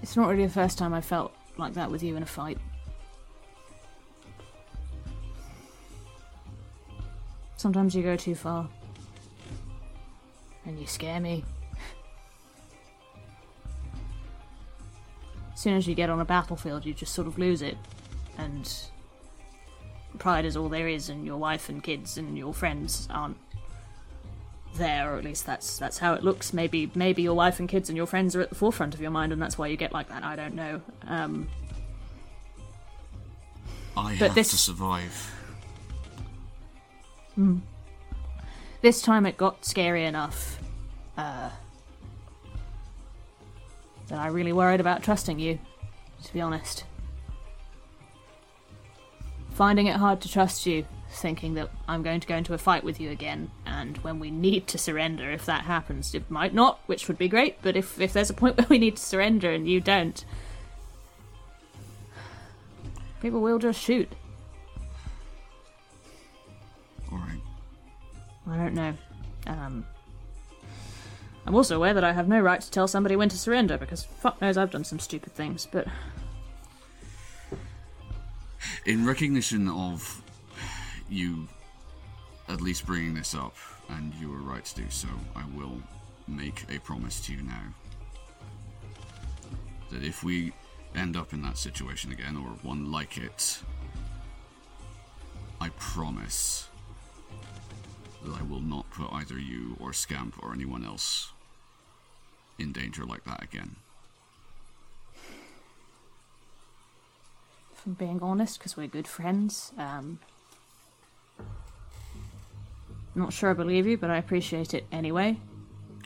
it's not really the first time I felt like that with you in a fight. Sometimes you go too far. And you scare me. Soon as you get on a battlefield, you just sort of lose it, and pride is all there is, and your wife and kids and your friends aren't there, or at least that's that's how it looks. Maybe maybe your wife and kids and your friends are at the forefront of your mind, and that's why you get like that. I don't know. Um, I have this- to survive. this time it got scary enough uh, that I really worried about trusting you, to be honest. Finding it hard to trust you, thinking that I'm going to go into a fight with you again, and when we need to surrender, if that happens, it might not, which would be great, but if, if there's a point where we need to surrender and you don't, people will just shoot. Alright. I don't know. Um, I'm also aware that I have no right to tell somebody when to surrender because fuck knows I've done some stupid things. But In recognition of you at least bringing this up, and you were right to do so, I will make a promise to you now. That if we end up in that situation again, or one like it, I promise that I will not put either you or Scamp or anyone else in danger like that again. if I'm being honest, because we're good friends, um, I'm not sure I believe you, but I appreciate it anyway.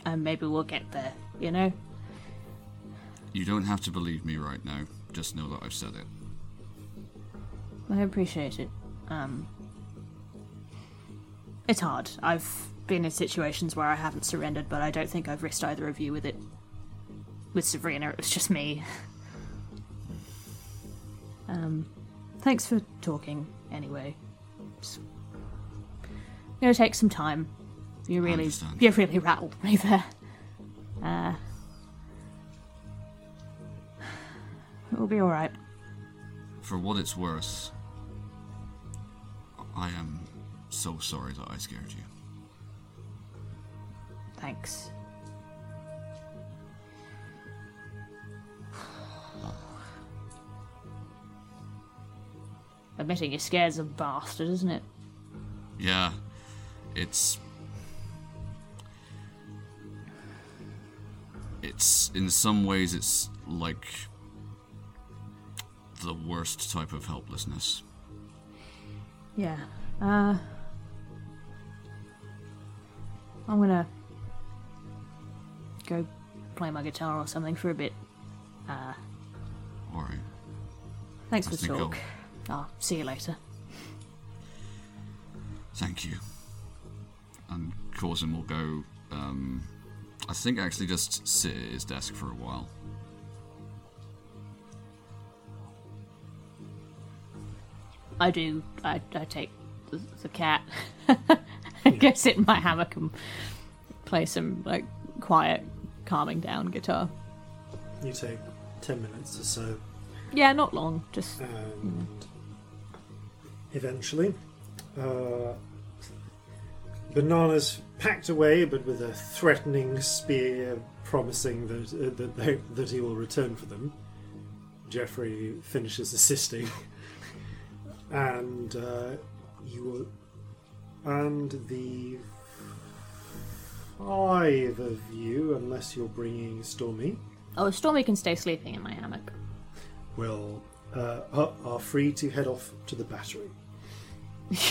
And maybe we'll get there. You know. You don't have to believe me right now, just know that I've said it. I appreciate it. Um, it's hard. I've been in situations where I haven't surrendered, but I don't think I've risked either of you with it. With Sabrina, it was just me. Um, thanks for talking, anyway. It's gonna take some time. You really, you really rattled me there. Uh, it'll be all right. For what it's worth, I am so sorry that I scared you. Thanks. Admitting you're scared's a bastard, isn't it? Yeah, it's. It's. In some ways, it's like. the worst type of helplessness. Yeah. Uh. I'm gonna go play my guitar or something for a bit. Uh, Alright. thanks for the talk. I'll see you later. Thank you. And Corzin will go, um, I think actually just sit at his desk for a while. I do. I, I take the, the cat, I go sit in my hammock and play some like quiet, calming down guitar. You take 10 minutes or so, Yeah, not long. Just and eventually, uh, Banana's packed away, but with a threatening spear promising that, uh, that, they, that he will return for them. Jeffrey finishes assisting, and uh, you will, and the five of you, unless you're bringing Stormy, oh, Stormy can stay sleeping in my hammock. will uh, are, are free to head off to the battery.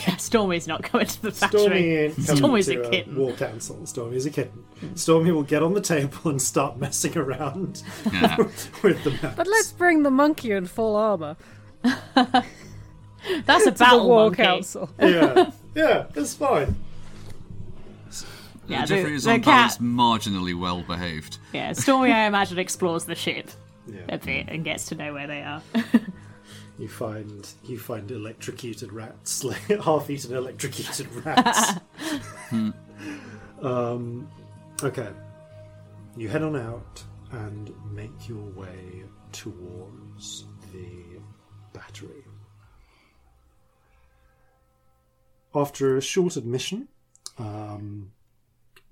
Yeah, Stormy's not going to the battery. Stormy Stormy's to a kitten. war council. Stormy is a kitten. Stormy will get on the table and start messing around Yeah. with the maps. But let's bring the monkey in full armor That's a battle war monkey. council. yeah, yeah, it's fine. Yeah, Jeffrey the- is the on balance marginally well behaved. Yeah, Stormy, I imagine, explores the ship a bit and gets to know where they are. you find you find electrocuted rats, like half-eaten electrocuted rats. um, okay, you head on out and make your way towards the battery. After a short admission, um,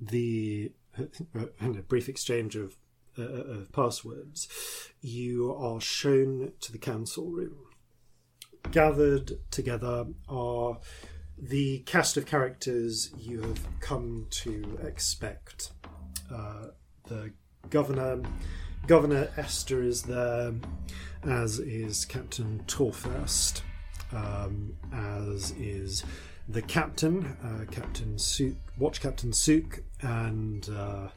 the and a brief exchange of uh, of passwords, you are shown to the council room. Gathered together are the cast of characters you have come to expect. Uh, the governor, Governor Esther, is there, as is Captain Torfirst, um, as is the captain, uh, Captain Sook, Watch Captain Sook, and uh,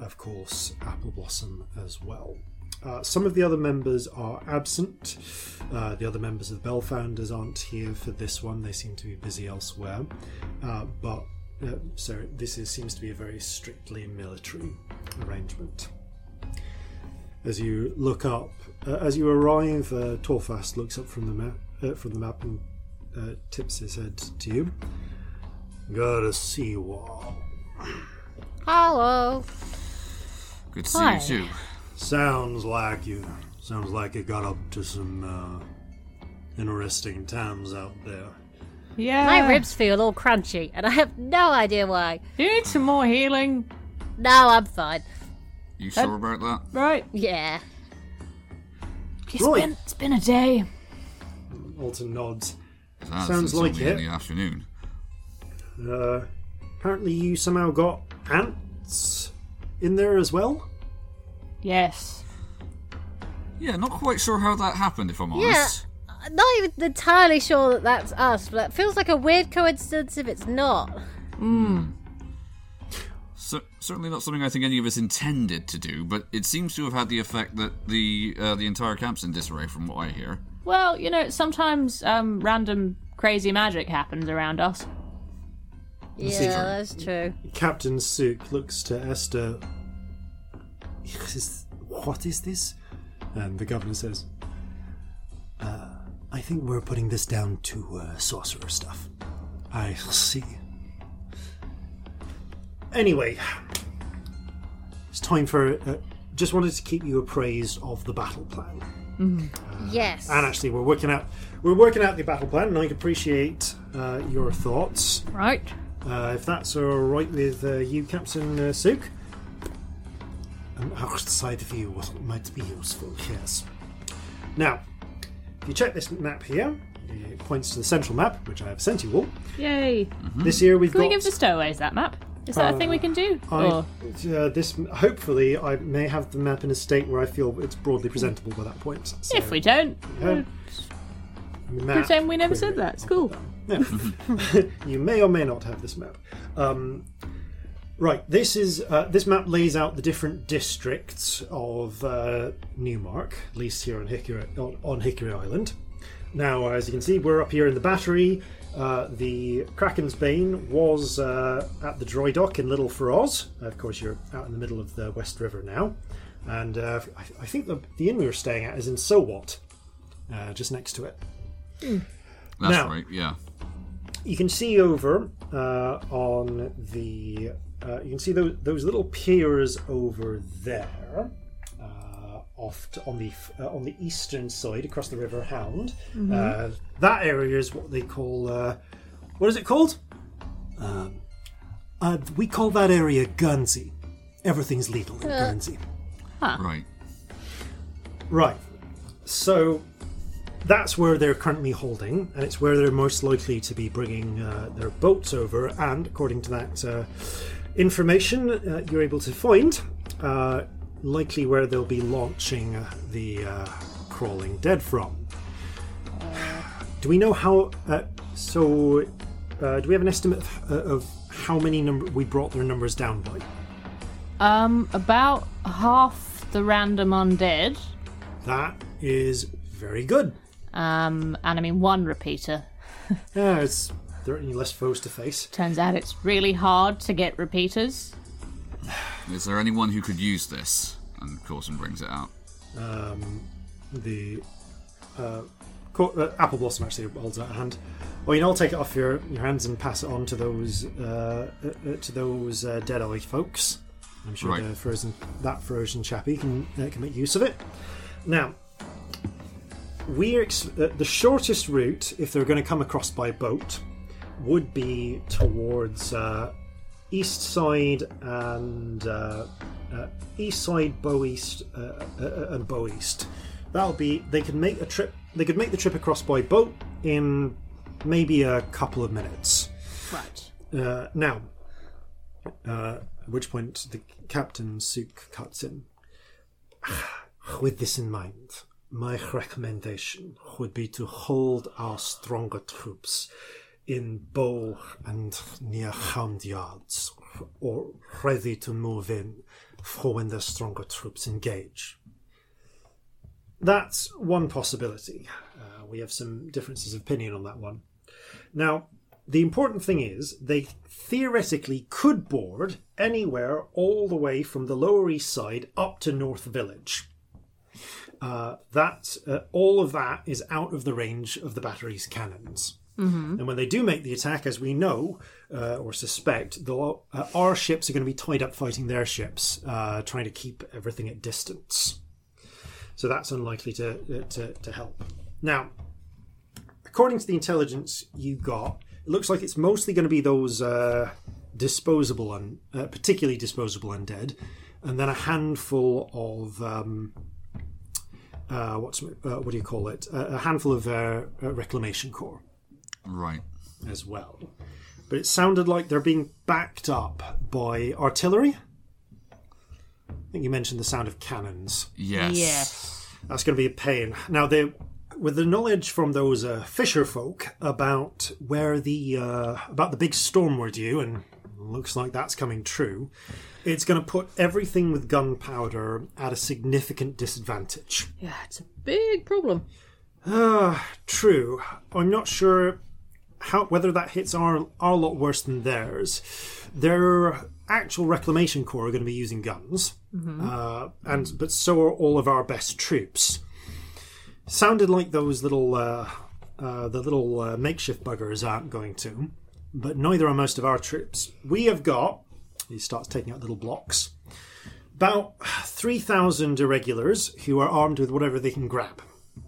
of course Apple Blossom as well. Uh, some of the other members are absent. Uh, the other members of the Bell Founders aren't here for this one. They seem to be busy elsewhere. Uh, but uh, so this is, seems to be a very strictly military arrangement. As you look up, as you arrive, Torfast looks up from the map, from the map, and uh, tips his head to you. Got a seawall. Hello. Good to see Hi. you too. Sounds like you. Sounds like you got up to some uh, interesting times out there. Yeah. My ribs feel all crunchy, and I have no idea why. You need some more healing, No, I'm fine. You sure about that? right? Yeah. It's Right. been it's been a day. Alton nods. That's Sounds like it. In the afternoon. Uh, apparently, you somehow got ants in there as well. Yes. Yeah, not quite sure how that happened, if I'm Yeah. honest. I'm not even entirely sure that that's us, but it feels like a weird coincidence if it's not. So, certainly not something I think any of us intended to do, but it seems to have had the effect that the uh, the entire camp's in disarray, from what I hear. Well, you know, sometimes um, random crazy magic happens around us. Yeah, that's true. Captain Sook looks to Esther. Is, what is this? And the governor says, uh, I think we're putting this down to uh, sorcerer stuff. I see. Anyway, it's time for. Uh, just wanted to keep you appraised of the battle plan. Yes. And actually, we're working out we're working out the battle plan, and I appreciate uh, your thoughts. Right. Uh, if that's all right with uh, you, Captain uh, Sook. An outside view what might be useful, yes. Now, if you check this map here, it points to the central map, which I have sent you all. Yay. This year we've Can we got. give the stowaways that map? Is that a thing we can do? I, uh, this hopefully I may have the map in a state where I feel it's broadly presentable by that point. So, if we don't, uh, map pretend we never said that. It's cool. Yeah. you may or may not have this map. Um, right, this is uh, this map lays out the different districts of uh, Newmark, at least here on Hickory on, on Hickory Island. Now, as you can see, we're up here in the battery. Uh, the Kraken's Bane was uh, at the dry dock in Little Feroz. Of course, you're out in the middle of the West River now, and uh, I, I think the, the inn we were staying at is in Sowat, uh, just next to it. That's Now- right, yeah. you can see over uh, on the uh, you can see those, those little piers over there off to, on the uh, on the eastern side across the river hound uh, that area is what they call uh, what is it called um, uh, we call that area guernsey everything's legal in guernsey Right. Right. So that's where they're currently holding, and it's where they're most likely to be bringing uh, their boats over. And according to that uh, information uh, you're able to find, uh, likely where they'll be launching uh, the uh, crawling dead from. Do we know how? Uh, so, uh, do we have an estimate of, uh, of how many number we brought their numbers down by? Um, about half the random undead. That is very good. Um, and I mean one repeater. Yeah, it's there are any less foes to face. Turns out it's really hard to get repeaters. Is there anyone who could use this? And Corzin brings it out. Um, the uh, co- uh, apple blossom actually holds out a hand. Well, you know, I'll take it off your, your hands and pass it on to those uh, uh, uh, to those uh, dead eye folks. I'm sure Right. the frozen that frozen chappie can uh, can make use of it. Now, we're ex- uh, the shortest route if they're going to come across by boat would be towards uh, east side and uh, uh, east side, bow east, uh, uh, and bow east. That'll be. They can make a trip. They could make the trip across by boat in maybe a couple of minutes. Right. Uh, now, uh, at which point the captain Sook cuts in. With this in mind, my recommendation would be to hold our stronger troops in bow and near hound yards, or ready to move in for when the stronger troops engage. That's one possibility. Uh, we have some differences of opinion on that one. Now, the important thing is they theoretically could board anywhere all the way from the Lower East Side up to North Village. Uh, that uh, all of that is out of the range of the battery's cannons. And when they do make the attack, as we know uh, or suspect, the, uh, our ships are going to be tied up fighting their ships, uh, trying to keep everything at distance. So that's unlikely to, uh, to, to help. Now, according to the intelligence you got, it looks like it's mostly going to be those uh, disposable, un- uh, particularly disposable undead, and then a handful of um, what's what do you call it? A handful of reclamation corps Right. as well. But it sounded like they're being backed up by artillery. I think you mentioned the sound of cannons. Yes. Yes. That's going to be a pain. Now, they, with the knowledge from those uh, fisher folk about where the uh, about the big storm were due, and looks like that's coming true, it's going to put everything with gunpowder at a significant disadvantage. Yeah, it's a big problem. Ah, true. I'm not sure how whether that hits our our lot worse than theirs. Their actual reclamation corps are going to be using guns, uh, and but so are all of our best troops. Sounded like those little uh, uh, the little uh, makeshift buggers aren't going to, but neither are most of our troops. We have got. He starts taking out little blocks. About three thousand irregulars who are armed with whatever they can grab.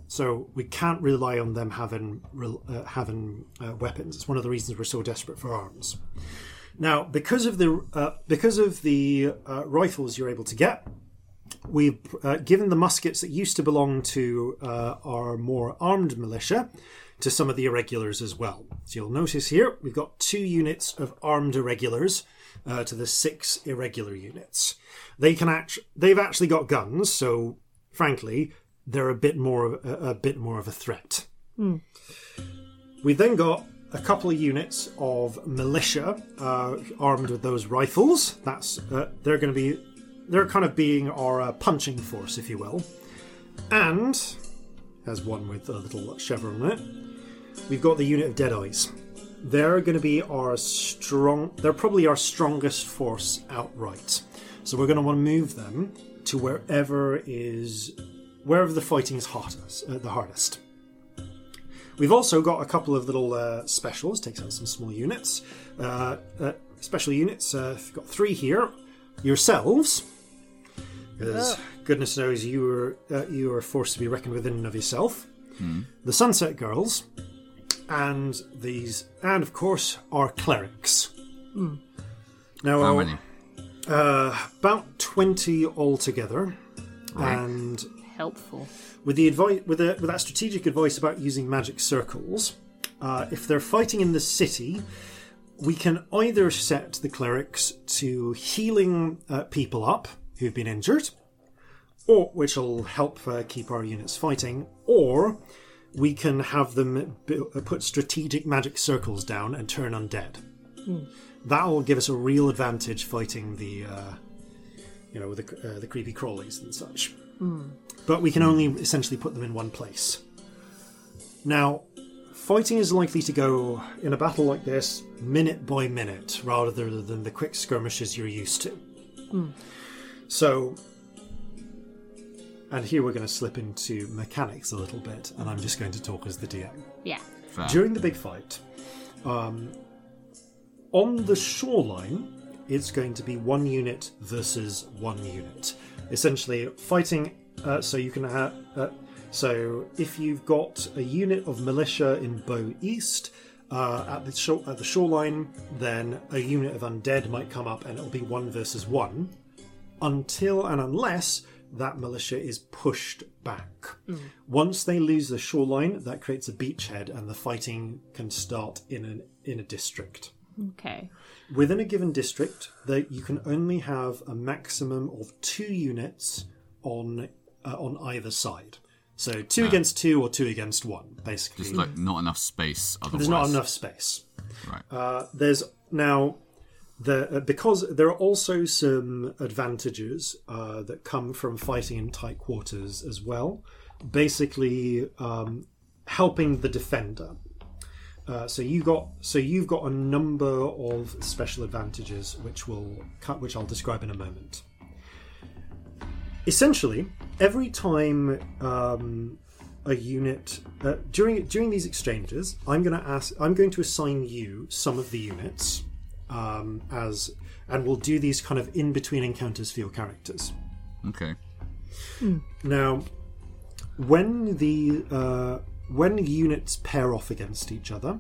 So we can't rely on them having uh, having uh, weapons. It's one of the reasons we're so desperate for arms. Now, because of the uh, because of the uh, rifles you're able to get, we've uh, given the muskets that used to belong to uh, our more armed militia to some of the irregulars as well. So you'll notice here we've got two units of armed irregulars to the six irregular units. They can act- they've actually got guns, so frankly, they're a bit more of a, a bit more of a threat. We then got a couple of units of militia uh, armed with those rifles. That's uh, they're going to be they're kind of being our uh, punching force, if you will. And has one with a little chevron on it. We've got the unit of Deadeyes. They're going to be our strong. They're probably our strongest force outright. So we're going to want to move them to wherever is wherever the fighting is hottest, uh, the hardest. We've also got a couple of little uh, specials, takes out some small units. Uh, uh, special units, uh, we've got three here. Yourselves, because goodness knows you were uh, you are forced to be reckoned with in and of yourself. The Sunset Girls, and these, and of course our clerics. Now, How many? Uh, about twenty altogether, and Helpful. with the advice with, the, with that strategic advice about using magic circles uh, if they're fighting in the city we can either set the clerics to healing uh, people up who've been injured or which will help uh, keep our units fighting or we can have them bu- uh, put strategic magic circles down and turn undead. That'll give us a real advantage fighting the uh, you know the, uh, the creepy crawlies and such but we can only essentially put them in one place. Now, fighting is likely to go in a battle like this minute by minute rather than the quick skirmishes you're used to. So, and here we're going to slip into mechanics a little bit, and I'm just going to talk as the DM. Yeah. Fair. During the big fight, um, on the shoreline, it's going to be one unit versus one unit. Essentially, fighting. Uh, so you can have. Uh, so if you've got a unit of militia in Bow East uh, at the shore, at the shoreline, then a unit of undead might come up, and it'll be one versus one. until and unless that militia is pushed back. Once they lose the shoreline, that creates a beachhead, and the fighting can start in an in a district. Okay. Within a given district, that you can only have a maximum of two units on uh, on either side. So two against two or two against one, basically. Just like not enough space. Otherwise, There's not enough space. Right. Uh, there's now the uh, because there are also some advantages uh, that come from fighting in tight quarters as well. Basically, um, helping the defender. Uh, so you got so you've got a number of special advantages which will which I'll describe in a moment. Essentially, every time um, a unit uh, during during these exchanges, I'm going to ask I'm going to assign you some of the units um, as and we'll do these kind of in between encounters for your characters. Okay. Now, when the uh, when units pair off against each other,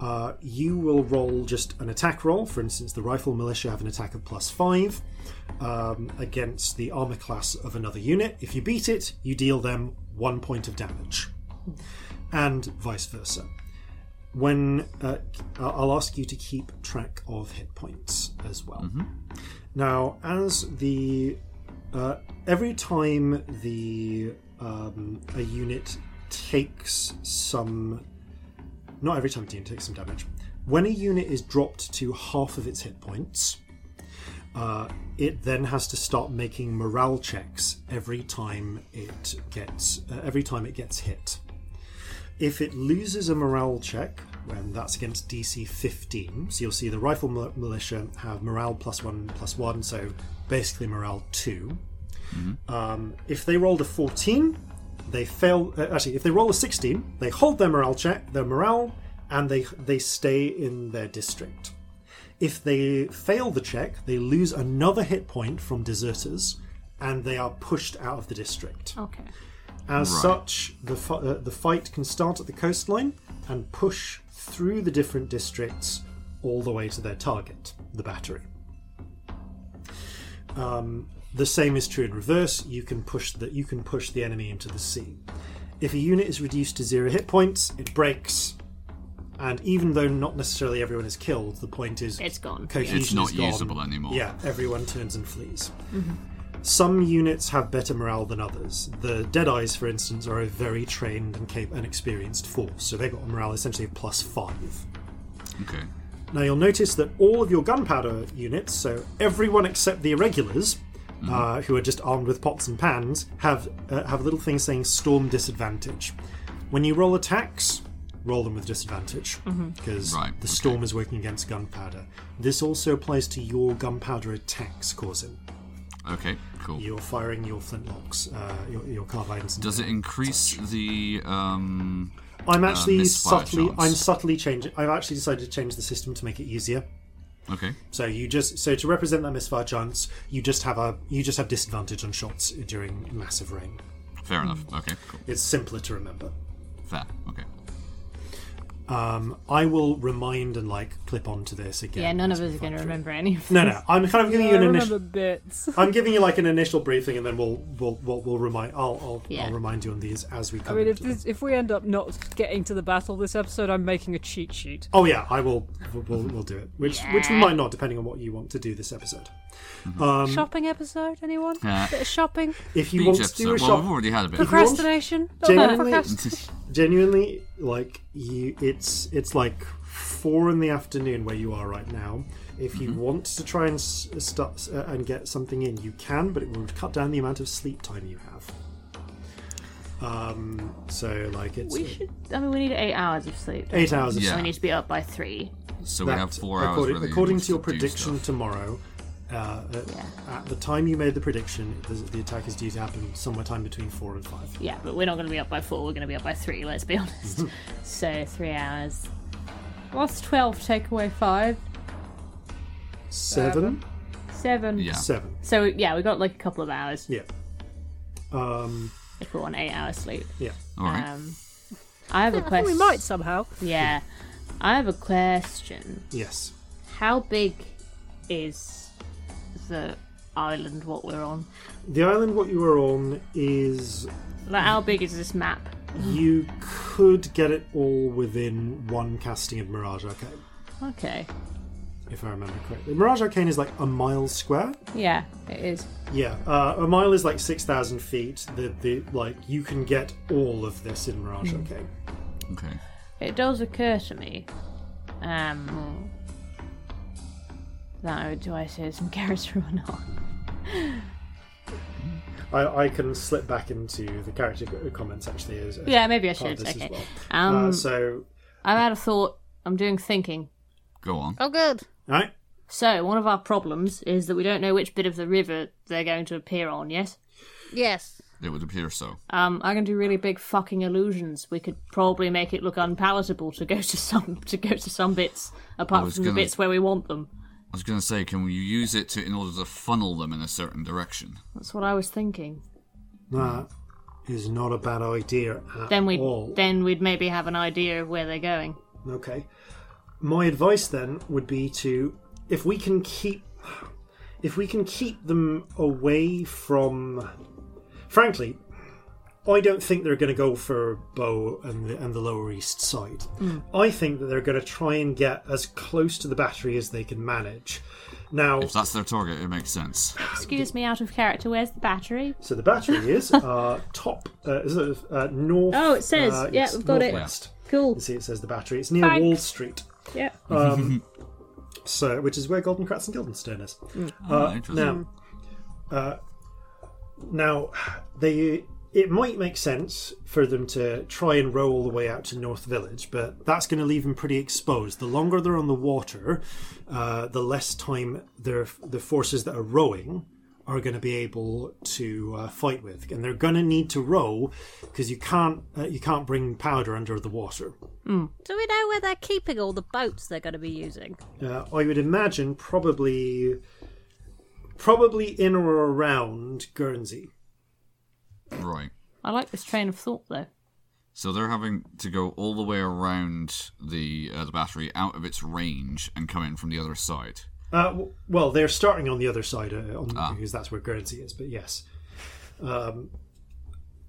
uh, you will roll just an attack roll. For instance, the rifle militia have an attack of plus five um, against the armor class of another unit. If you beat it, you deal them one point of damage, and vice versa. When uh, I'll ask you to keep track of hit points as well. Now, as the uh, every time the um, a unit takes some, not every time a unit takes some damage. When a unit is dropped to half of its hit points, uh, it then has to start making morale checks every time it gets uh, every time it gets hit. If it loses a morale check, when that's against DC 15, so you'll see the rifle mil- militia have morale plus one plus one, so basically morale 2. Um, if they rolled a 14, they fail. Uh, actually, if they roll a 16, they hold their morale check, their morale, and they they stay in their district. If they fail the check, they lose another hit point from deserters, and they are pushed out of the district. Okay. As Right. such, the fi- uh, the fight can start at the coastline and push through the different districts all the way to their target, the battery. Um, the same is true in reverse. You can push the you can push the enemy into the sea. If a unit is reduced to zero hit points, it breaks. And even though not necessarily everyone is killed, the point is It's gone. cohesion It's not is gone. usable anymore. Yeah, everyone turns and flees. Mm-hmm. Some units have better morale than others. The Deadeyes, for instance, are a very trained and, cap- and experienced force, so they've got a morale essentially of plus five. Okay. Now you'll notice that all of your gunpowder units, so everyone except the irregulars, uh, who are just armed with pots and pans, have uh, have a little thing saying storm disadvantage. When you roll attacks, roll them with disadvantage because Right, the okay. storm is working against gunpowder. This also applies to your gunpowder attacks, Corzin. Okay. Cool. You're firing your flintlocks, uh, your, your carbines. and Does it increase the um? I'm actually misfire subtly. chance? I'm subtly changing. I've actually decided to change the system to make it easier. Okay. So you just so to represent that misfire chance, you just have a you just have disadvantage on shots during massive rain. Fair enough. Okay. Cool. It's simpler to remember. Fair. Okay. Um, I will remind and like clip onto this again. Yeah, none of us are going to remember any of this. No, no. I'm kind of giving you an initial. bits. I'm giving you like an initial briefing, and then we'll we'll we'll, we'll remind. I'll I'll, Yeah. I'll remind you on these as we come. I mean, if this, if we end up not getting to the battle this episode, I'm making a cheat sheet. Oh yeah, I will. We'll, we'll, we'll do it. Which which we might not, depending on what you want to do this episode. Um, shopping episode, anyone? Yeah. Bit of shopping, if you Beach want to episode. do a well, we've already had a bit. Of procrastination. Genuinely- genuinely like you it's it's like four in the afternoon where you are right now if you want to try and s- start uh, and get something in you can but it will cut down the amount of sleep time you have um so like it's We should. I mean, we need eight hours of sleep. eight hours of Yeah. So we need to be up by three. so we have four hours. according, where according units to your prediction stuff. tomorrow uh, at, at the time you made the prediction the, the attack is due to happen somewhere time between four and five Yeah, but we're not going to be up by four. We're going to be up by three. Let's be honest. so three hours. What's twelve? Take away five. seven Seven. Yeah. seven So yeah, we got like a couple of hours yeah um if we want eight hours sleep. yeah All right. Um, I have a I think question. we might somehow. Yeah, I have a question. yes How big is the island what we're on? The island what you are on is Like, how big is this map? you could get it all within one casting of Mirage Arcane, Okay. if I remember correctly. Mirage Arcane is like a mile square. Yeah, it is. Yeah, uh, a mile is like six thousand feet. The the like you can get all of this in Mirage Arcane. Okay. It does occur to me, um, that do I say some character or not? I, I can slip back into the character comments actually as, as Yeah, maybe I should. this Okay. well. Um, uh, so, I've had a thought. I'm doing thinking. Go on. Oh, good. right, So one of our problems is that we don't know which bit of the river they're going to appear on. Yes. Yes. It would appear so. Um, I can do really big fucking illusions. We could probably make it look unpalatable to go to some to go to some bits apart from the gonna- bits where we want them. I was going to say, can we use it to in order to funnel them in a certain direction? That's what I was thinking. that is not a bad idea at Then we'd all. then we'd maybe have an idea of where they're going. Okay. My advice then would be to if we can keep if we can keep them away from frankly I don't think they're going to go for Bow and the, and the Lower East Side. I think that they're going to try and get as close to the battery as they can manage. Now, If that's their target, it makes sense. Excuse me, out of character. Where's the battery? so the battery is uh, top, uh, is it, uh, north. Oh, it says. uh, Yeah, we've got it. northwest. Cool. You see, it says the battery. It's near Thanks. Wall Street. Yeah. Um, so, which is where Golden Kratz and Guildenstern is. Oh, Uh, interesting. now, uh, now they it might make sense for them to try and row all the way out to North Village, but that's going to leave them pretty exposed. The longer they're on the water, uh, the less time their the forces that are rowing are going to be able to uh, fight with, and they're going to need to row because you can't uh, you can't bring powder under the water. Do we know where they're keeping all the boats they're going to be using? Uh, I would imagine probably probably in or around Guernsey. Right. I like this train of thought though. So they're having to go all the way around the uh, the battery out of its range and come in from the other side. Uh, w- well, they're starting on the other side uh, on, because that's where Guernsey is. But yes. Um,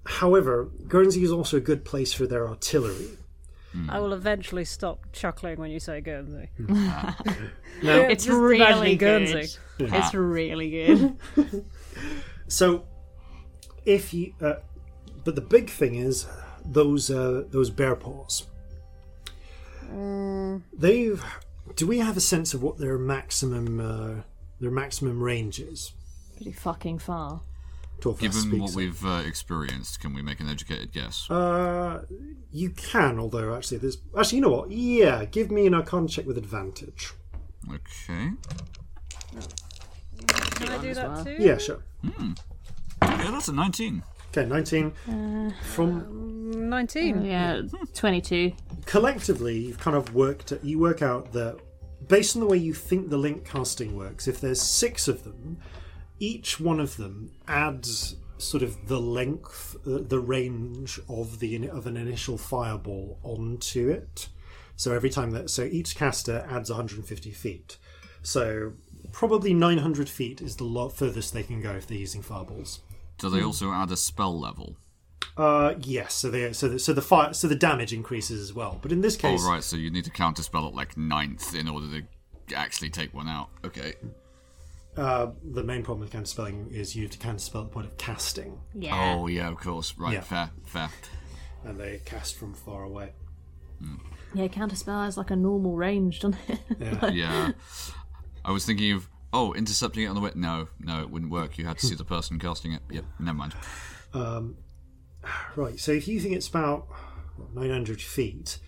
however, Guernsey is also a good place for their artillery. I will eventually stop chuckling when you say Guernsey. Now, It's Just really imagining good. Guernsey. It's really good. so if you, uh, but the big thing is those uh, those bear paws. They've. Do we have a sense of what their maximum uh, their maximum range is? Pretty fucking far. Torfast Given what we've uh, experienced, can we make an educated guess? Uh, you can, although actually, there's actually, you know what? Yeah, give me an Arcana check with advantage. Okay. Can I do that too? Yeah, sure. Yeah, that's a 19. Okay, nineteen. Uh, From 19. Yeah, twenty-two. collectively, you've kind of worked. You work out that based on the way you think the link casting works, if there's six of them, each one of them adds sort of the length, uh, the range of the of an initial fireball onto it. So every time that, so each caster adds 150 feet. So probably 900 feet is the lo- furthest they can go if they're using fireballs. Do they also add a spell level? Uh, yes. So they so the, so the fire so the damage increases as well. But in this case, Oh, right, so you need to counter spell at like ninth in order to actually take one out. Okay. uh, the main problem with counter counterspelling is you have to counterspell at the point of casting, Yeah. Oh, yeah, of course. Right, Yeah. fair, fair. and they cast from far away. Yeah, counterspell has like a normal range, doesn't it? Yeah. Yeah. I was thinking of, oh, intercepting it on the way. No, no, it wouldn't work. You had to see the person casting it. Yep, never mind. Right. So if you think it's about 900 feet,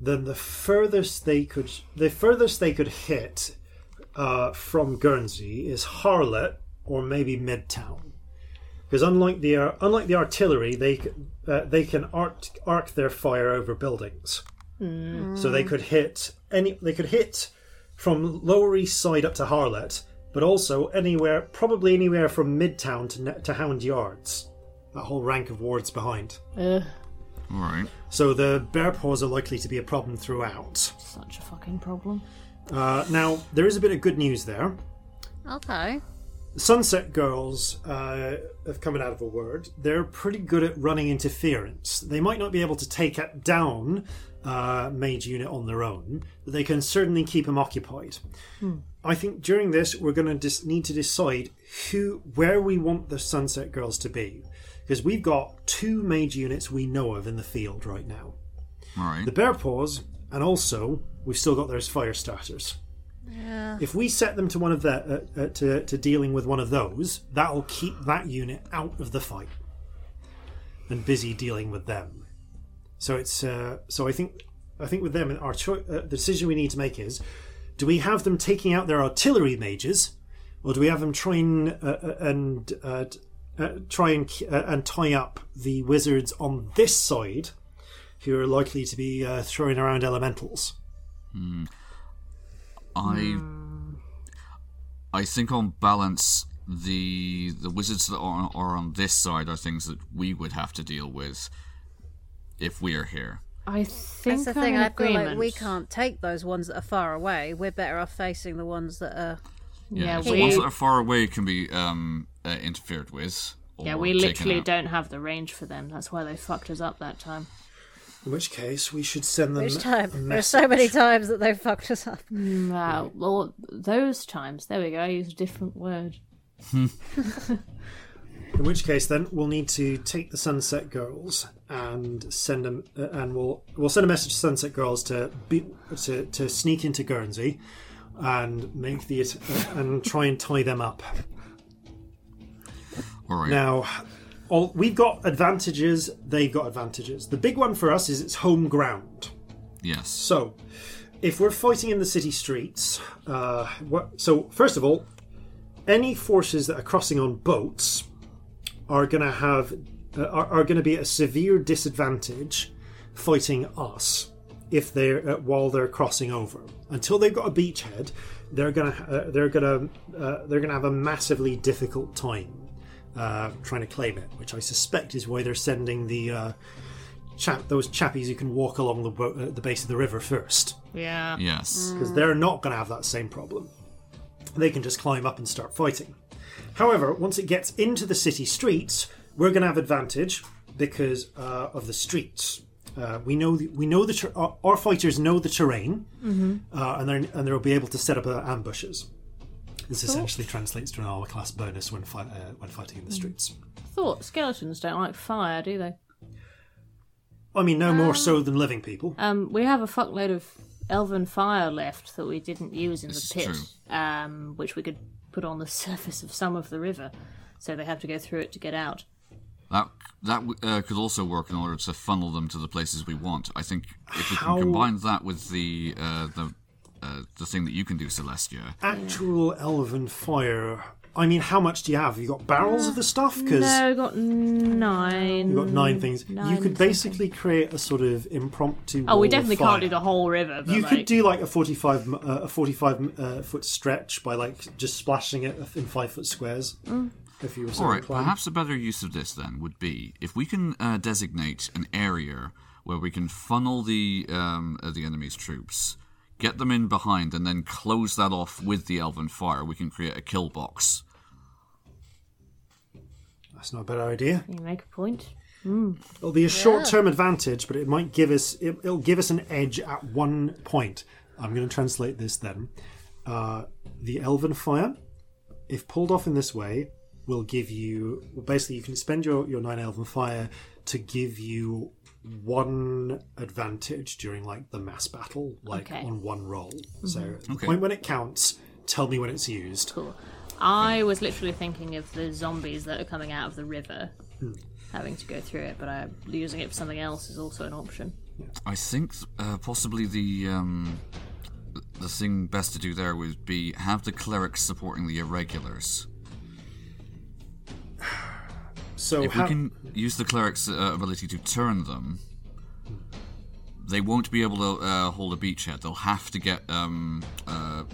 then the furthest they could the furthest they could hit uh, from Guernsey is Harlot or maybe Midtown. Because unlike the uh, unlike the artillery, they uh, they can arc, arc their fire over buildings. So they could hit any they could hit from Lower East Side up to Harlot, but also anywhere probably anywhere from Midtown to Ne- to Hound Yards. That whole rank of wards behind. Ugh, All right. So the bear paws are likely to be a problem throughout. such a fucking problem. Uh, now there is a bit of good news there. Okay. The Sunset Girls uh, have come out of a word. They're pretty good at running interference. They might not be able to take it down uh, mage unit on their own, but they can certainly keep them occupied. I think during this we're going to dis- need to decide who, where we want the Sunset Girls to be, because we've got two mage units we know of in the field right now: All right. the Bear Paws, and also we've still got those fire starters. Yeah. If we set them to one of that uh, uh, to to dealing with one of those, that'll keep that unit out of the fight and busy dealing with them. So it's uh, so I think I think with them our cho- uh, the decision we need to make is: do we have them taking out their artillery mages, or do we have them trying uh, uh, and uh, uh, try and uh, and tie up the wizards on this side, who are likely to be throwing around elementals? I I think on balance the the wizards that are, are on this side are things that we would have to deal with if we are here. I think That's the I'm thing. in I feel like we can't take those ones that are far away. We're better off facing the ones that are. Yeah, if we- the ones that are far away can be um, uh, interfered with. Yeah, we literally out. don't have the range for them. That's why they fucked us up that time. In which case, we should send them. Which a time? There's so many times that they've fucked us up. Wow. Well, those times. There we go. I used a different word. In which case, then we'll need to take the Sunset Girls and send them, uh, and we'll we'll send a message to Sunset Girls to be to, to sneak into Guernsey and make the uh, and try and tie them up. All right. Now, all, we've got advantages. They've got advantages. The big one for us is it's home ground. yes. So, if we're fighting in the city streets, uh, what, so first of all, any forces that are crossing on boats are going to have uh, are, are going to be at a severe disadvantage fighting us if they're uh, while they're crossing over. Until they've got a beachhead, they're going to uh, they're going to uh, they're going to have a massively difficult time uh, trying to claim it, which I suspect is why they're sending the. Uh, Chap, those chappies who can walk along the, bo- uh, the base of the river first Yeah. Yes. because they're not going to have that same problem. They can just climb up and start fighting. However, once it gets into the city streets, we're going to have advantage because uh, of the streets. Uh, we know the, we know the ter- our, our fighters know the terrain, uh, and they're, and they'll be able to set up uh, ambushes. This essentially translates to an armor class bonus when fi- uh, when fighting in the streets. Thought skeletons don't like fire, do they? I mean, no more so than living people. Um, we have a fuckload of elven fire left that we didn't use in This the is pit, um, which we could put on the surface of some of the river, so they have to go through it to get out. That that uh, could also work in order to funnel them to the places we want. I think if we How- can combine that with the uh, the uh, the thing that you can do, Celestia. Actual elven fire. I mean, how much do you have? You got barrels of the stuff? Because No, got nine. You've got nine things. Nine you nine could something. basically create a sort of impromptu. Oh, we wall of definitely fire. can't do the whole river. But You like, could do like a forty-five, uh, a forty-five uh, foot stretch by like just splashing it in five foot squares. Mm. If you were All right, inclined. perhaps a better use of this then would be if we can uh, designate an area where we can funnel the um, uh, the enemy's troops, get them in behind, and then close that off with the elven fire. We can create a kill box. That's not a bad idea. You make a point. It'll be a short-term advantage, but it might give us it, it'll give us an edge at one point. I'm going to translate this then. Uh, the elven fire, if pulled off in this way, will give you well, basically you can spend your your nine elven fire to give you one advantage during like the mass battle, like Okay. on one roll. So at the Okay. point when it counts, tell me when it's used. Cool. I was literally thinking of the zombies that are coming out of the river, having to go through it, but I, using it for something else is also an option. I think uh, possibly the um, the thing best to do there would be have the clerics supporting the irregulars. So if how, we can use the cleric's uh, ability to turn them, they won't be able to uh, hold a beachhead. They'll have to get um, uh,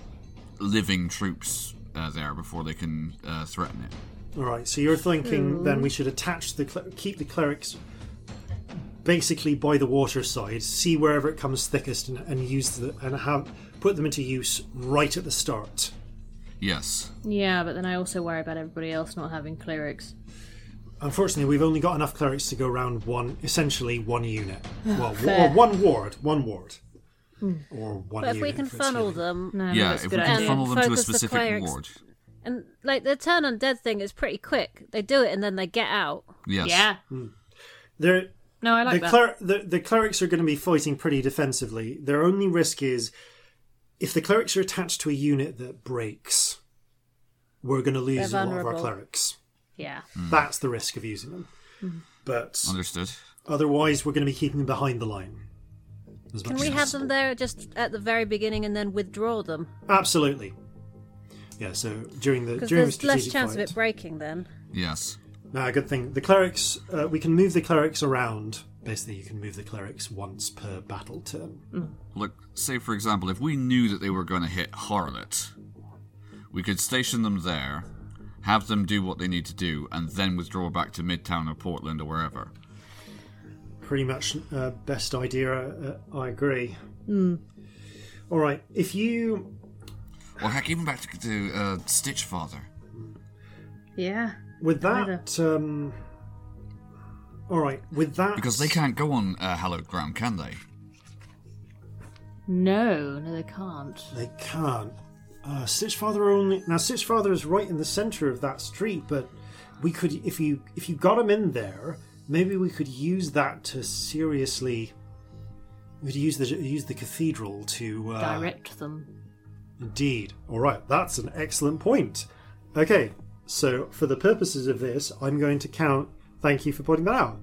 living troops uh, there before they can uh, threaten it. All right, so you're thinking then we should attach the cler- keep the clerics basically by the water side, see wherever it comes thickest, and, and use the and have put them into use right at the start. Yes. Yeah, but then I also worry about everybody else not having clerics. Unfortunately, we've only got enough clerics to go around one, essentially one unit. Well, wa- Fair. or one ward, one ward, Mm. or one. But if we can it's funnel healing. them, No, yeah, if we can idea. funnel them to a Focus the specific clerics. ward. and like the turn undead thing is pretty quick. They do it and then they get out. Yes. Yeah. Hmm. They're, No, I like the, that. cler- the, the clerics are going to be fighting pretty defensively. Their only risk is if the clerics are attached to a unit that breaks, we're going to lose a lot of our clerics. yeah. Hmm. That's the risk of using them. Hmm. But Understood. otherwise, we're going to be keeping them behind the line. As Can much we as have possible. them there just at the very beginning and then withdraw them? Absolutely. Yeah. So during the Because during the there's less chance fight, of it breaking then. Yes. No, good thing. The clerics, uh, we can move the clerics around. Basically, you can move the clerics once per battle turn. Look, say for example, if we knew that they were going to hit Harlot, we could station them there, have them do what they need to do, and then withdraw back to Midtown or Portland or wherever. Pretty much uh, best idea. Uh, I agree. All right. If you Or heck, even back to, to uh, Stitch Father. Yeah. with that, um, all right. With that, Because they can't go on uh, hallowed ground, can they? No, no, they can't. They can't. Uh, Stitch Father only now. Stitch Father is right in the center of that street, but we could, if you if you got him in there, maybe we could use that to seriously. We could use the use the cathedral to uh, Direct them. Indeed. All right, that's an excellent point. Okay, so for the purposes of this, I'm going to count. Thank you for pointing that out.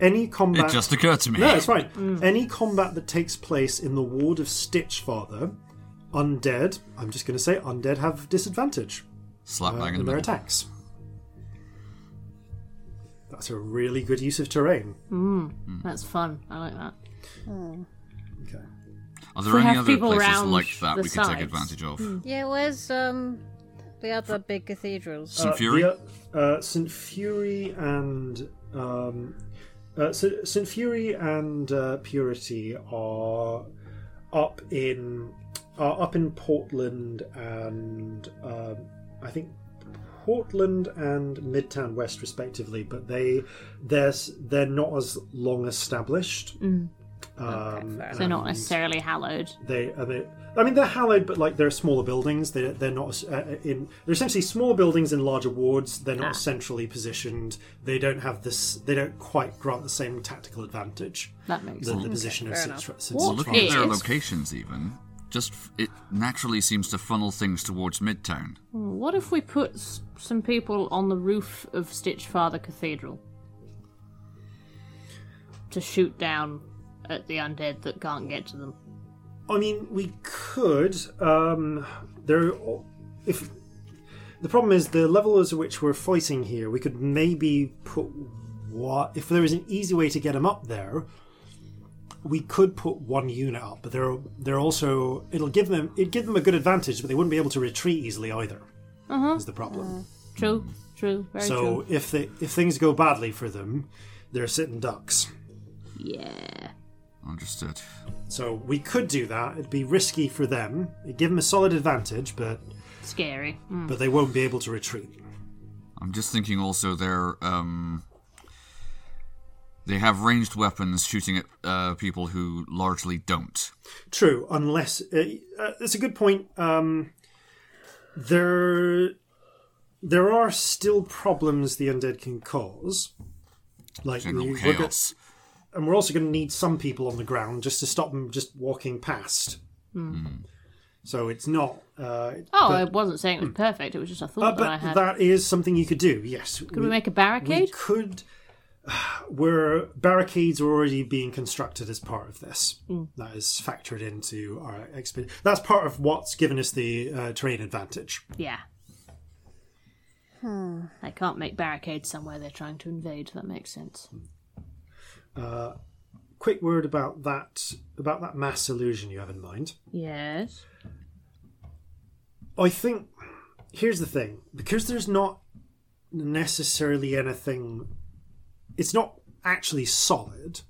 Any combat. It just occurred to me. No, it's fine. Any combat that takes place in the ward of Stitch Father, undead. I'm just going to say undead have disadvantage Slap uh, bang in in the their middle. attacks. That's a really good use of terrain. That's fun. I like that. Okay. Are there we any have other people places round like that the we could take sides. advantage of? Yeah, where's um the other big cathedrals? St. Uh, Fury? the, uh, St. Fury and um, uh, St. St. Fury and uh, Purity are up in are up in Portland and um, I think Portland and Midtown West respectively, but they they're they're not as long established. Um, fair So not necessarily hallowed. they, are they I mean, they're hallowed, but like they're smaller buildings. They're they're not uh, in. They're essentially small buildings in larger wards. They're not Ah. centrally positioned. They don't have this. They don't quite grant the same tactical advantage. That makes The, sense. the position of fair St. enough. St. What Well, looking at their locations, even, just it naturally seems to funnel things towards Midtown. What if we put s- some people on the roof of Stitch Father Cathedral to shoot down at the undead that can't get to them? I mean, we could. Um, there, if the problem is the levels at which we're fighting here, we could maybe put what if there is an easy way to get them up there. We could put one unit up, but they're they're also it'll give them it give them a good advantage, but they wouldn't be able to retreat easily either. Is the problem. True, true, very so true. if they if things go badly for them, they're sitting ducks. Yeah. Understood. So we could do that. It'd be risky for them. It'd give them a solid advantage, but Scary. Mm. but they won't be able to retreat. I'm just thinking also they're um, they have ranged weapons shooting at uh, people who largely don't. True, unless uh, uh, it's a good point. Um, there, there are still problems the undead can cause. Like, General we- we're chaos. and we're also going to need some people on the ground just to stop them just walking past. So it's not. Uh, Oh, but, I wasn't saying it was perfect. It was just a uh, thought that I but had. that is something you could do. Yes, Could we make a barricade? We barricade? could. Where barricades are already being constructed as part of this, Mm. that is factored into our expedition. That's part of what's given us the uh, terrain advantage. Yeah. Hmm. They can't make barricades somewhere they're trying to invade. That makes sense. Quick word about that about that mass illusion you have in mind. Yes. I think here's the thing because there's not necessarily anything. It's not actually solid.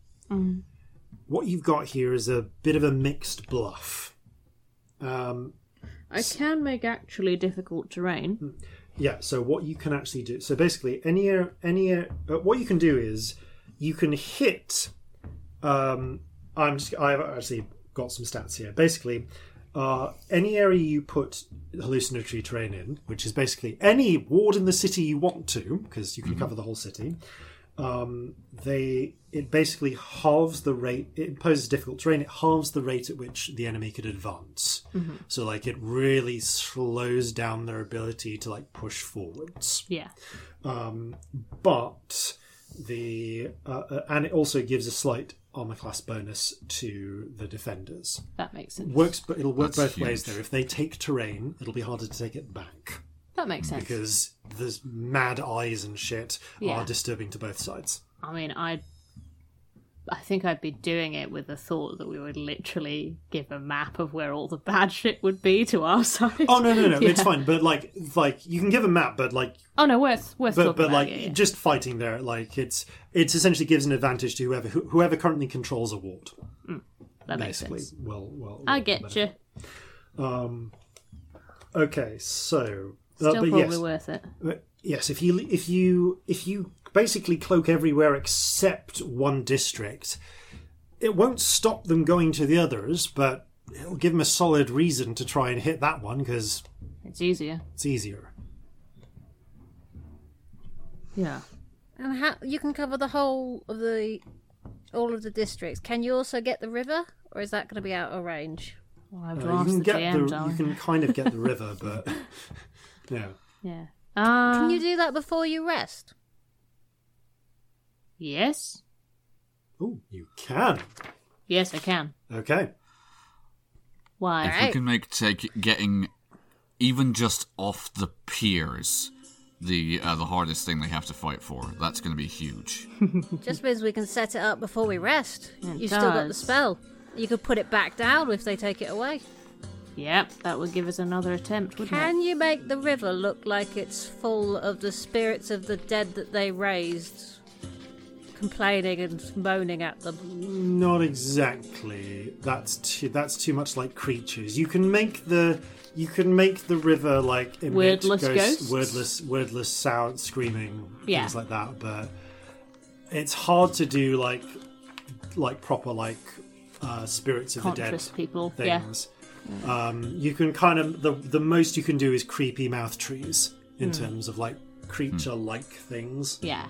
What you've got here is a bit of a mixed bluff. Um, I can make actually difficult terrain. Yeah. So what you can actually do. So basically, any any uh, what you can do is you can hit. Um, I'm just. I've actually got some stats here. Basically, uh, any area you put hallucinatory terrain in, which is basically any ward in the city you want to, because you can cover the whole city. Um, they it basically halves the rate. It imposes difficult terrain. It halves the rate at which the enemy could advance. So like it really slows down their ability to like push forwards Yeah. Um, but the uh, uh, and it also gives a slight armor class bonus to the defenders. That makes sense. Works, but it'll work That's both ways. huge. There, if they take terrain, it'll be harder to take it back That makes sense. because there's mad eyes and shit Yeah. are disturbing to both sides. I mean, I I think I'd be doing it with the thought that we would literally give a map of where all the bad shit would be to our side. Oh no, no, no, it's Yeah. fine. But like, like you can give a map, but like, Oh no, worth worth but talking but about. like yeah, yeah. just fighting there, like it's it's essentially gives an advantage to whoever who, whoever currently controls a ward. Mm, that makes Basically, sense. well, well, I well, get benefit. you. Okay, so Still but probably yes, worth it. But yes, if you if you if you basically cloak everywhere except one district, it won't stop them going to the others, but it'll give them a solid reason to try and hit that one because It's easier. it's easier. Yeah. And how you can cover the whole of the all of the districts. Can you also get the river, or is that going to be out of range? Well, I have Uh, you can the get GM, the you can kind of get the river, but yeah. Yeah. Uh, Can you do that before you rest? Yes. Oh, you can. Yes, I can. Okay. Why? If we can make take getting even just off the piers the uh, the hardest thing they have to fight for, that's going to be huge. Just means we can set it up before we rest. It You've still got the spell. You could put it back down if they take it away. Yep, that would give us another attempt, wouldn't Can you make the river look like it's full of the spirits of the dead that they raised, complaining and moaning at them? Not exactly. That's too that's too much like creatures. You can make the you can make the river like emit Wordless ghost- ghosts? wordless wordless sound screaming Yeah. things like that, but it's hard to do like like proper like uh, spirits of the dead people, yeah. Things. Um, you can kind of the the most you can do is creepy mouth trees Hmm. in terms of like creature like things. Yeah.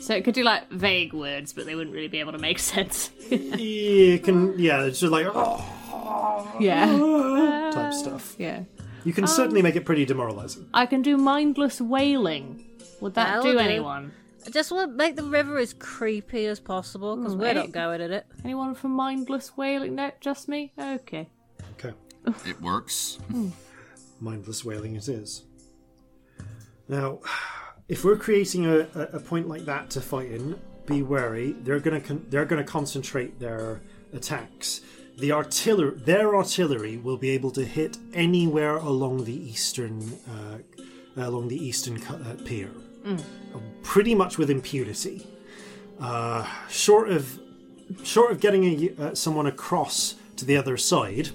So it could do like vague words, but they wouldn't really be able to make sense. You can yeah, it's just like oh, yeah. type stuff. Yeah. You can certainly make it pretty demoralizing. I can do mindless wailing. Would that That'll do do. anyone? I just want to make the river as creepy as possible because we're not Right. going in it. Anyone for mindless wailing? No, just me? Okay. Okay. It works. Mindless wailing it is. Now, if we're creating a, a, a point like that to fight in, be wary. They're gonna con- they're gonna concentrate their attacks. The artillery, their artillery, will be able to hit anywhere along the eastern uh, along the eastern cu- uh, pier, pretty much with impunity. Uh, short of short of getting a, uh, someone across to the other side,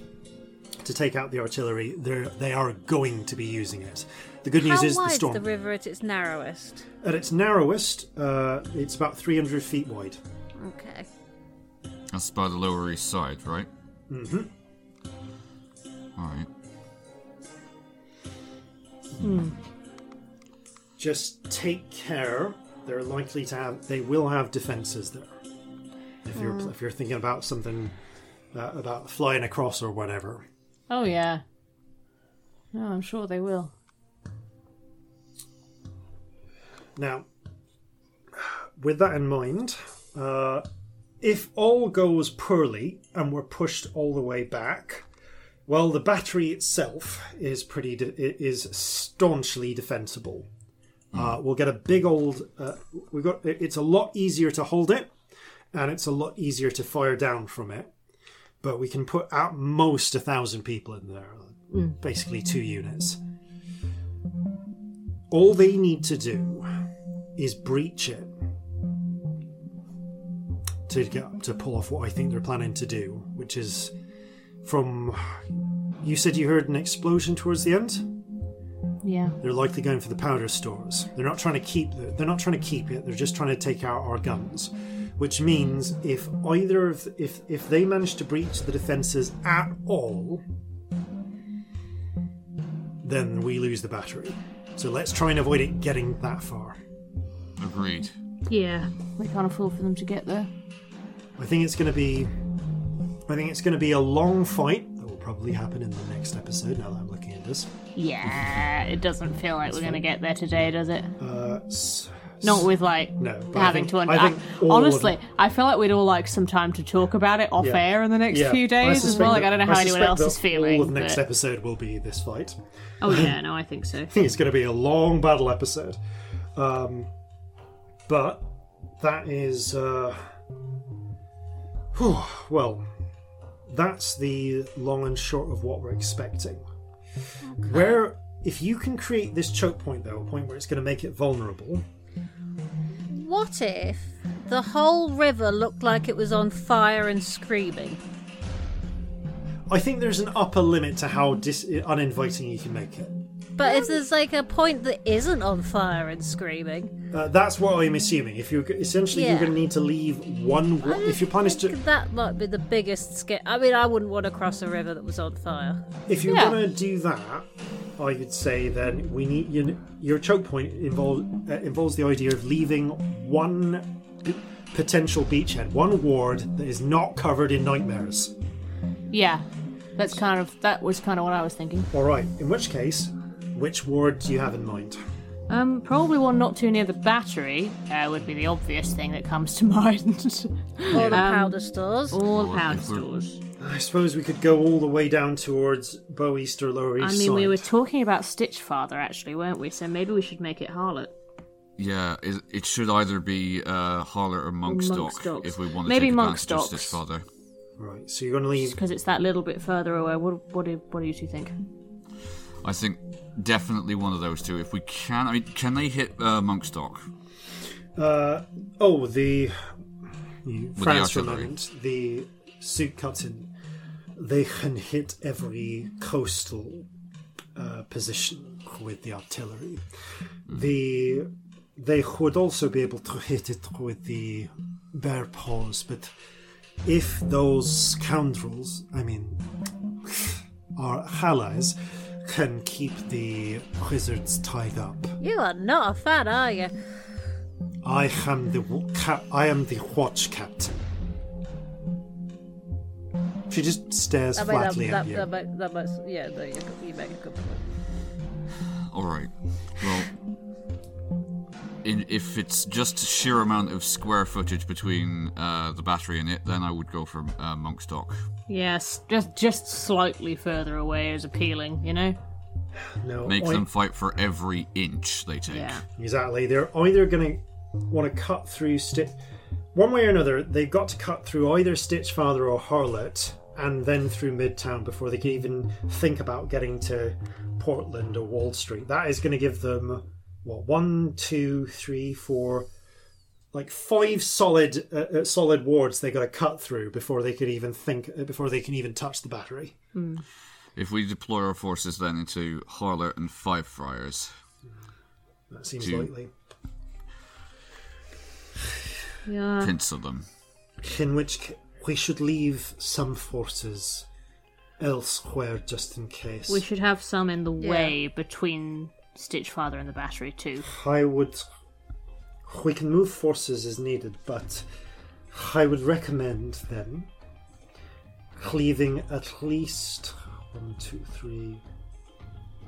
to take out the artillery, they're, they are going to be using it. The good news is the wide's storm. the river at its narrowest? At its narrowest, uh, it's about 300 feet wide. Okay. That's by the Lower East Side, right? Mm-hmm. Alright. Hmm. Just take care. They're likely to have. They will have defenses there. If you're if you're thinking about something uh, about flying across or whatever. Oh, yeah. No, I'm sure they will. Now, with that in mind, uh, if all goes poorly and we're pushed all the way back, well, the battery itself is pretty de- is staunchly defensible. Uh, we'll get a big old. Uh, we got. It's a lot easier to hold it, and it's a lot easier to fire down from it. But we can put at most a thousand people in there, mm. basically two units. All they need to do is breach it to get to pull off what I think they're planning to do, which is from you said you heard an explosion towards the end. Yeah. They're likely going for the powder stores. They're not trying to keep. the- They're not trying to keep it. They're just trying to take out our guns. Which means if either of if if they manage to breach the defenses at all, then we lose the battery. So let's try and avoid it getting that far. Agreed. Yeah. We can't afford for them to get there. I think it's going to be. I think it's going to be a long fight that will probably happen in the next episode. Now that I'm looking at this, Yeah. It doesn't feel like we're going to get there today, does it? uh, s- Not with like No, having think- to. Un- I think I- all of honestly, I feel like we'd all like some time to talk about it off Yeah. air in the next yeah, few days as well. Like I don't know how anyone else is feeling. All of next but- episode will be this fight. Oh yeah, no, I think so. I think it's going to be a long battle episode. Um, but that is. Uh, whew, well, that's the long and short of what we're expecting. Where, if you can create this choke point, though, a point where it's going to make it vulnerable, What if the whole river looked like it was on fire and screaming? I think there's an upper limit to how dis- uninviting you can make it. But if there's like a point that isn't on fire and screaming, Uh, that's what I'm assuming. If you're essentially you're Yeah. going to need to leave one. wa- If your plan is to that might be the biggest scare. I mean, I wouldn't want to cross a river that was on fire. If you're Yeah. gonna do that, I would say then we need you, your choke point involve, uh, involves the idea of leaving one b- potential beachhead, one ward that is not covered in nightmares. Yeah, that's kind of that was kind of what I was thinking. All right. In which case, which ward do you have in mind? Um, probably one not too near the battery uh, would be the obvious thing that comes to mind. All the Um, powder stores. All Or pound stores. I suppose we could go all the way down towards Bow East or Lower East. I East mean, we side. were talking about Stitchfather actually, weren't we? So maybe we should make it Harlot. Yeah, it, it should either be uh, Harlot or Monk's Dock Monkstock. if we want to Maybe take advantage of Monk's Docks. Stitch Father. Right. So you're gonna leave. because it's that little bit further away. What what do, what do you two think? I think definitely one of those two. If we can, I mean, can they hit uh, Monk's Dock? Uh, oh, the France for a moment. The suit cutting. They can hit every coastal uh, position with the artillery. The they would also be able to hit it with the bear paws, but if those scoundrels, I mean, our allies, can keep the wizards tied up. You are not a fan, are you? I am the wa- ca- I am the watch captain. She just stares I mean, flatly that, at you. that, might- that must, yeah, no, you, you make a good point. All right. Well, in, if it's just sheer amount of square footage between uh, the battery and it, then I would go for uh, Monk's Dock. Yes, just just slightly further away is appealing, you know. no, Make I- them fight for every inch they take. Yeah. exactly. They're either going to want to cut through Stitch. One way or another, they've got to cut through either Stitchfather or Harlot, and then through Midtown before they can even think about getting to Portland or Wall Street. That is going to give them what one, two, three, four, like five solid uh, uh, solid wards they got to cut through before they could even think uh, before they can even touch the battery. If we deploy our forces then into Harlot and Five Friars, That seems Two. likely. Yeah. pincer them. In which we should leave some forces elsewhere just in case. We should have some in the Yeah. way between Stitchfather and the battery too. I would. We can move forces as needed, but I would recommend then cleaving at least one, two, three,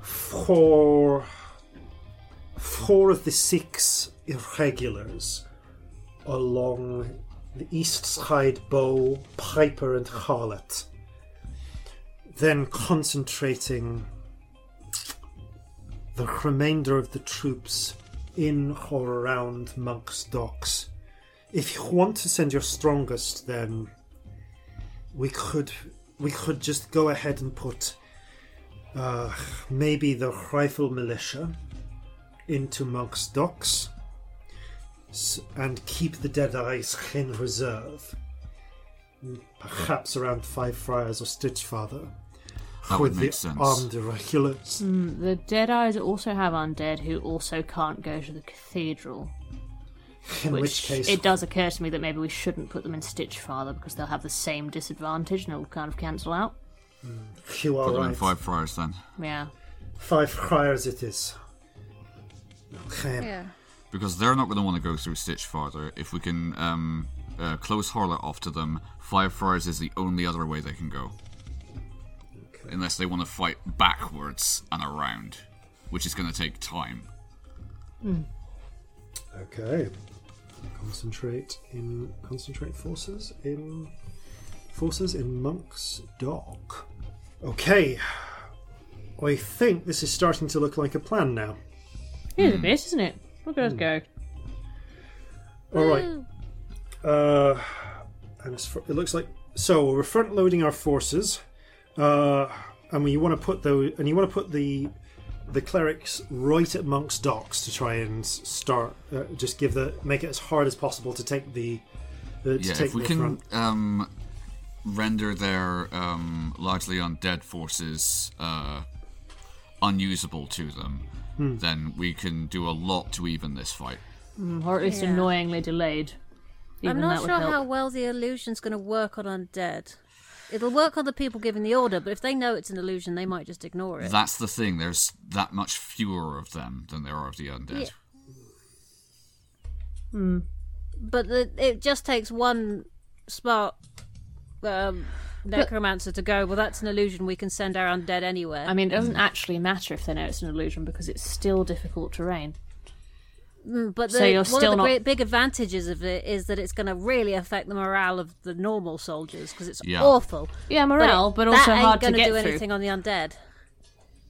four, four of the six irregulars along the east side bow, Piper, and Harlot. Then concentrating the remainder of the troops in or around Monk's Docks. If you want to send your strongest, then we could we could just go ahead and put uh, maybe the rifle militia into Monk's Docks and keep the Dead Eyes in reserve. Perhaps around Five Friars or Stitchfather. That with would the make sense. armed regulars. The Deadeyes also have undead who also can't go to the cathedral. In Which, which case, it does occur to me that maybe we shouldn't put them in Stitchfather because they'll have the same disadvantage and it'll kind of cancel out. you are Put them in right. five friars then. Yeah. Five friars it is. Okay. Yeah. Because they're not going to want to go through Stitch Father. If we can um, uh, close Harlot off to them, Five Friars is the only other way they can go. Unless they want to fight backwards and around, which is going to take time. Hmm. Okay. Concentrate in concentrate forces in forces in Monk's Dock. Okay. I think this is starting to look like a plan now. It is a hmm. bit, isn't it? Look at us hmm. go. All right. Uh, and it's, it looks like so we're front loading our forces, uh, and we want to put those, and you want to put the the clerics right at Monk's docks to try and start, uh, just give the make it as hard as possible to take the, the to Yeah, take if we the can um, render their um, largely undead forces uh, unusable to them, Hmm. then we can do a lot to even this fight. Mm, Or at least Yeah. annoyingly delayed. Even I'm not sure how well the illusion's going to work on undead. It'll work on the people giving the order, but if they know it's an illusion, they might just ignore it. That's the thing. There's that much fewer of them than there are of the undead. Yeah. But the, it just takes one smart um, necromancer to go. Well, that's an illusion. We can send our undead anywhere. I mean, it doesn't actually matter if they know it's an illusion because it's still difficult terrain. Mm, but the, so you're one still of the not- great big advantages of it is that it's going to really affect the morale of the normal soldiers because it's Yeah. awful. Yeah, morale, but, it- also that ain't hard to gonna get do through. anything on the undead.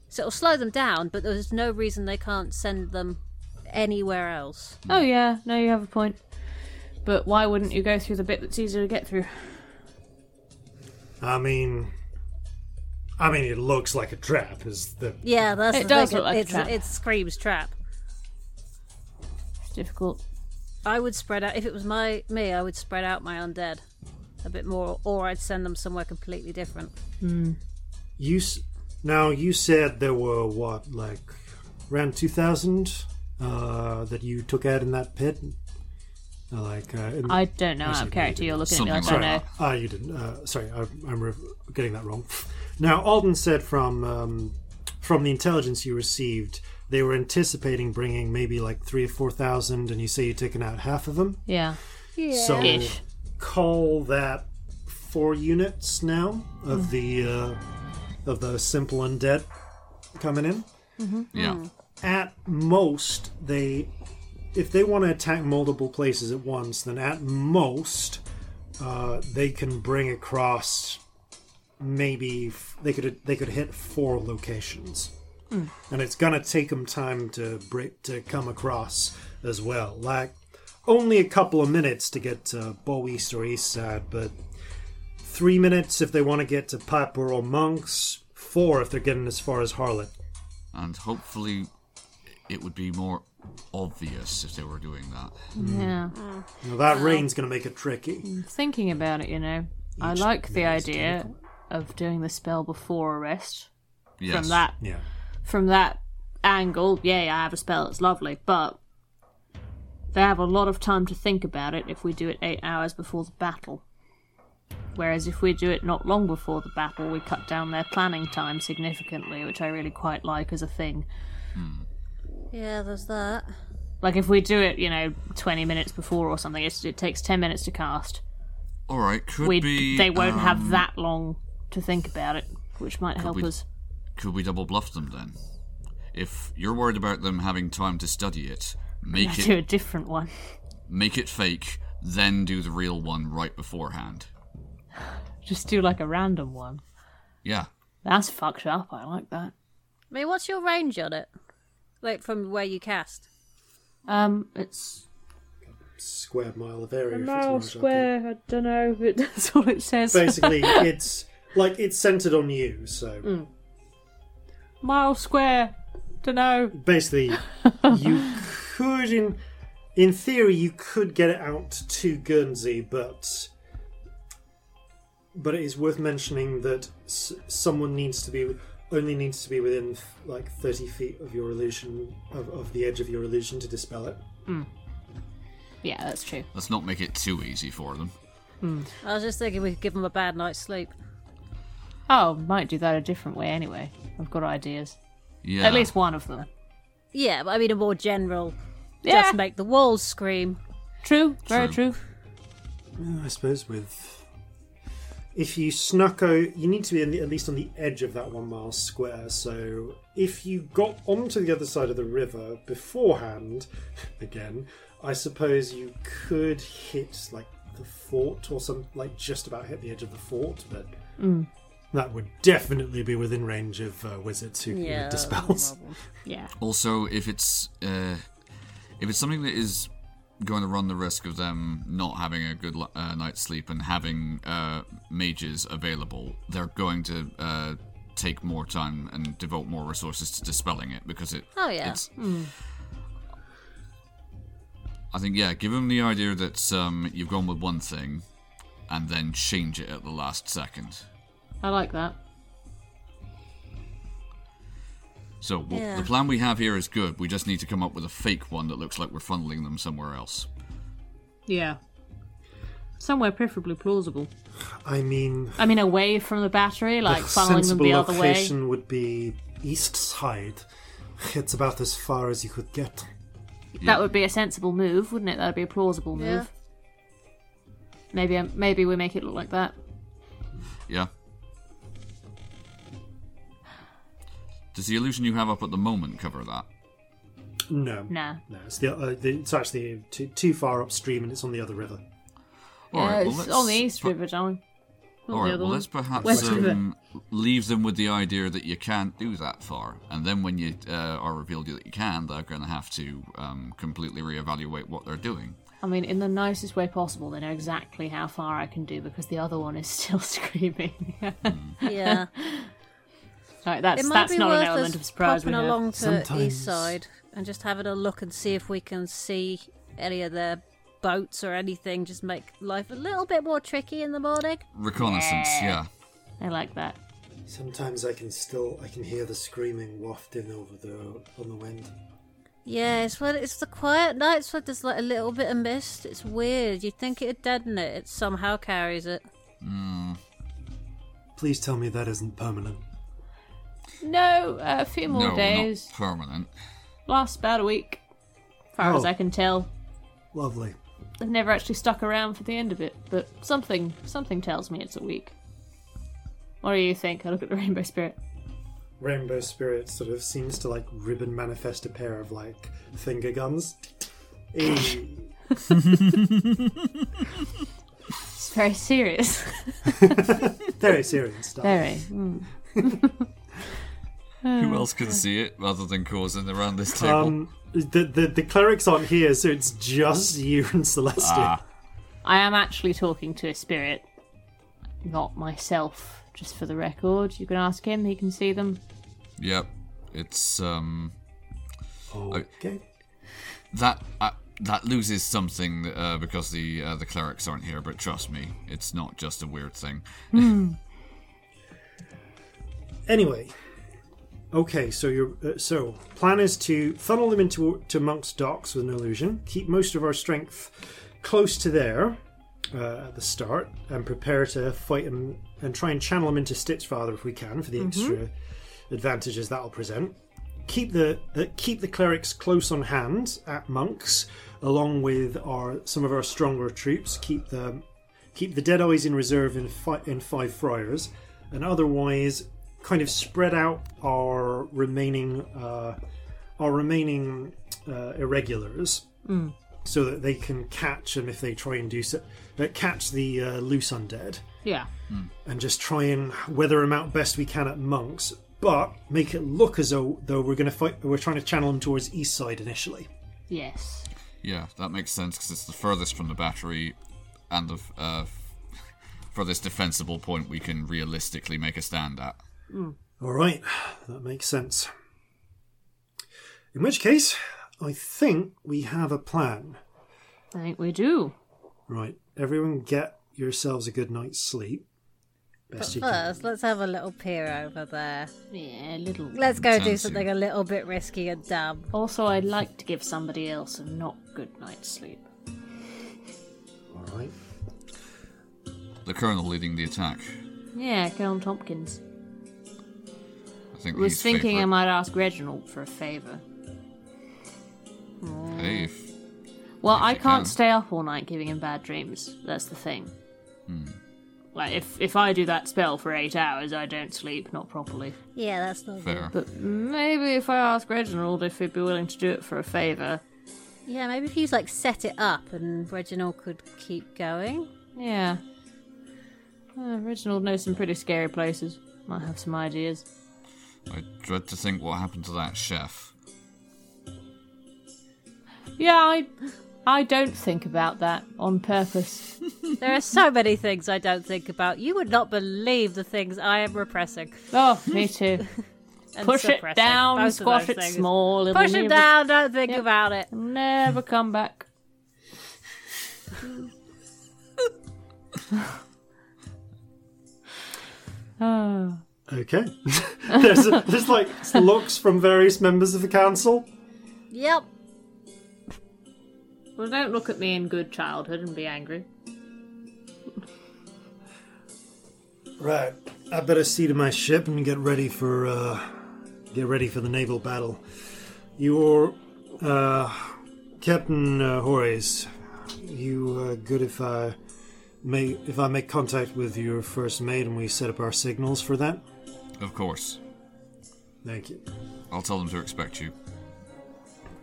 So it'll slow them down, but there's no reason they can't send them anywhere else. Oh yeah, no, you have a point. But why wouldn't you go through the bit that's easier to get through? I mean, I mean, it looks like a trap. Is the Yeah, that's It the does thing. look like a it's, trap. It screams trap. It's difficult. I would spread out if it was my me. I would spread out my undead a bit more, or I'd send them somewhere completely different. you s- now you said there were what like around two thousand uh, that you took out in that pit. Uh, like uh, in- I don't know out Actually, of character. You're looking at me like I Something don't know. Sorry, ah, you didn't. Uh, sorry, I, I'm re- getting that wrong. Now, Alden said from um, from the intelligence you received, they were anticipating bringing maybe like three or four thousand, and you say you've taken out half of them. Yeah. So Ish. call that four units now of the uh, of the simple undead coming in. Yeah. Hmm. At most, they if they want to attack multiple places at once, then at most uh, they can bring across maybe f- they could they could hit four locations, and it's gonna take them time to break to come across as well. Like only a couple of minutes to get to Bow East or East Side, but three minutes if they want to get to Piper or Monks. Four if they're getting as far as Harlot. And hopefully it would be more obvious if they were doing that. Mm. Yeah. Mm. Now that rain's going to make it tricky. Thinking about it, you know, I like the minute is idea of doing the spell before arrest. Yes. From that Yeah. From that angle, yeah, I have a spell, it's lovely, but they have a lot of time to think about it if we do it eight hours before the battle. Whereas if we do it not long before the battle, we cut down their planning time significantly, which I really quite like as a thing. Yeah, there's that. Like if we do it, you know, 20 minutes before or something, it's, it takes 10 minutes to cast. All right. Could We be. they won't um, have that long to think about it, which might help we- us. Could we double bluff them then? If you're worried about them having time to study it, make it Do it a different one. make it fake, then do the real one right beforehand. Just do like a random one. Yeah. That's fucked up. I like that. I mean, what's your range on it? Like from where you cast? Um, it's Square mile of area. a it's mile marked square. I don't know, but that's all it says. Basically, it's like it's centered on you. So mile square. Don't know. basically, you could, in in theory, you could get it out to Guernsey, but but it is worth mentioning that s- someone needs to be only needs to be within like thirty feet of your illusion of, of the edge of your illusion to dispel it. Hmm. Yeah, that's true. Let's not make it too easy for them. Hmm. I was just thinking we could give them a bad night's sleep. Oh, might do that a different way anyway. I've got ideas. Yeah. At least one of them. Yeah, but I mean a more general. Yeah, Just make the walls scream. true. Very True. true. Uh, I suppose with if you snuck out, you need to be in the, at least on the edge of that one mile square. So if you got onto the other side of the river beforehand, again, I suppose you could hit like the fort or some like just about hit the edge of the fort, but mm. That would definitely be within range of uh, wizards who can Yeah. make dispels. Yeah. Also, if it's uh, if it's something that is going to run the risk of them not having a good uh, night's sleep and having uh, mages available, they're going to uh, take more time and devote more resources to dispelling it because it. Oh, yeah. It's, I think yeah, give them the idea that um, you've gone with one thing, and then change it at the last second. I like that. So well, Yeah. the plan we have here is good. We just need to come up with a fake one that looks like we're funneling them somewhere else. Yeah. Somewhere preferably plausible. I mean, I mean, away from the battery, like the funneling them the other way. location would be east side. It's about as far as you could get. That would be a sensible move, wouldn't it? That'd be a plausible move. Yeah. Maybe, um, maybe we make it look like that. Yeah. Does the illusion you have up at the moment cover that? No, Nah. no, it's the, uh, the it's actually too, too far upstream and it's on the other river. All yeah, right, well, it's on the East per- River, darling. Not All the right, other well, one. let's perhaps um, leave them with the idea that you can't do that far, and then when you uh, are revealed you that you can, they're going to have to um, completely reevaluate what they're doing. I mean, in the nicest way possible, they know exactly how far I can do because the other one is still screaming. Yeah. Alright, that's it might that's be not worth an element us of surprise. popping along to Sometimes- east side and just having a look and see if we can see any of their boats or anything. Just make life a little bit more tricky in the morning. Reconnaissance, yeah. I like that. Sometimes I can still I can hear the screaming wafting over the on the wind. Yeah, it's when it's the quiet nights where there's like a little bit of mist. It's weird. You'd think it'd deaden it. It somehow carries it. Hmm. Please tell me that isn't permanent. No, uh, a few more no, days. not permanent. Lasts about a week, far as Oh. I can tell. Lovely. I've never actually stuck around for the end of it, but something something tells me it's a week. What do you think? I look at the rainbow spirit. Rainbow Spirit sort of seems to like ribbon manifest a pair of like finger guns. It's very serious. Very serious stuff. very. Mm. Who else can see it other than causing around this table? Um, the, the the clerics aren't here, so it's just you and Celestia. Ah. I am actually talking to a spirit, not myself. Just for the record, you can ask him. He can see them. Yep. It's um Okay. that uh, that loses something uh, because the uh, the clerics aren't here. But trust me, it's not just a weird thing. Anyway, okay. So your uh, so plan is to funnel them into to Monk's docks with an illusion. Keep most of our strength close to there uh, at the start, and prepare to fight them and try and channel them into Stitchfather if we can for the extra advantages that'll present. Keep the keep the clerics close on hand at Monks, along with our some of our stronger troops. Keep the keep the Deadeyes in reserve in fi- in five friars, and otherwise kind of spread out our remaining uh, our remaining uh, irregulars so that they can catch them if they try and do so, uh, catch the uh, loose undead Yeah. and just try and weather them out best we can at monks but make it look as though though we're going to fight we're trying to channel them towards east side initially Yes. Yeah, that makes sense because it's the furthest from the battery and the uh, furthest defensible point we can realistically make a stand at. Hmm. all right that makes sense in which case i think we have a plan I think we do. Right. Everyone get yourselves a good night's sleep. Best you can. First, let's have a little peer over there. Yeah, a little. Let's go do something a little bit risky and dumb. Also, I'd like to give somebody else a not good night's sleep. All right. The Colonel leading the attack. Yeah, Colonel Tompkins. I think Was he's thinking I might ask Reginald for a favour. Hey, if- Well, If I can't can. stay up all night giving him bad dreams. That's the thing. Like, if if I do that spell for eight hours, I don't sleep, not properly. Yeah, that's not fair. But maybe if I ask Reginald if he'd be willing to do it for a favour. Yeah, maybe if you like set it up and Reginald could keep going. Yeah. Uh, Reginald knows some pretty scary places. Might have some ideas. I dread to think what happened to that chef. Yeah, I I don't think about that on purpose. There are so many things I don't think about. You would not believe the things I am repressing. Oh, me too. And Push it down, Both squash it things. small. It'll Push it never- down, don't think Yep. about it. Never come back. Ah. Okay. there's, there's like looks from various members of the council. Yep. Well, don't look at me in good childhood and be angry. Right. I better see to my ship and get ready for uh get ready for the naval battle. You're uh Captain uh, Horace. You uh, good if I may if I make contact with your first mate and we set up our signals for that? Of course. Thank you. I'll tell them to expect you.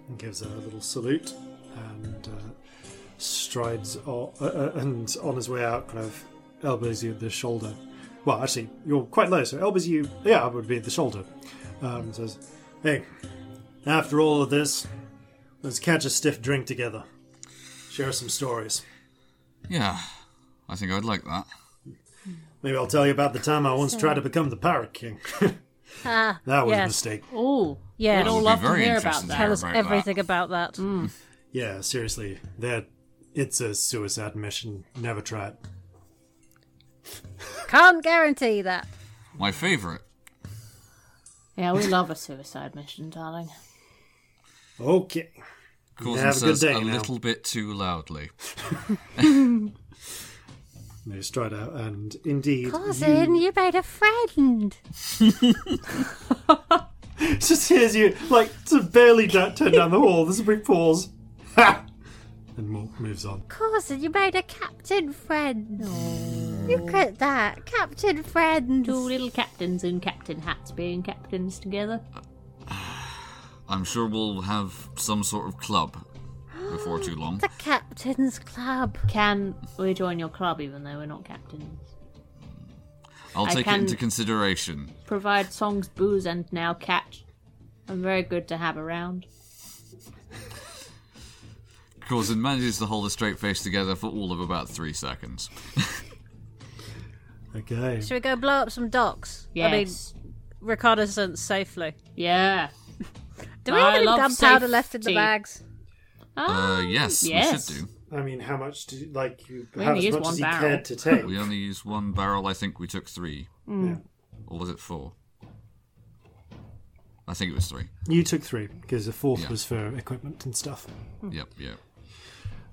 and gives a little salute and uh, strides o- uh, uh, and on his way out kind of elbows you at the shoulder well actually you're quite low so elbows you yeah it would be at the shoulder um, says hey after all of this let's catch a stiff drink together share some stories Yeah, I think I'd like that. Maybe i'll tell you about the time i once tried to become the pirate king Ah, that was a yes. mistake Oh, Yeah. we'd all love to hear about that. Tell us about everything about that. yeah seriously that it's a suicide mission never try it Can't guarantee that. My favourite. Yeah, we love a suicide mission, darling. okay Coulson Have a good says day a now. little bit too loudly. They stride out, and indeed, Coulson, you made a friend. just hears you like to barely da- turn down the hall. There's a big pause, ha, and mo- moves on. Coulson, you made a captain friend. Look at that, captain friend. Two little captains in captain hats being captains together. I'm sure we'll have some sort of club before too long. The captain's club. Can we join your club even though we're not captains? I'll I take can- it into consideration. Provide songs, booze, and now catch. I'm very good to have around. Coulson manages to hold a straight face together for all of about three seconds. Okay, Should we go blow up some docks? I mean, Yes. reconnaissance safely. yeah. Do we I have any love gunpowder left in the safety. bags? Uh, yes, yes. we should do. I mean, how much do you, like you We have only as use much one as you barrel. cared to take? We only used one barrel. I think we took three. Mm. Yeah. Or was it four? I think it was three. You took three because the fourth Yeah. was for equipment and stuff. Hmm. Yep, yep.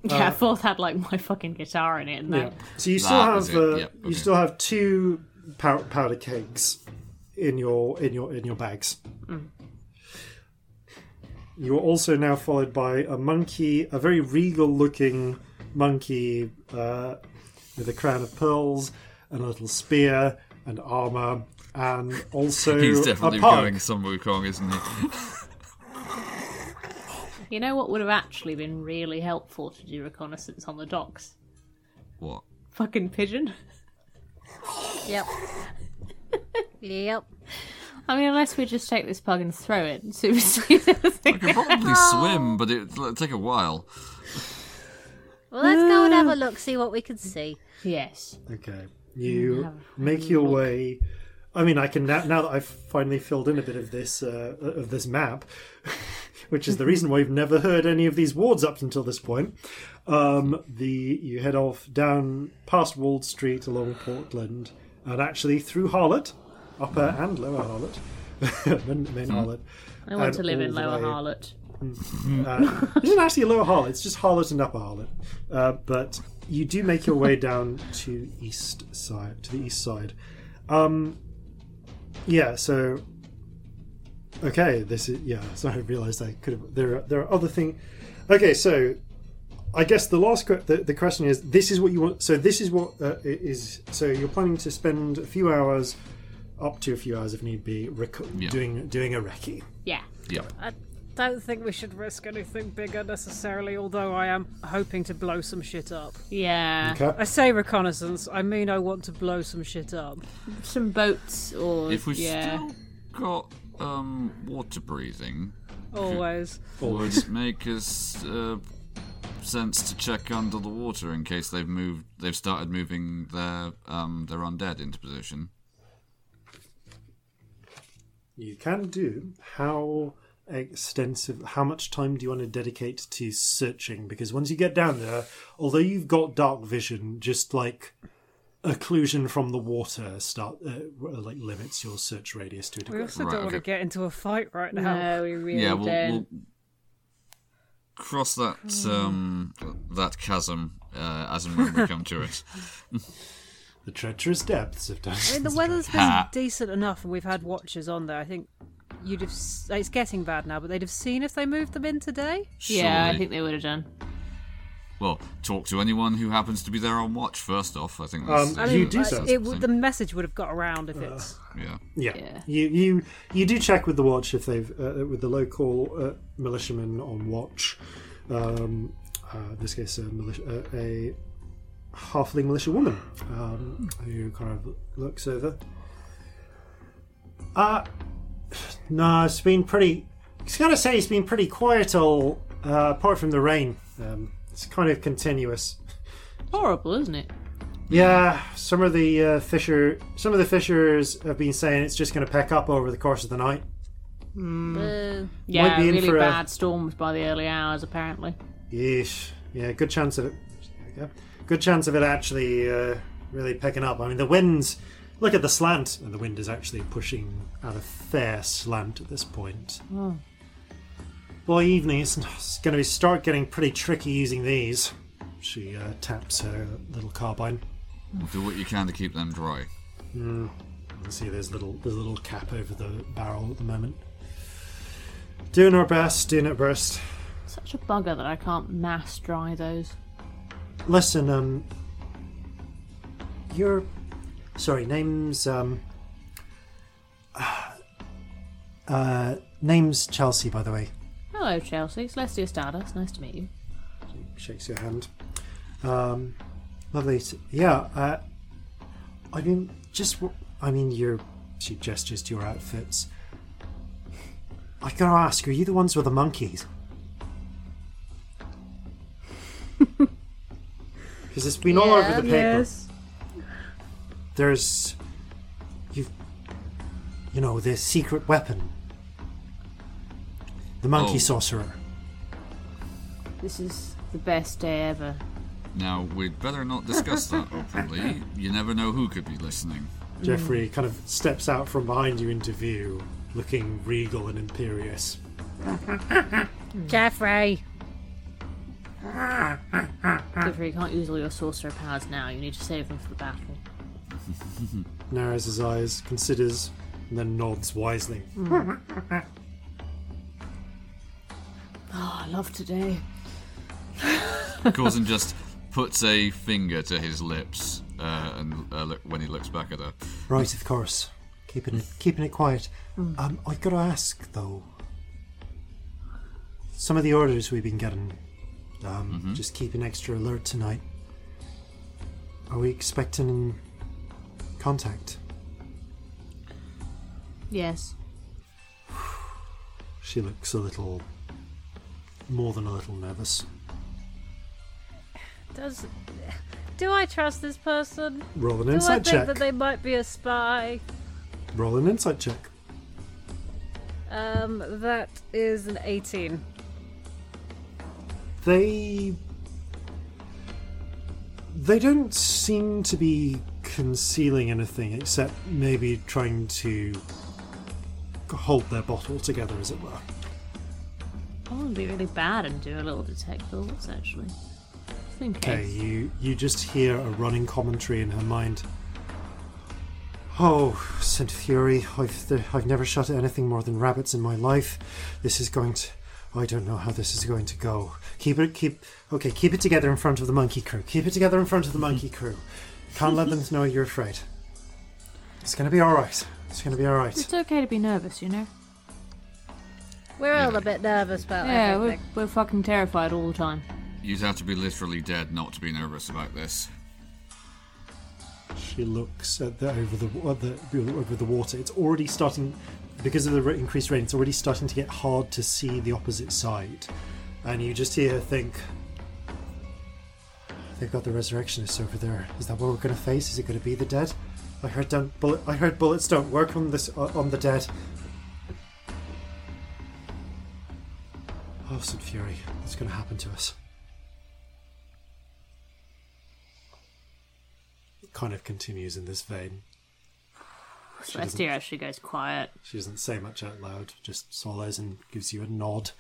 Yeah, uh, I thought had like my fucking guitar in it and Yeah. that. So you still That have was it, uh, yep, you okay. still have two pow- powder kegs in your in your in your bags. Mm. You are also now followed by a monkey, a very regal-looking monkey uh, with a crown of pearls and a little spear and armor, and also He's a definitely pug. going some Wukong, isn't he? You know what would have actually been really helpful to do reconnaissance on the docks? what? Fucking pigeon. Yep. yep. I mean, unless we just take this pug and throw it and see if we see. I could probably swim, but it'll take a while. Well, let's go and have a look, see what we can see. Yes. Okay. You make your way. I mean, I can now, now that I've finally filled in a bit of this uh, of this map, which is the reason why we've never heard any of these wards up until this point. Um, the you head off down past Walled Street along Portland, and actually through Harlot, upper and lower Harlot, main, main Harlot. I want to live in Lower Harlot. uh, it isn't actually a lower Harlot, it's just Harlot and upper Harlot. Uh, but you do make your way down to east side, to the east side. Um, yeah, so okay, this is yeah. So I realised I could have. There are there are other things. Okay, so I guess the last que- the, the question is: This is what you want. So this is what uh, is. So you're planning to spend a few hours, up to a few hours if need be, rec- Yeah. doing doing a recce. Yeah. Yeah. I don't think we should risk anything bigger necessarily, although I am hoping to blow some shit up. Yeah. Okay. I say reconnaissance, I mean I want to blow some shit up. Some boats or If we've yeah. still got um, water breathing, Always. would make us uh, sense to check under the water in case they've moved? They've started moving their um, their undead into position. You can do. How extensive? How much time do you want to dedicate to searching? Because once you get down there, although you've got dark vision, just like occlusion from the water start uh, like limits your search radius to a We also don't want to get into a fight right now. No, we really yeah, we'll, don't. we'll cross that um, that chasm uh, as and when we come to it. The treacherous depths of I mean, the weather's been Ha. decent enough, and we've had watchers on there. I think you'd have. s- It's getting bad now, but they'd have seen if they moved them in today. yeah, I Surely. think they would have done. Well, talk to anyone who happens to be there on watch first off. I think that's, Um, that's you the do first so. It, would- the message would have got around if it's. yeah. yeah. Yeah. you you you do check with the watch if they've uh, with the local uh, militiamen on watch. Um, uh, in this case, a, militia, uh, a halfling militia woman um, who kind of looks over. Uh no, it's been pretty. I was gonna say it's been pretty quiet all uh, apart from the rain. Um, it's kind of continuous. Horrible, isn't it? Yeah, some of the uh, fisher, some of the fishers have been saying it's just going to pick up over the course of the night. Uh, yeah, be in really for a- bad storms by the early hours, apparently. Yes, Yeah, good chance of it. There we go. Good chance of it actually uh, really picking up. I mean, the winds. Look at the slant, and the wind is actually pushing at a fair slant at this point. By evening, it's, it's going to start getting pretty tricky using these. She uh, taps her little carbine. Do what you can to keep them dry. You see there's little there's a little cap over the barrel at the moment. Doing our best, doing it best. Such a bugger that I can't mass dry those. Listen, um, your sorry name's um, uh, name's Chelsea, by the way. Hello, Chelsea. Celestia Stardust. Nice to meet you. She Shakes your hand. Um, lovely. To, yeah. Uh, I mean, just I mean, your she gestures to your outfits. I gotta ask, are you the ones with the monkeys? Because it's been all over the paper. There's, you've, you know, the secret weapon, the monkey Oh. sorcerer. This is the best day ever. Now, we'd better not discuss that openly. You never know who could be listening. Jeffrey kind of steps out from behind you into view, looking regal and imperious. Jeffrey. Clifford, you can't use all your sorcerer powers now. You need to save them for the battle. Narrows his eyes, considers, and then nods wisely. Oh, I love today. Coulson just puts a finger to his lips uh, and uh, look, when he looks back at her. Right, of course. Keeping it, keeping it quiet. Um, I've gotta ask though. Some of the orders we've been getting, um, just an extra alert tonight. Are we expecting contact? Yes. She looks a little, more than a little nervous. Does do I trust this person? Roll an Do I insight think check. that they might be a spy? Roll an insight check. Um, that is an 18. They they don't seem to be concealing anything except maybe trying to hold their bottle together, as it were. I want to be really bad and do a little detect thoughts, actually. Okay, you you just hear a running commentary in her mind. Oh, Saint Fury, I've th- I've never shot at anything more than rabbits in my life. This is going to. I don't know how this is going to go. Keep it, keep. Okay, keep it together in front of the monkey crew. Keep it together in front of the monkey crew. Can't let them know you're afraid. It's gonna be all right. It's gonna be all right. It's okay to be nervous, you know? We're all a bit nervous about Yeah, we're, we're fucking terrified all the time. You'd have to be literally dead not to be nervous about this. She looks at the over the, at the over the water. It's already starting because of the increased rain. It's already starting to get hard to see the opposite side, and you just hear her think. They've got the resurrectionists over there. Is that what we're going to face? Is it going to be the dead? I heard don't bullet. I heard bullets don't work on this uh, on the dead. Oh, St. Fury, what's going to happen to us? It kind of continues in this vein. She doesn't, actually goes quiet. she doesn't say much out loud, just swallows and gives you a nod.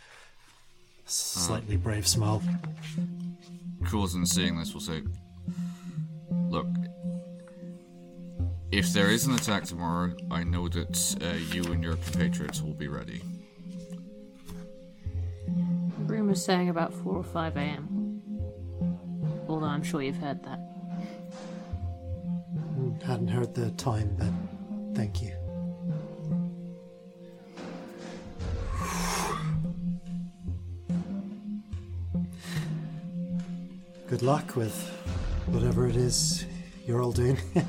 Slightly brave smile. Coulson, seeing this, will say, Look, if there is an attack tomorrow, I know that uh, you and your compatriots will be ready. The room was saying about 4 or 5 a.m. Although I'm sure you've heard that. Mm, Hadn't heard the time, but thank you. Good luck with whatever it is you're all doing.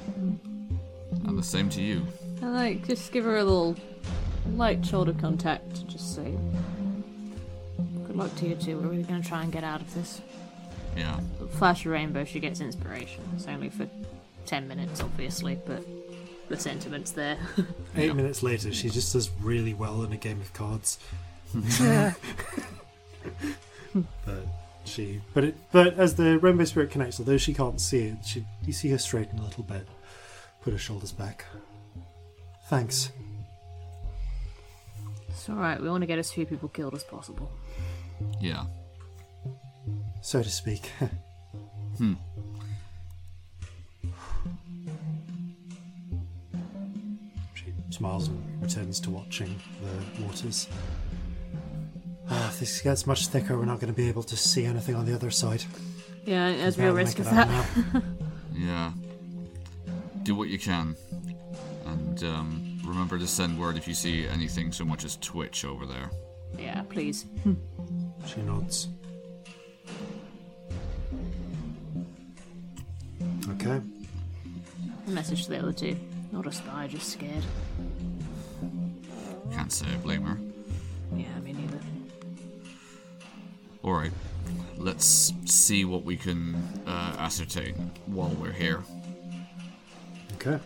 And the same to you. I like, just give her a little light shoulder contact to just say, Good luck to you two. We're really going to try and get out of this. Yeah. Flash of rainbow, she gets inspiration. It's only for 10 minutes, obviously, but the sentiment's there. Eight Yeah. minutes later, she just does really well in a game of cards. but she, but it, but as the rainbow spirit connects, although she can't see it, she you see her straighten a little bit, put her shoulders back. Thanks. it's alright, we want to get as few people killed as possible. Yeah. so to speak. Hmm. Smiles and returns to watching the waters. Ah, if this gets much thicker, we're not going to be able to see anything on the other side. Yeah, there's real risk make of that. Yeah. Do what you can. And um, remember to send word if you see anything so much as twitch over there. yeah, please. She nods. Okay. A message to the other two. Not a spy, just scared. Can't say I blame her. Yeah, me neither. Alright. Let's see what we can uh, ascertain while we're here. Okay.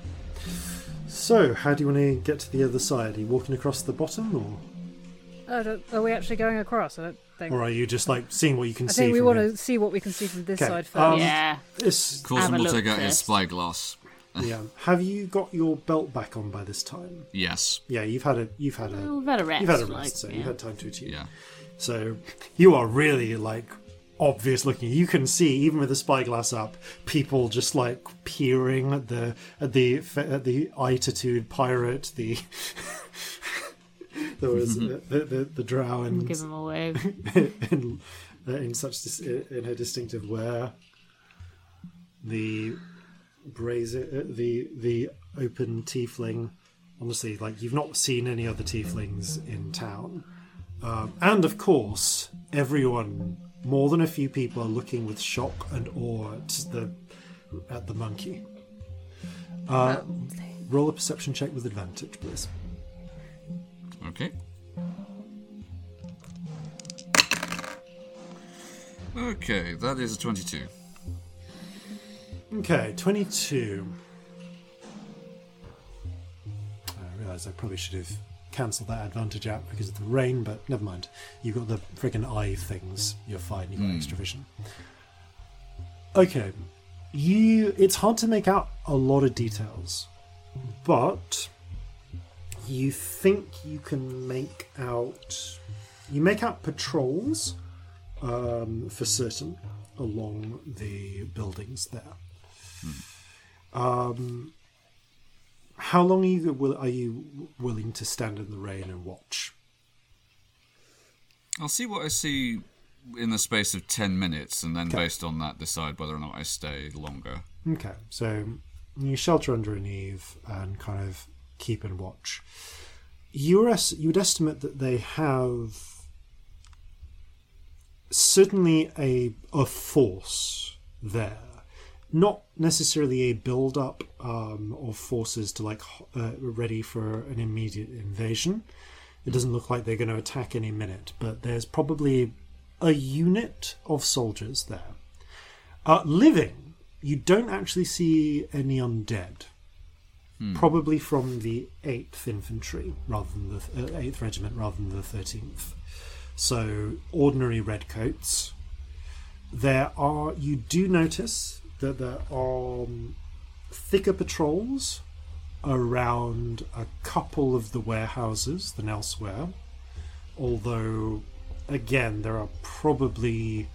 So, how do you want to get to the other side? Are you walking across the bottom, or, Oh, are we actually going across? I don't think. or are you just like seeing what you can I see? think we from want here? to see what we can see from this Okay, side first. um, yeah. It's, Have Coulson a will take out his spyglass. yeah. Have you got your belt back on by this time? Yes. Yeah, you've had a you've had a Well, we've had a rest. you've had a rest, like, so yeah. you've had time to achieve. Yeah. So you are really like obvious looking. You can see even with the spyglass up, people just like peering at the at the at the altitude pirate, the there was the, the the drow and Give him a wave. in, uh, in such dis- in her distinctive wear. The brazen, the the open tiefling. Honestly, like you've not seen any other tieflings in town, um, and of course, everyone. More than a few people are looking with shock and awe at the at the monkey. Uh, roll a perception check with advantage, please. Okay. Okay, that is a 22. Okay, 22. I realise I probably should have cancelled that advantage out because of the rain, but never mind. You've got the friggin' eye things. You're fine. You've got extra vision. Okay. You, it's hard to make out a lot of details, but you think you can make out. You make out patrols um, for certain along the buildings there. Um, how long are you, will, are you willing to stand in the rain and watch? I'll see what I see in the space of 10 minutes, and then Okay. based on that, decide whether or not I stay longer. Okay, so you shelter under an eave and kind of keep and watch. You es- you would estimate that they have certainly a a force there, not necessarily a build up um, of forces to like uh, ready for an immediate invasion. It doesn't look like they're going to attack any minute, but there's probably a unit of soldiers there. Uh, living, you don't actually see any undead. Probably from the 8th Infantry rather than the uh, 8th Regiment rather than the 13th. So, ordinary redcoats. There are, you do notice that there are um, thicker patrols around a couple of the warehouses than elsewhere. Although, again, there are probably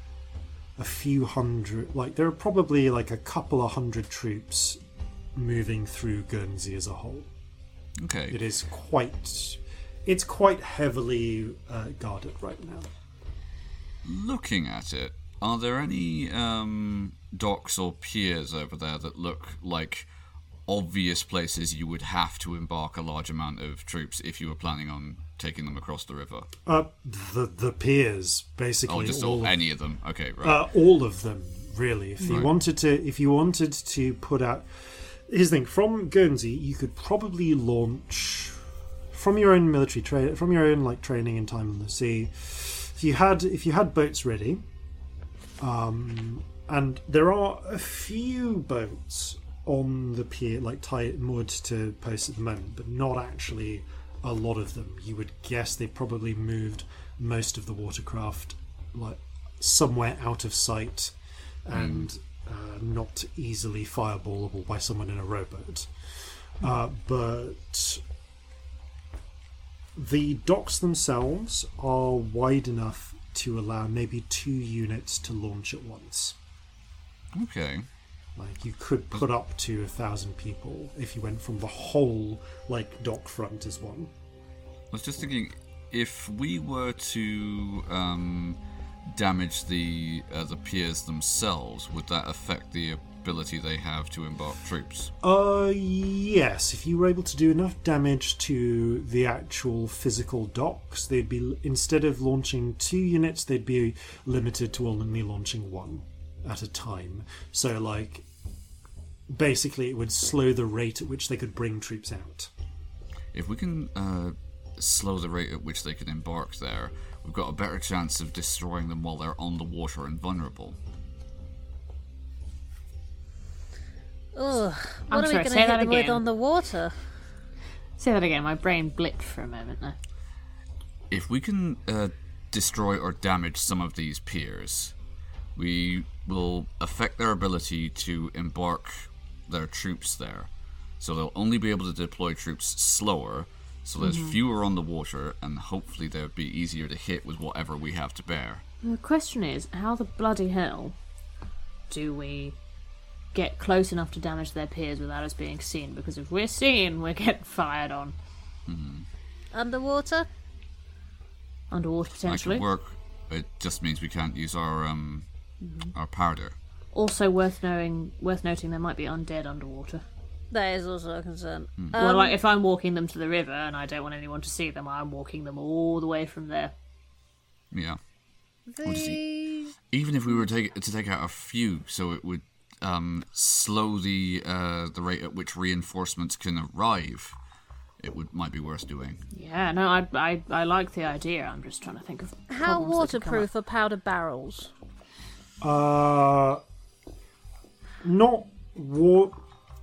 a few hundred like there are probably like a couple of hundred troops moving through Guernsey as a whole. Okay. It is quite it's quite heavily uh, guarded right now. Looking at it, are there any um, docks or piers over there that look like obvious places you would have to embark a large amount of troops if you were planning on taking them across the river? Uh, the the piers basically Oh, just all all, any of them. Okay, right. uh, all of them really. If you Right. wanted to, if you wanted to put out, here's the thing: from Guernsey, you could probably launch from your own military train, from your own like training and time on the sea. If you had, if you had boats ready, um, and there are a few boats on the pier, like tied moored to posts at the moment, but not actually a lot of them. You would guess they probably moved most of the watercraft like somewhere out of sight and uh, not easily fireballable by someone in a rowboat. Uh, but the docks themselves are wide enough to allow maybe two units to launch at once. Okay. Like you could put up to a thousand people if you went from the whole like dock front as one. I was just thinking, if we were to um, damage the uh, the piers themselves, would that affect the ability they have to embark troops? Uh, yes. If you were able to do enough damage to the actual physical docks, they'd be instead of launching two units, they'd be limited to only launching one at a time. So, like, basically, it would slow the rate at which they could bring troops out. If we can uh, slow the rate at which they can embark there, we've got a better chance of destroying them while they're on the water and vulnerable. Ugh, I'm what are sorry, we going to say hit them with on the water? Say that again. My brain blipped for a moment there. If we can uh, destroy or damage some of these piers, we will affect their ability to embark their troops there. So they'll only be able to deploy troops slower, so there's fewer on the water, and hopefully they'll be easier to hit with whatever we have to bear. The question is, how the bloody hell do we get close enough to damage their piers without us being seen? Because if we're seen, we're getting fired on. Underwater? Underwater, That potentially. could work. It just means we can't use our um our powder. Also worth knowing, worth noting, there might be undead underwater. That is also a concern. well, Um, like if I'm walking them to the river and I don't want anyone to see them, I'm walking them all the way from there. Yeah. the... Even if we were to take, to take out a few, so it would um, slow the uh, the rate at which reinforcements can arrive, it would might be worth doing. Yeah, no, I, I, I like the idea. I'm just trying to think of How problems that come waterproof are powder barrels? Uh, not war.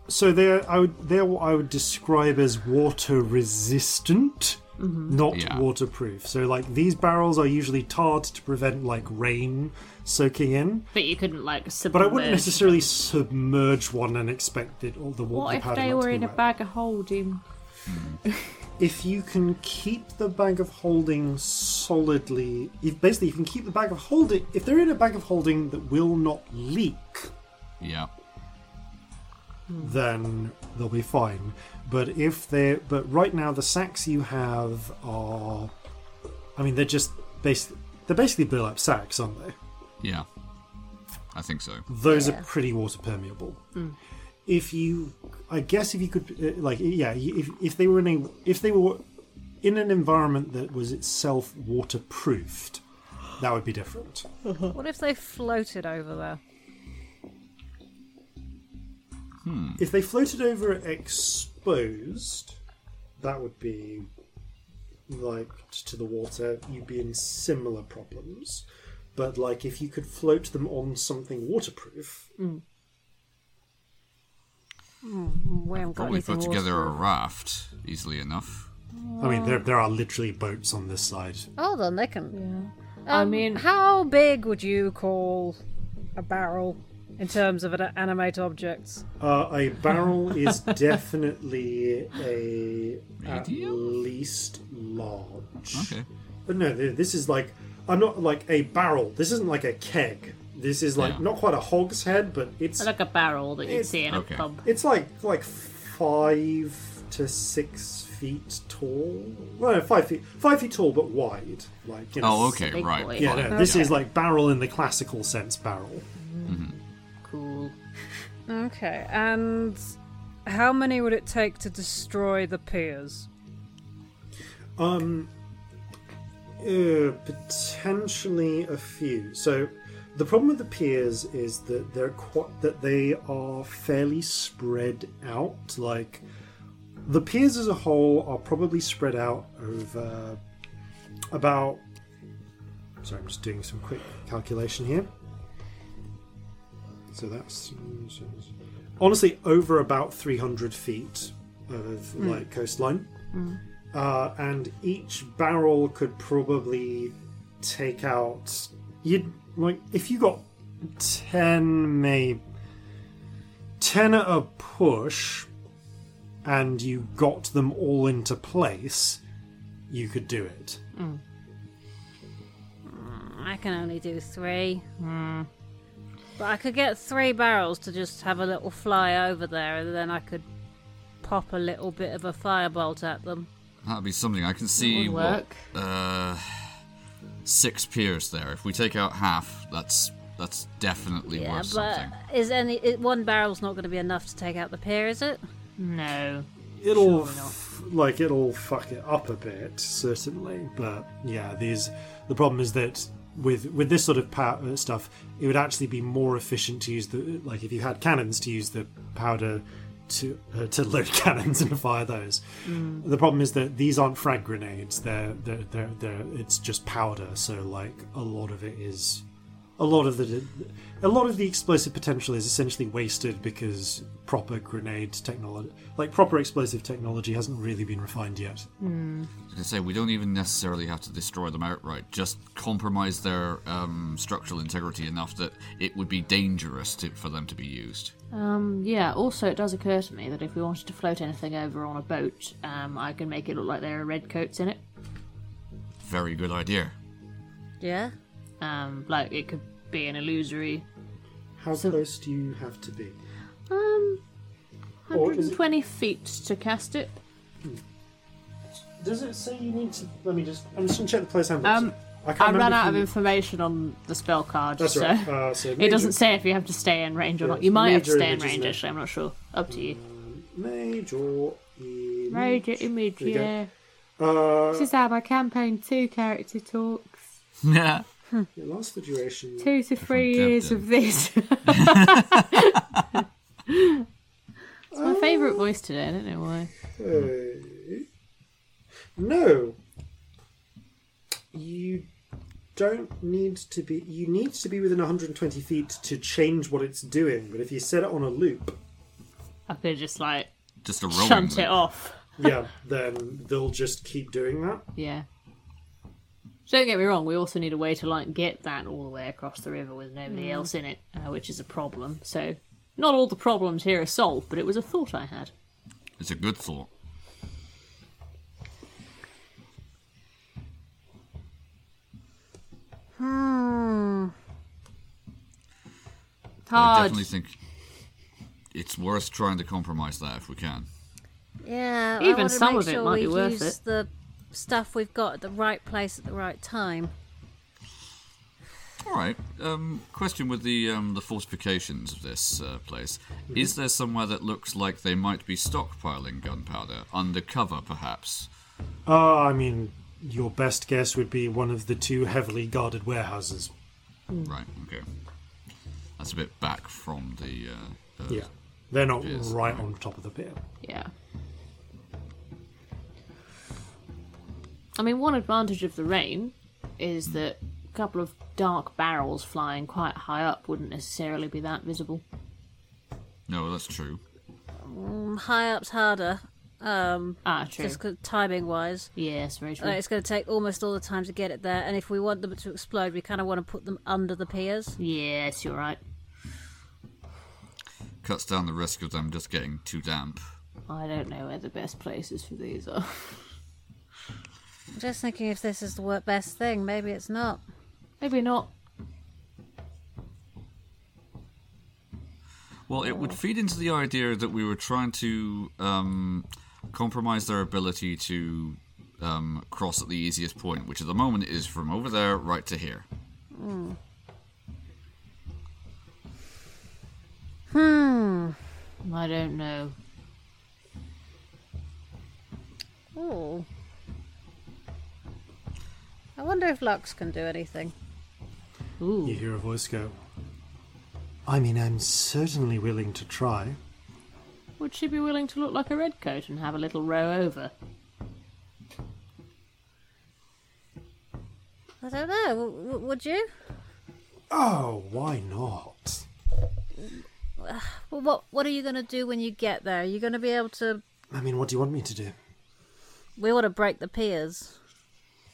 So they're I would they're what I would describe as water resistant. not Yeah. waterproof. So like these barrels are usually tarred to prevent like rain soaking in. But you couldn't like submerge. But I wouldn't necessarily submerge one and expect it all the water. What water if they were be in a wet. bag of holding? If you can keep the bag of holding solidly, if basically you can keep the bag of holding. If they're in a bag of holding that will not leak, Yeah. then they'll be fine. But if they, but right now the sacks you have are, I mean, they're just basically they're basically burlap sacks, aren't they? Yeah. I think so. Those are pretty water permeable. Mm. If you, I guess, if you could, uh, like, yeah, if if they were in a, if they were in an environment that was itself waterproofed, that would be different. What if they floated over there? If they floated over exposed, that would be like to the water. You'd be in similar problems. But like, if you could float them on something waterproof, We haven't got Probably anything put together a waterproof. raft easily enough. I mean, there there are literally boats on this side. Hold on, they can. I Um, mean, how big would you call a barrel in terms of an animate objects? Uh, a barrel is definitely a at Medium? least large. Okay. But no, th- this is like I'm not like a barrel. This isn't like a keg. This is like Yeah. not quite a hogshead, but it's like a barrel that you'd It's- see in Okay. a pub. it's like like five to six feet tall. Well, no, five feet five feet tall but wide. Like you know. Oh, okay, Big right. boy. Yeah, fine. no, this Okay. is like barrel in the classical sense. Barrel. Cool. Okay, and how many would it take to destroy the piers? Um, uh, potentially a few. So, the problem with the piers is that they're quite that they are fairly spread out. Like the piers as a whole are probably spread out over about. Sorry, I'm just doing some quick calculation here. So that's honestly over about 300 feet of like coastline. Uh, and each barrel could probably take out you'd like if you got 10 maybe 10 at a push and you got them all into place you could do it I can only do three. Hmm. But I could get three barrels to just have a little fly over there, and then I could pop a little bit of a firebolt at them. That'd be something. I can see would what work. uh, six piers there. If we take out half, that's that's definitely Yeah, worth but something. is any it, one barrel's not going to be enough to take out the pier, is it? No. it'll f- like it'll fuck it up a bit certainly but yeah these the problem is that with with this sort of pow- uh, stuff it would actually be more efficient to use the like if you had cannons to use the powder to uh, to load cannons and fire those. The problem is that these aren't frag grenades. They're, they're they're they're it's just powder. So like a lot of it is a lot of the a lot of the explosive potential is essentially wasted because proper grenade technology like proper explosive technology hasn't really been refined yet I was say we don't even necessarily have to destroy them outright. Just compromise their um, structural integrity enough that it would be dangerous to, for them to be used. Um, yeah, also it does occur to me that if we wanted to float anything over on a boat, um, I can make it look like there are red coats in it. Very good idea. Yeah. Um, like it could be an illusory. how close do you have to be Um, Or is it- 120 feet to cast it. does it say you need to let me just i'm just gonna check the Player's Handbook Um, i can't I remember ran if out of you- information on the spell card, that's so right uh, so it doesn't say if you have to stay in range or Yeah, not. You it's might have to major stay in image, isn't range. it? Actually, I'm not sure. Up to you. major image. Major image, There you go. yeah. uh This is how my campaign two character talks. Yeah. it lasts the duration Two to three years of this. it's my favourite voice today. I don't know why. Uh, no. You don't need to be. You need to be within 120 feet to change what it's doing. But if you set it on a loop, I could just like Just a rolling. shunt it off. yeah, then they'll just keep doing that. Yeah. Don't get me wrong, we also need a way to like get that all the way across the river with nobody else in it, uh, which is a problem. So, not all the problems here are solved, but it was a thought I had. It's a good thought. Hmm. I definitely think it's worth trying to compromise that if we can. Yeah, Even wanna some make of it sure might be worth use it. the stuff we've got at the right place at the right time. All right. Um, question with the um, the fortifications of this uh, place: Is there somewhere that looks like they might be stockpiling gunpowder undercover, perhaps? Uh, I mean, your best guess would be one of the two heavily guarded warehouses. Right. Okay. That's a bit back from the. Uh, Yeah, they're not Yes, right right. on top of the pier. Yeah. I mean, one advantage of the rain is that a couple of dark barrels flying quite high up wouldn't necessarily be that visible. No, that's true. Mm, High up's harder, um, Ah, true. just timing wise. Yes, very true. Uh, it's going to take almost all the time to get it there, and if we want them to explode, we kind of want to put them under the piers. Yes, you're right. Cuts down the risk of them just getting too damp. I don't know where the best places for these are. I'm just thinking if this is the best thing, maybe it's not. Maybe not. Well, it would feed into the idea that we were trying to um, compromise their ability to um, cross at the easiest point, which at the moment is from over there right to here. Hmm. I don't know. Ooh. I wonder if Lux can do anything. Ooh. You hear a voice go. I mean, I'm certainly willing to try. Would she be willing to look like a redcoat and have a little row over? I don't know. W- w- would you? Oh, why not? Well, what What are you going to do when you get there? Are you going to be able to? I mean, what do you want me to do? We want to break the piers.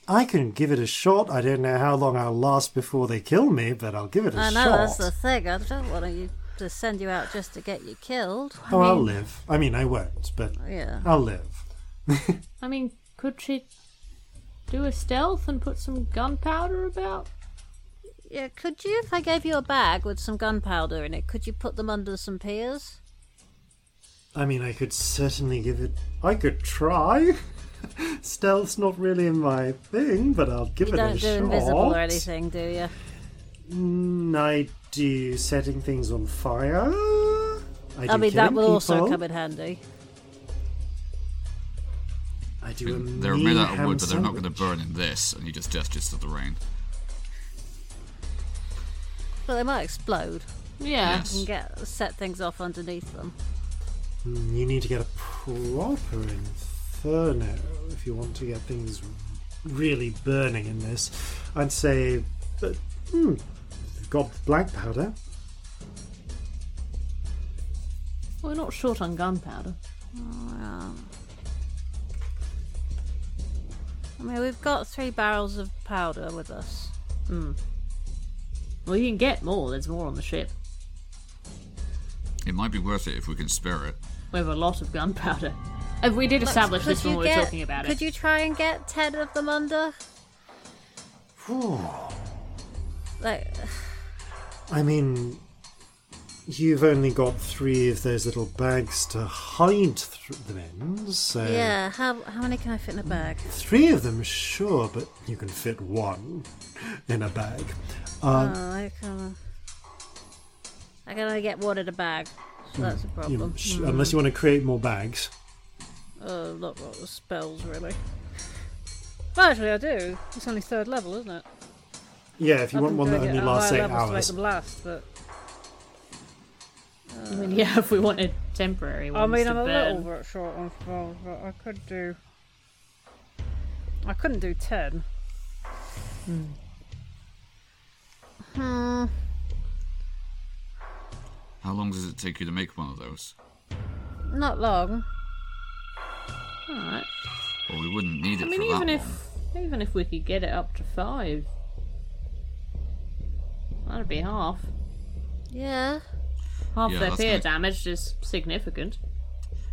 I can give it a shot. I don't know how long I'll last before they kill me, but I'll give it a shot. I know shot. that's the thing. I don't want you to send you out just to get you killed. oh, I'll live. I mean, I won't, but Yeah. I'll live. I mean, could she do a stealth and put some gunpowder about? Yeah. Could you, if I gave you a bag with some gunpowder in it, could you put them under some piers? I mean, I could certainly give it. I could try. Stealth's not really my thing, but I'll give You it don't a do shot. invisible or anything, do you? Mm, I do setting things on fire. I, do I mean, that killing will also come in handy. I do a They're made out of mean wood, but they're not going to burn in this, and you just gestures to the rain. But they might explode. Yeah. Yes. You can get set things off underneath them. Mm, You need to get a proper inferno if you want to get things really burning in this. I'd say, but hmm, you've got black powder. We're not short on gunpowder. Um, I mean, we've got three barrels of powder with us. Hmm. Well, you can get more. There's more on the ship. It might be worth it if we can spare it. We have a lot of gunpowder. If we did establish Could this when we were get- talking about Could it. Could you try and get ten of them under? Like, I mean, you've only got three of those little bags to hide th- them in, so yeah. How how many can I fit in a bag? three of them, sure, but you can fit one in a bag. Uh, Oh, I can. I can only get one in a bag, so that's a problem. know, sh- Unless you want to create more bags. Oh, not what the spells really. Well, actually, I do. It's only third level, isn't it? Yeah, if you I want one that only lasts eight levels to make hours. them last, but I mean, yeah, if we wanted temporary ones I mean, to I'm a burn. little bit short on spells, but I could do. I couldn't do ten. Hmm. How long does it take you to make one of those? Not long. Alright. Well, we wouldn't need it I mean, for even that if one. even if we could get it up to five, that'd be half. Yeah. Half Yeah, their that's peer gonna- damage is significant.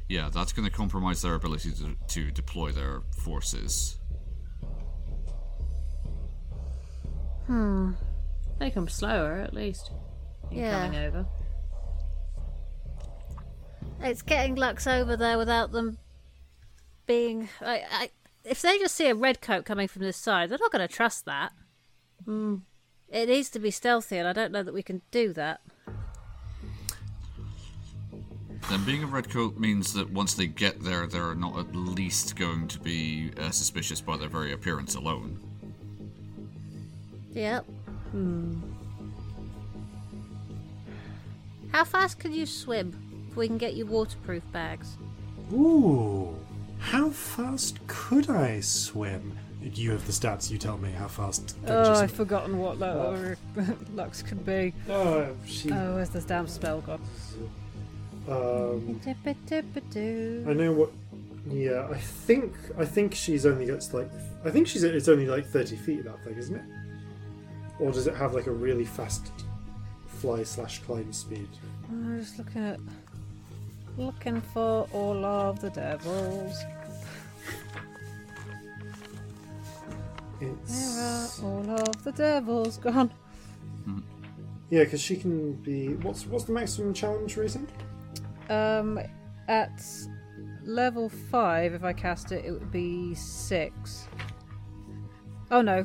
Yeah, that's going to compromise their ability to, to deploy their forces. Hmm. Make them slower, at least. In Yeah. coming over. It's getting Lux over there without them being. I, I, if they just see a red coat coming from this side, they're not going to trust that. It needs to be stealthy, and I don't know that we can do that. Then being a redcoat means that once they get there, they're not at least going to be uh, suspicious by their very appearance alone. Yep. How fast can you swim? If we can get you waterproof bags. Ooh, how fast could I swim? You have the stats. You tell me how fast. Oh, I've forgotten what lo- Lux could be. Oh, she. Oh, where's this damn spell gone? Um, I Dip-a-dip-a-doo. know what. Yeah, I think I think she's only gets like I think she's it's only like thirty feet that thing, isn't it? Or does it have like a really fast fly slash climb speed? I'm just looking at. Looking for all of the devils. Where are all of the devils gone? yeah, because she can be. What's what's the maximum challenge rating? Um, at level five, if I cast it, it would be six. Oh no,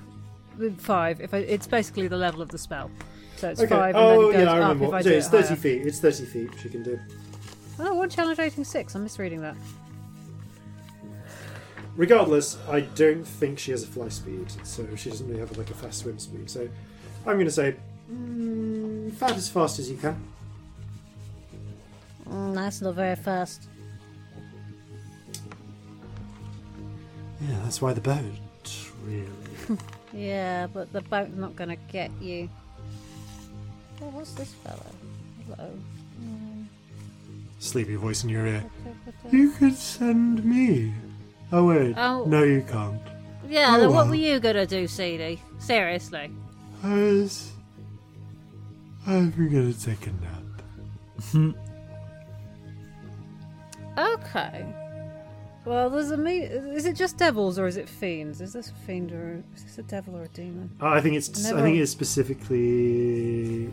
five. If I, it's basically the level of the spell, so it's Okay. five, and oh then it goes yeah, I up remember. if I what- do yeah, it it's thirty higher. feet. It's thirty feet. She can do. Oh, one challenge rating six. I'm misreading that. Regardless, I don't think she has a fly speed, so she doesn't really have like a fast swim speed. So I'm going to say, mm, fat as fast as you can. Mm, that's not very fast. Yeah, that's why the boat. Really. Yeah, but the boat's not going to get you. Oh, what's this fella? Hello. Sleepy voice in your ear. You could send me. Oh wait, Oh. no, you can't. Yeah, Oh, then what were you going to do, CD? Seriously. I was. I'm gonna take a nap. Okay. Well, there's a me. Is it just devils or is it fiends? Is this a fiend or is this a devil or a demon? Uh, I think it's. I think it's specifically.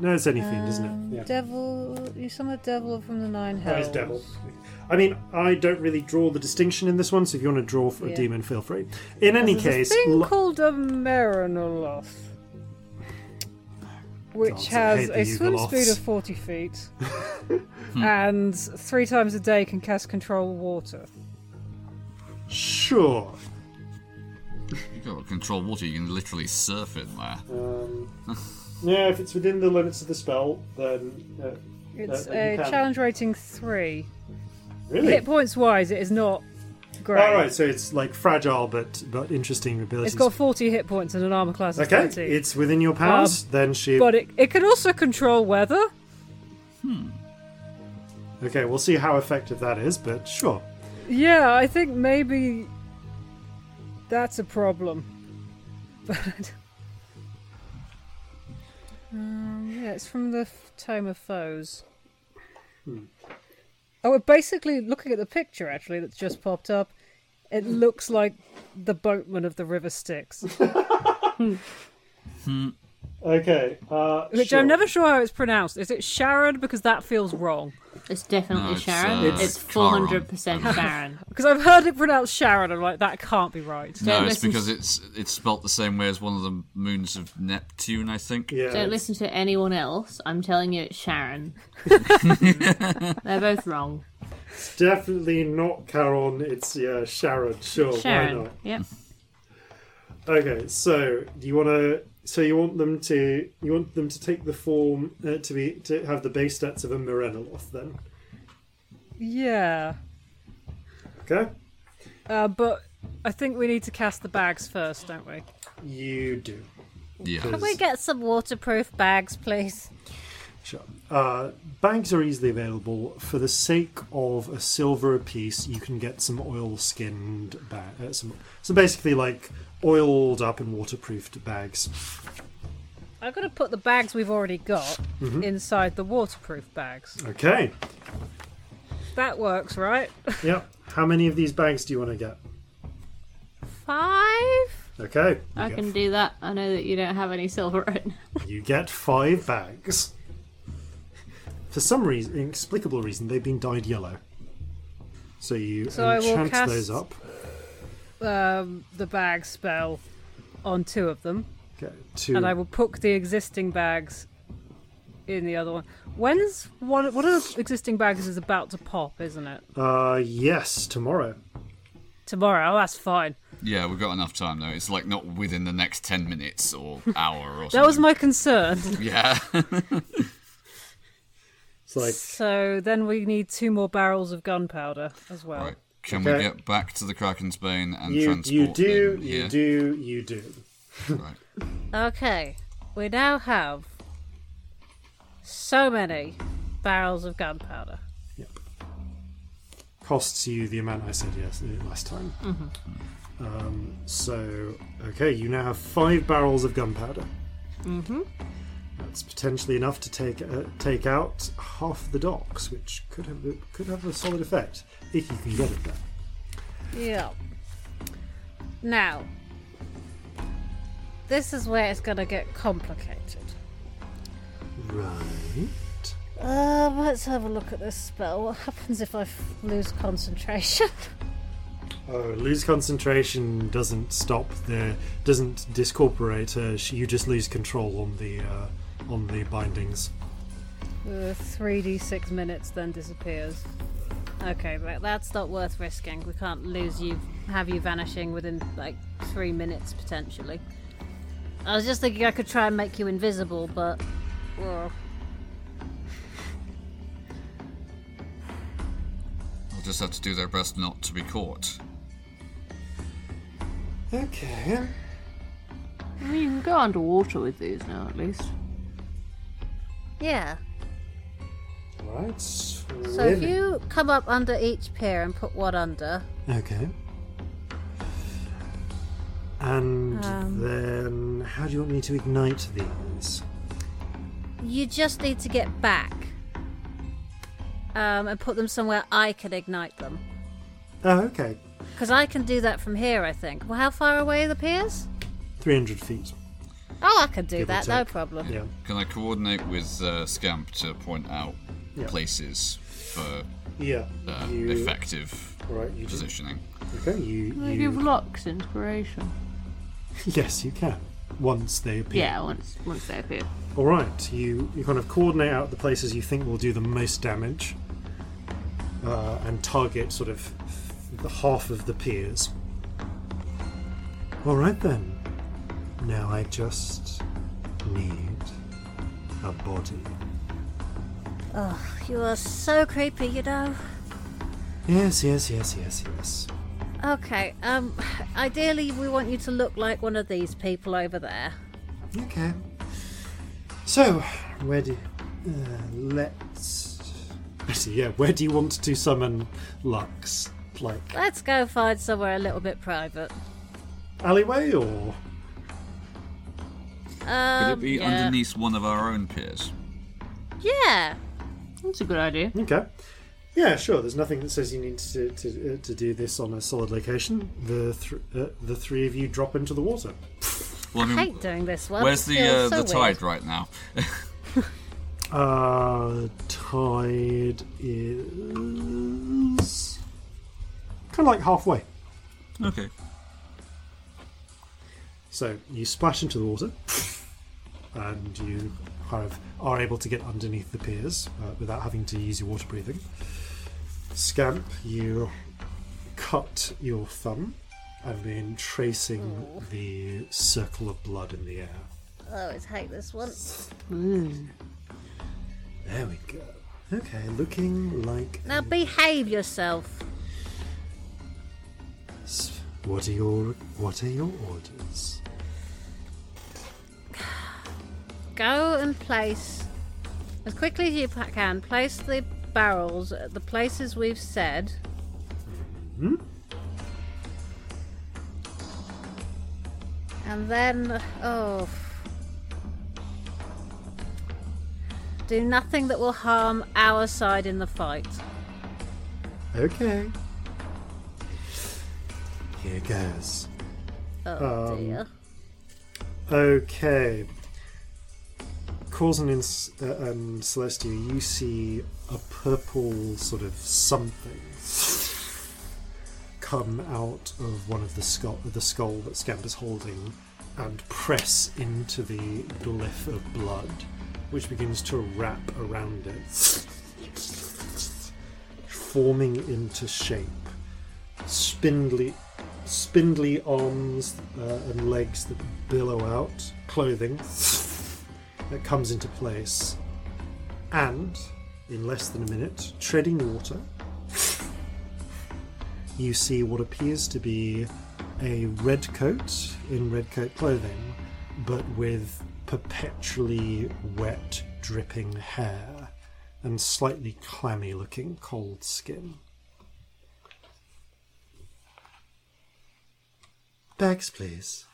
No, it's any fiend, isn't Um, it? Yeah. Devil. You summon a devil from the nine hells. it's devil. I mean, I don't really draw the distinction in this one, so if you want to draw for a demon, feel free. In any case, a thing lo- called a Merrenoloth, which God, has a swim Yugoloths. speed of 40 feet and three times a day can cast control water. sure. You've got control water, you can literally surf in there. Um, yeah, if it's within the limits of the spell, then uh, It's Uh, a can. challenge rating three. really. Hit points wise, it is not great. All right, so it's like fragile but but interesting abilities. It's got 40 hit points and an armor class of okay, 20. it's within your powers. then she. But it, it can also control weather. Hmm. Okay, we'll see how effective that is, but sure. Yeah, I think maybe that's a problem. But um, yeah, it's from the f- Tome of Foes. Oh, we're basically looking at the picture actually that's just popped up. It looks like the boatman of the River Styx, Okay, uh, which sure. I'm never sure how it's pronounced. Is it Sharon? Because that feels wrong. It's definitely No, it's, Sharon. uh, it's Charon. 400% Sharon. Because I've heard it pronounced Sharon, I'm like, that can't be right. No, Don't it's listen because it's it's spelt the same way as one of the moons of Neptune, I think. Yeah, Don't listen to anyone else. I'm telling you, it's Sharon. They're both wrong. It's definitely not Caron. It's yeah, Sharon. Sure, why Sharon. not? Yep. Okay, so do you want to? So you want them to? You want them to take the form uh, to be to have the base stats of a Merrenoloth, then? Yeah. Okay, Uh, but I think we need to cast the bags first, don't we? you do. Yeah. Can we get some waterproof bags, please? Sure. Uh, bags are easily available. For the sake of a silver piece, you can get some oil-skinned bag. Uh, some, so basically, like oiled up and waterproofed bags. I'm gonna put the bags we've already got Mm-hmm. inside the waterproof bags. Okay. That works, right? Yep. How many of these bags do you want to get? Five. Okay. I get can do that. I know that you don't have any silver right now. You get five bags. For some reason, inexplicable reason, they've been dyed yellow. So you So I will enchant cast- those up. Um, the bag spell on two of them, Okay, two. and I will put the existing bags in the other one. When's one? One of the existing bags is about to pop, isn't it? Uh, yes, tomorrow. Tomorrow. Oh, that's fine. Yeah, we've got enough time though. It's like not within the next ten minutes or hour or something. That was my concern. Yeah. It's like So then we need two more barrels of gunpowder as well. right. Can Okay. we get back to the Kraken's Bane and you, transport you do, them you here? do, you do. Right. Okay, we now have so many barrels of gunpowder. Yep. Costs you the amount I said yes uh, last time. Um, so, okay, you now have five barrels of gunpowder. Mm-hmm. That's potentially enough to take uh, take out half the docks, which could have could have a solid effect if you can get it there. Yeah. Now, this is where it's gonna get complicated. Right. Um, let's have a look at this spell. What happens if I f- lose concentration? Oh, lose concentration doesn't stop the doesn't discorporate. Uh, you just lose control on the uh, on the bindings. Uh, 3d6 minutes then disappears. Okay, but that's not worth risking. We can't lose you, have you vanishing within like three minutes potentially. I was just thinking I could try and make you invisible, but. Well, We'll just have to do their best not to be caught. Okay. I mean, you can go underwater with these now, at least. Yeah. Right. So if you come up under each pier and put one under, Okay. And Um. then, how do you want me to ignite these? you just need to get back um, and put them somewhere I can ignite them. Oh, okay. Because I can do that from here, I think. Well, how far away are the piers? 300 feet. Oh, I can do Give that, no problem. Yeah. Can I coordinate with uh, Scamp to point out Yeah. places for Yeah. uh, you, effective Right, you do. positioning? Okay, you. They give you Lux inspiration. yes, you can. Once they appear. Yeah, once once they appear. All right, you you kind of coordinate out the places you think will do the most damage, uh, and target sort of the half of the piers. All right then. Now I just need a body. Oh, you are so creepy, you know. Yes, yes, yes, yes, yes. Okay, um, ideally we want you to look like one of these people over there. Okay. So, where do uh, let's yeah, where do you want to summon Lux? Like Let's go find somewhere a little bit private. alleyway or Could Um, it be yeah. underneath one of our own piers? Yeah. That's a good idea. Okay. Yeah, sure. There's nothing that says you need to to, uh, to do this on a solid location. The th- uh, the three of you drop into the water. Well, I I hate doing this one. where's the uh, so the tide weird. right now? Uh, tide is kind of like halfway. okay. So you splash into the water, and you kind of are able to get underneath the piers uh, without having to use your water breathing. Scamp, you cut your thumb and then tracing the circle of blood in the air. I always hate this one. There we go. Okay, looking like. Now behave yourself. What are your What are your orders? Go and place As quickly as you can, place the barrels at the places we've said. And then, oh. Do nothing that will harm our side in the fight. Okay. Here goes. Oh Um, dear. Okay. Corzin and, uh, Celestia, you see a purple sort of something come out of one of the skull, the skull that Scamp is holding, and press into the glyph of blood, which begins to wrap around it, forming into shape. Spindly, spindly arms uh, and legs that billow out, clothing that comes into place, and in less than a minute, treading water, you see what appears to be a red coat in red coat clothing, but with perpetually wet, dripping hair and slightly clammy looking cold skin. Bags, please.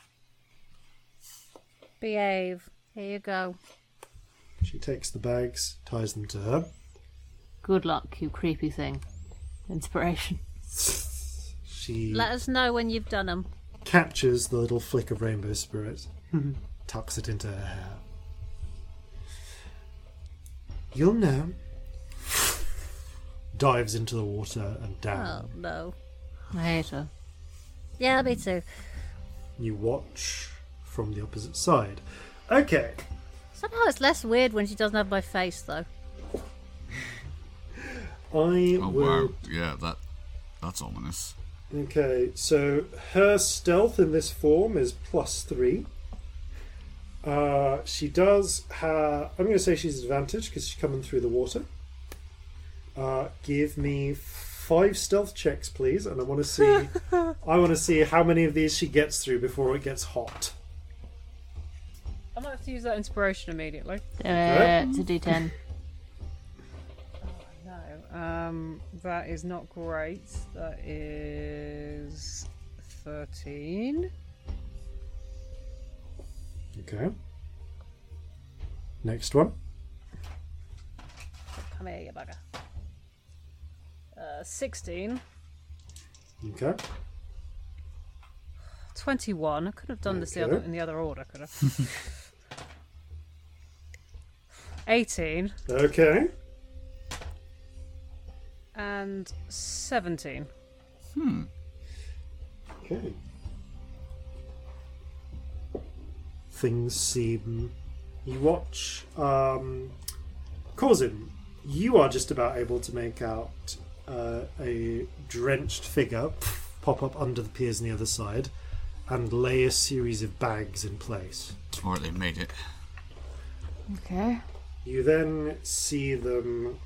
Behave. Here you go. She takes the bags, ties them to her. Good luck, you creepy thing. Inspiration. She Let us know when you've done them. captures the little flick of rainbow spirit, tucks it into her hair. You'll know. Dives into the water and down. Oh down. no. I hate her. Yeah, me too. You watch from the opposite side. Okay, Somehow it's less weird when she doesn't have my face, though. I Oh will. wow, yeah, that that's ominous. Okay, so her stealth in this form is plus three. Uh, she does have. I'm going to say she's advantage because she's coming through the water. Uh, give me five stealth checks, please, and I want to see. I want to see how many of these she gets through before it gets hot. I might have to use that inspiration immediately. Uh, it's a d10. No, um, that is not great. That is thirteen. Okay. Next one. Come here, you bugger. Uh, sixteen. Okay. 21. I could have done this the Okay. other, in the other order, could have. 18 Okay. and 17. Hmm. Okay. Things seem. You watch. Um, Corzin, you are just about able to make out uh, a drenched figure pop up under the piers on the other side and lay a series of bags in place. Or they made it. Okay. You then see them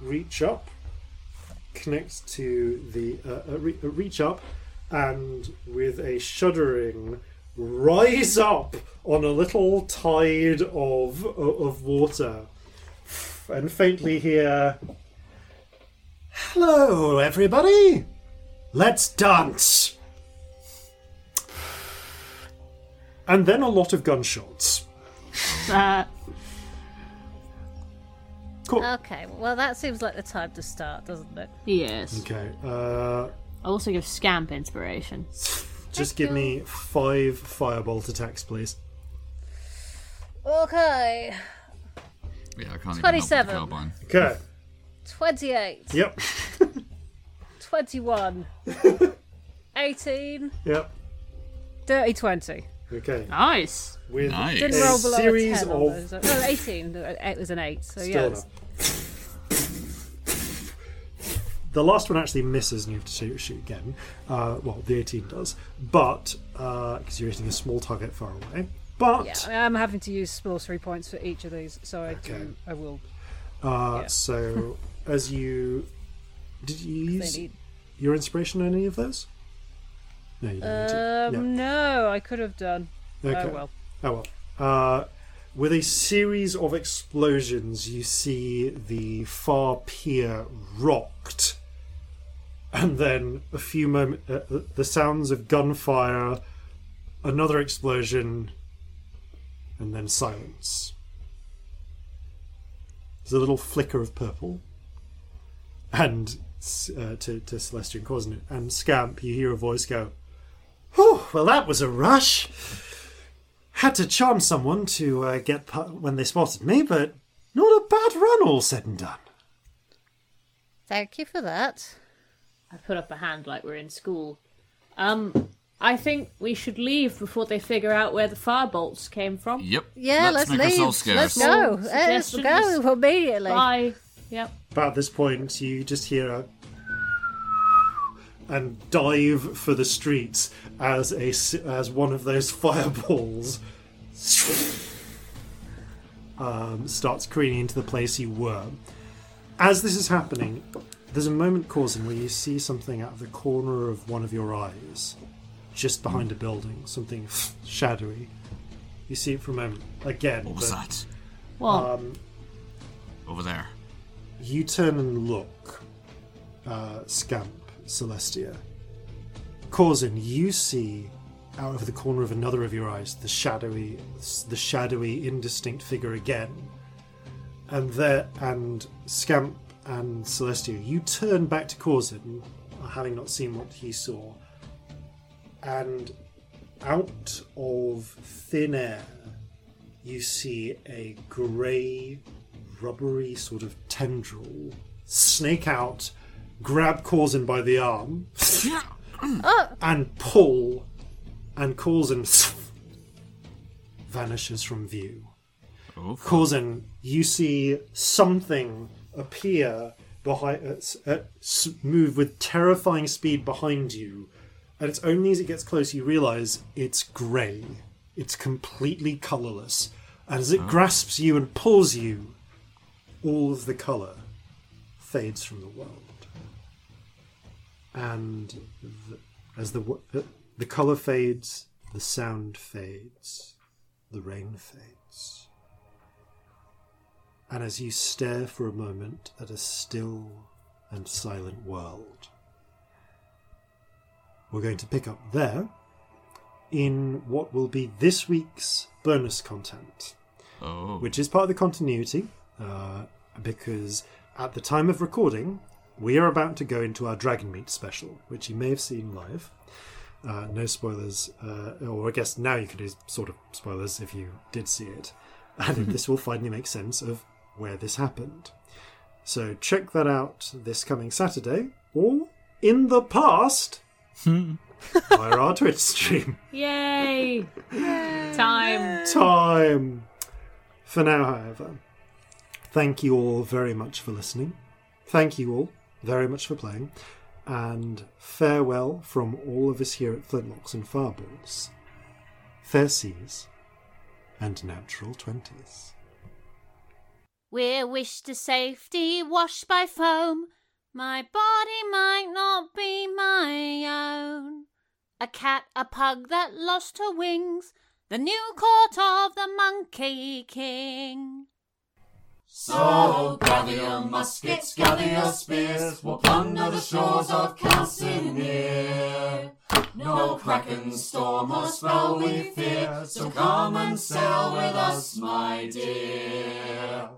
reach up, connect to the uh, uh, re- uh, reach up, and with a shuddering, rise up on a little tide of of water, and faintly hear, "Hello, everybody! Let's dance." And then a lot of gunshots. Uh, Cool. Okay, well, that seems like the time to start, doesn't it? yes. Okay. Uh, I'll also give Scamp inspiration. Just give me five firebolt attacks, please. Okay, Yeah, I can't 27. even help with the. Okay. 28, Yep. 21, 18, Yep. Dirty 20. Okay. Nice. With Nice. Didn't roll below series a 10 on of those. No, 18. It was an 8, so still yes. enough. The last one actually misses, and you have to shoot, shoot again. Uh, well, the 18 does, but because you're hitting a small target far away. But Yeah, I mean, I'm having to use sorcery points for each of these, so I do. I will. uh, yeah. so as you did you use need. your inspiration on any of those? No, you. Um, no, I could have done. Okay. Oh well. Oh well. Uh, With a series of explosions, you see the far pier rocked, and then a few moments, uh, the- sounds of gunfire, another explosion, and then silence. There's a little flicker of purple, and uh, to to Celestia and Corzin and Scamp, you hear a voice go, "Whew, well, that was a rush." Had to charm someone to uh, get pu- when they spotted me, but not a bad run, all said and done. Thank you for that. I put up a hand like we're in school. Um, I think we should leave before they figure out where the firebolts came from. Yep. Yeah, let's, make leave. Let's go. Let's go immediately. Bye. Yep. About this point, you just hear a and dive for the streets as a s- as one of those fireballs um, starts careening into the place you were. As this is happening, there's a moment, causing where you see something out of the corner of one of your eyes, just behind a building, something shadowy. You see it for a moment again. What was but- that? Well, Over there. You turn and look, uh, Scamp, Celestia. Corzin, you see out of the corner of another of your eyes the shadowy, the shadowy, indistinct figure again. And there, and Scamp and Celestia, you turn back to Corzin, having not seen what he saw, and out of thin air, you see a grey, rubbery sort of tendril snake out, grab Corzin by the arm, and pull, and Corzin vanishes from view. Oh, Corzin, you see something appear behind, uh, uh, move with terrifying speed behind you, and it's only as it gets close you realize it's grey. It's completely colourless, and as it grasps you and pulls you, all of the colour fades from the world. And the, as the, the colour fades, the sound fades, the rain fades. And as you stare for a moment at a still and silent world, we're going to pick up there in what will be this week's bonus content Oh. which is part of the continuity, uh, because at the time of recording, we are about to go into our Dragonmeet special, which you may have seen live. Uh, no spoilers, uh, or I guess now you can do sort of spoilers if you did see it, and this will finally make sense of where this happened. So check that out this coming Saturday, or in the past via our Twitch stream. yay! Time. time. For now, however, thank you all very much for listening. Thank you all very much for playing. And farewell from all of us here at Flintlocks and Fireballs. Fair seas and natural twenties. We're wished to safety, washed by foam. My body might not be my own. A cat, a pug that lost her wings. The new court of the Monkey King. So gather your muskets, gather your spears, we'll plunder the shores of Calcinear. No kraken, storm, or spell we fear, so come and sail with us, my dear.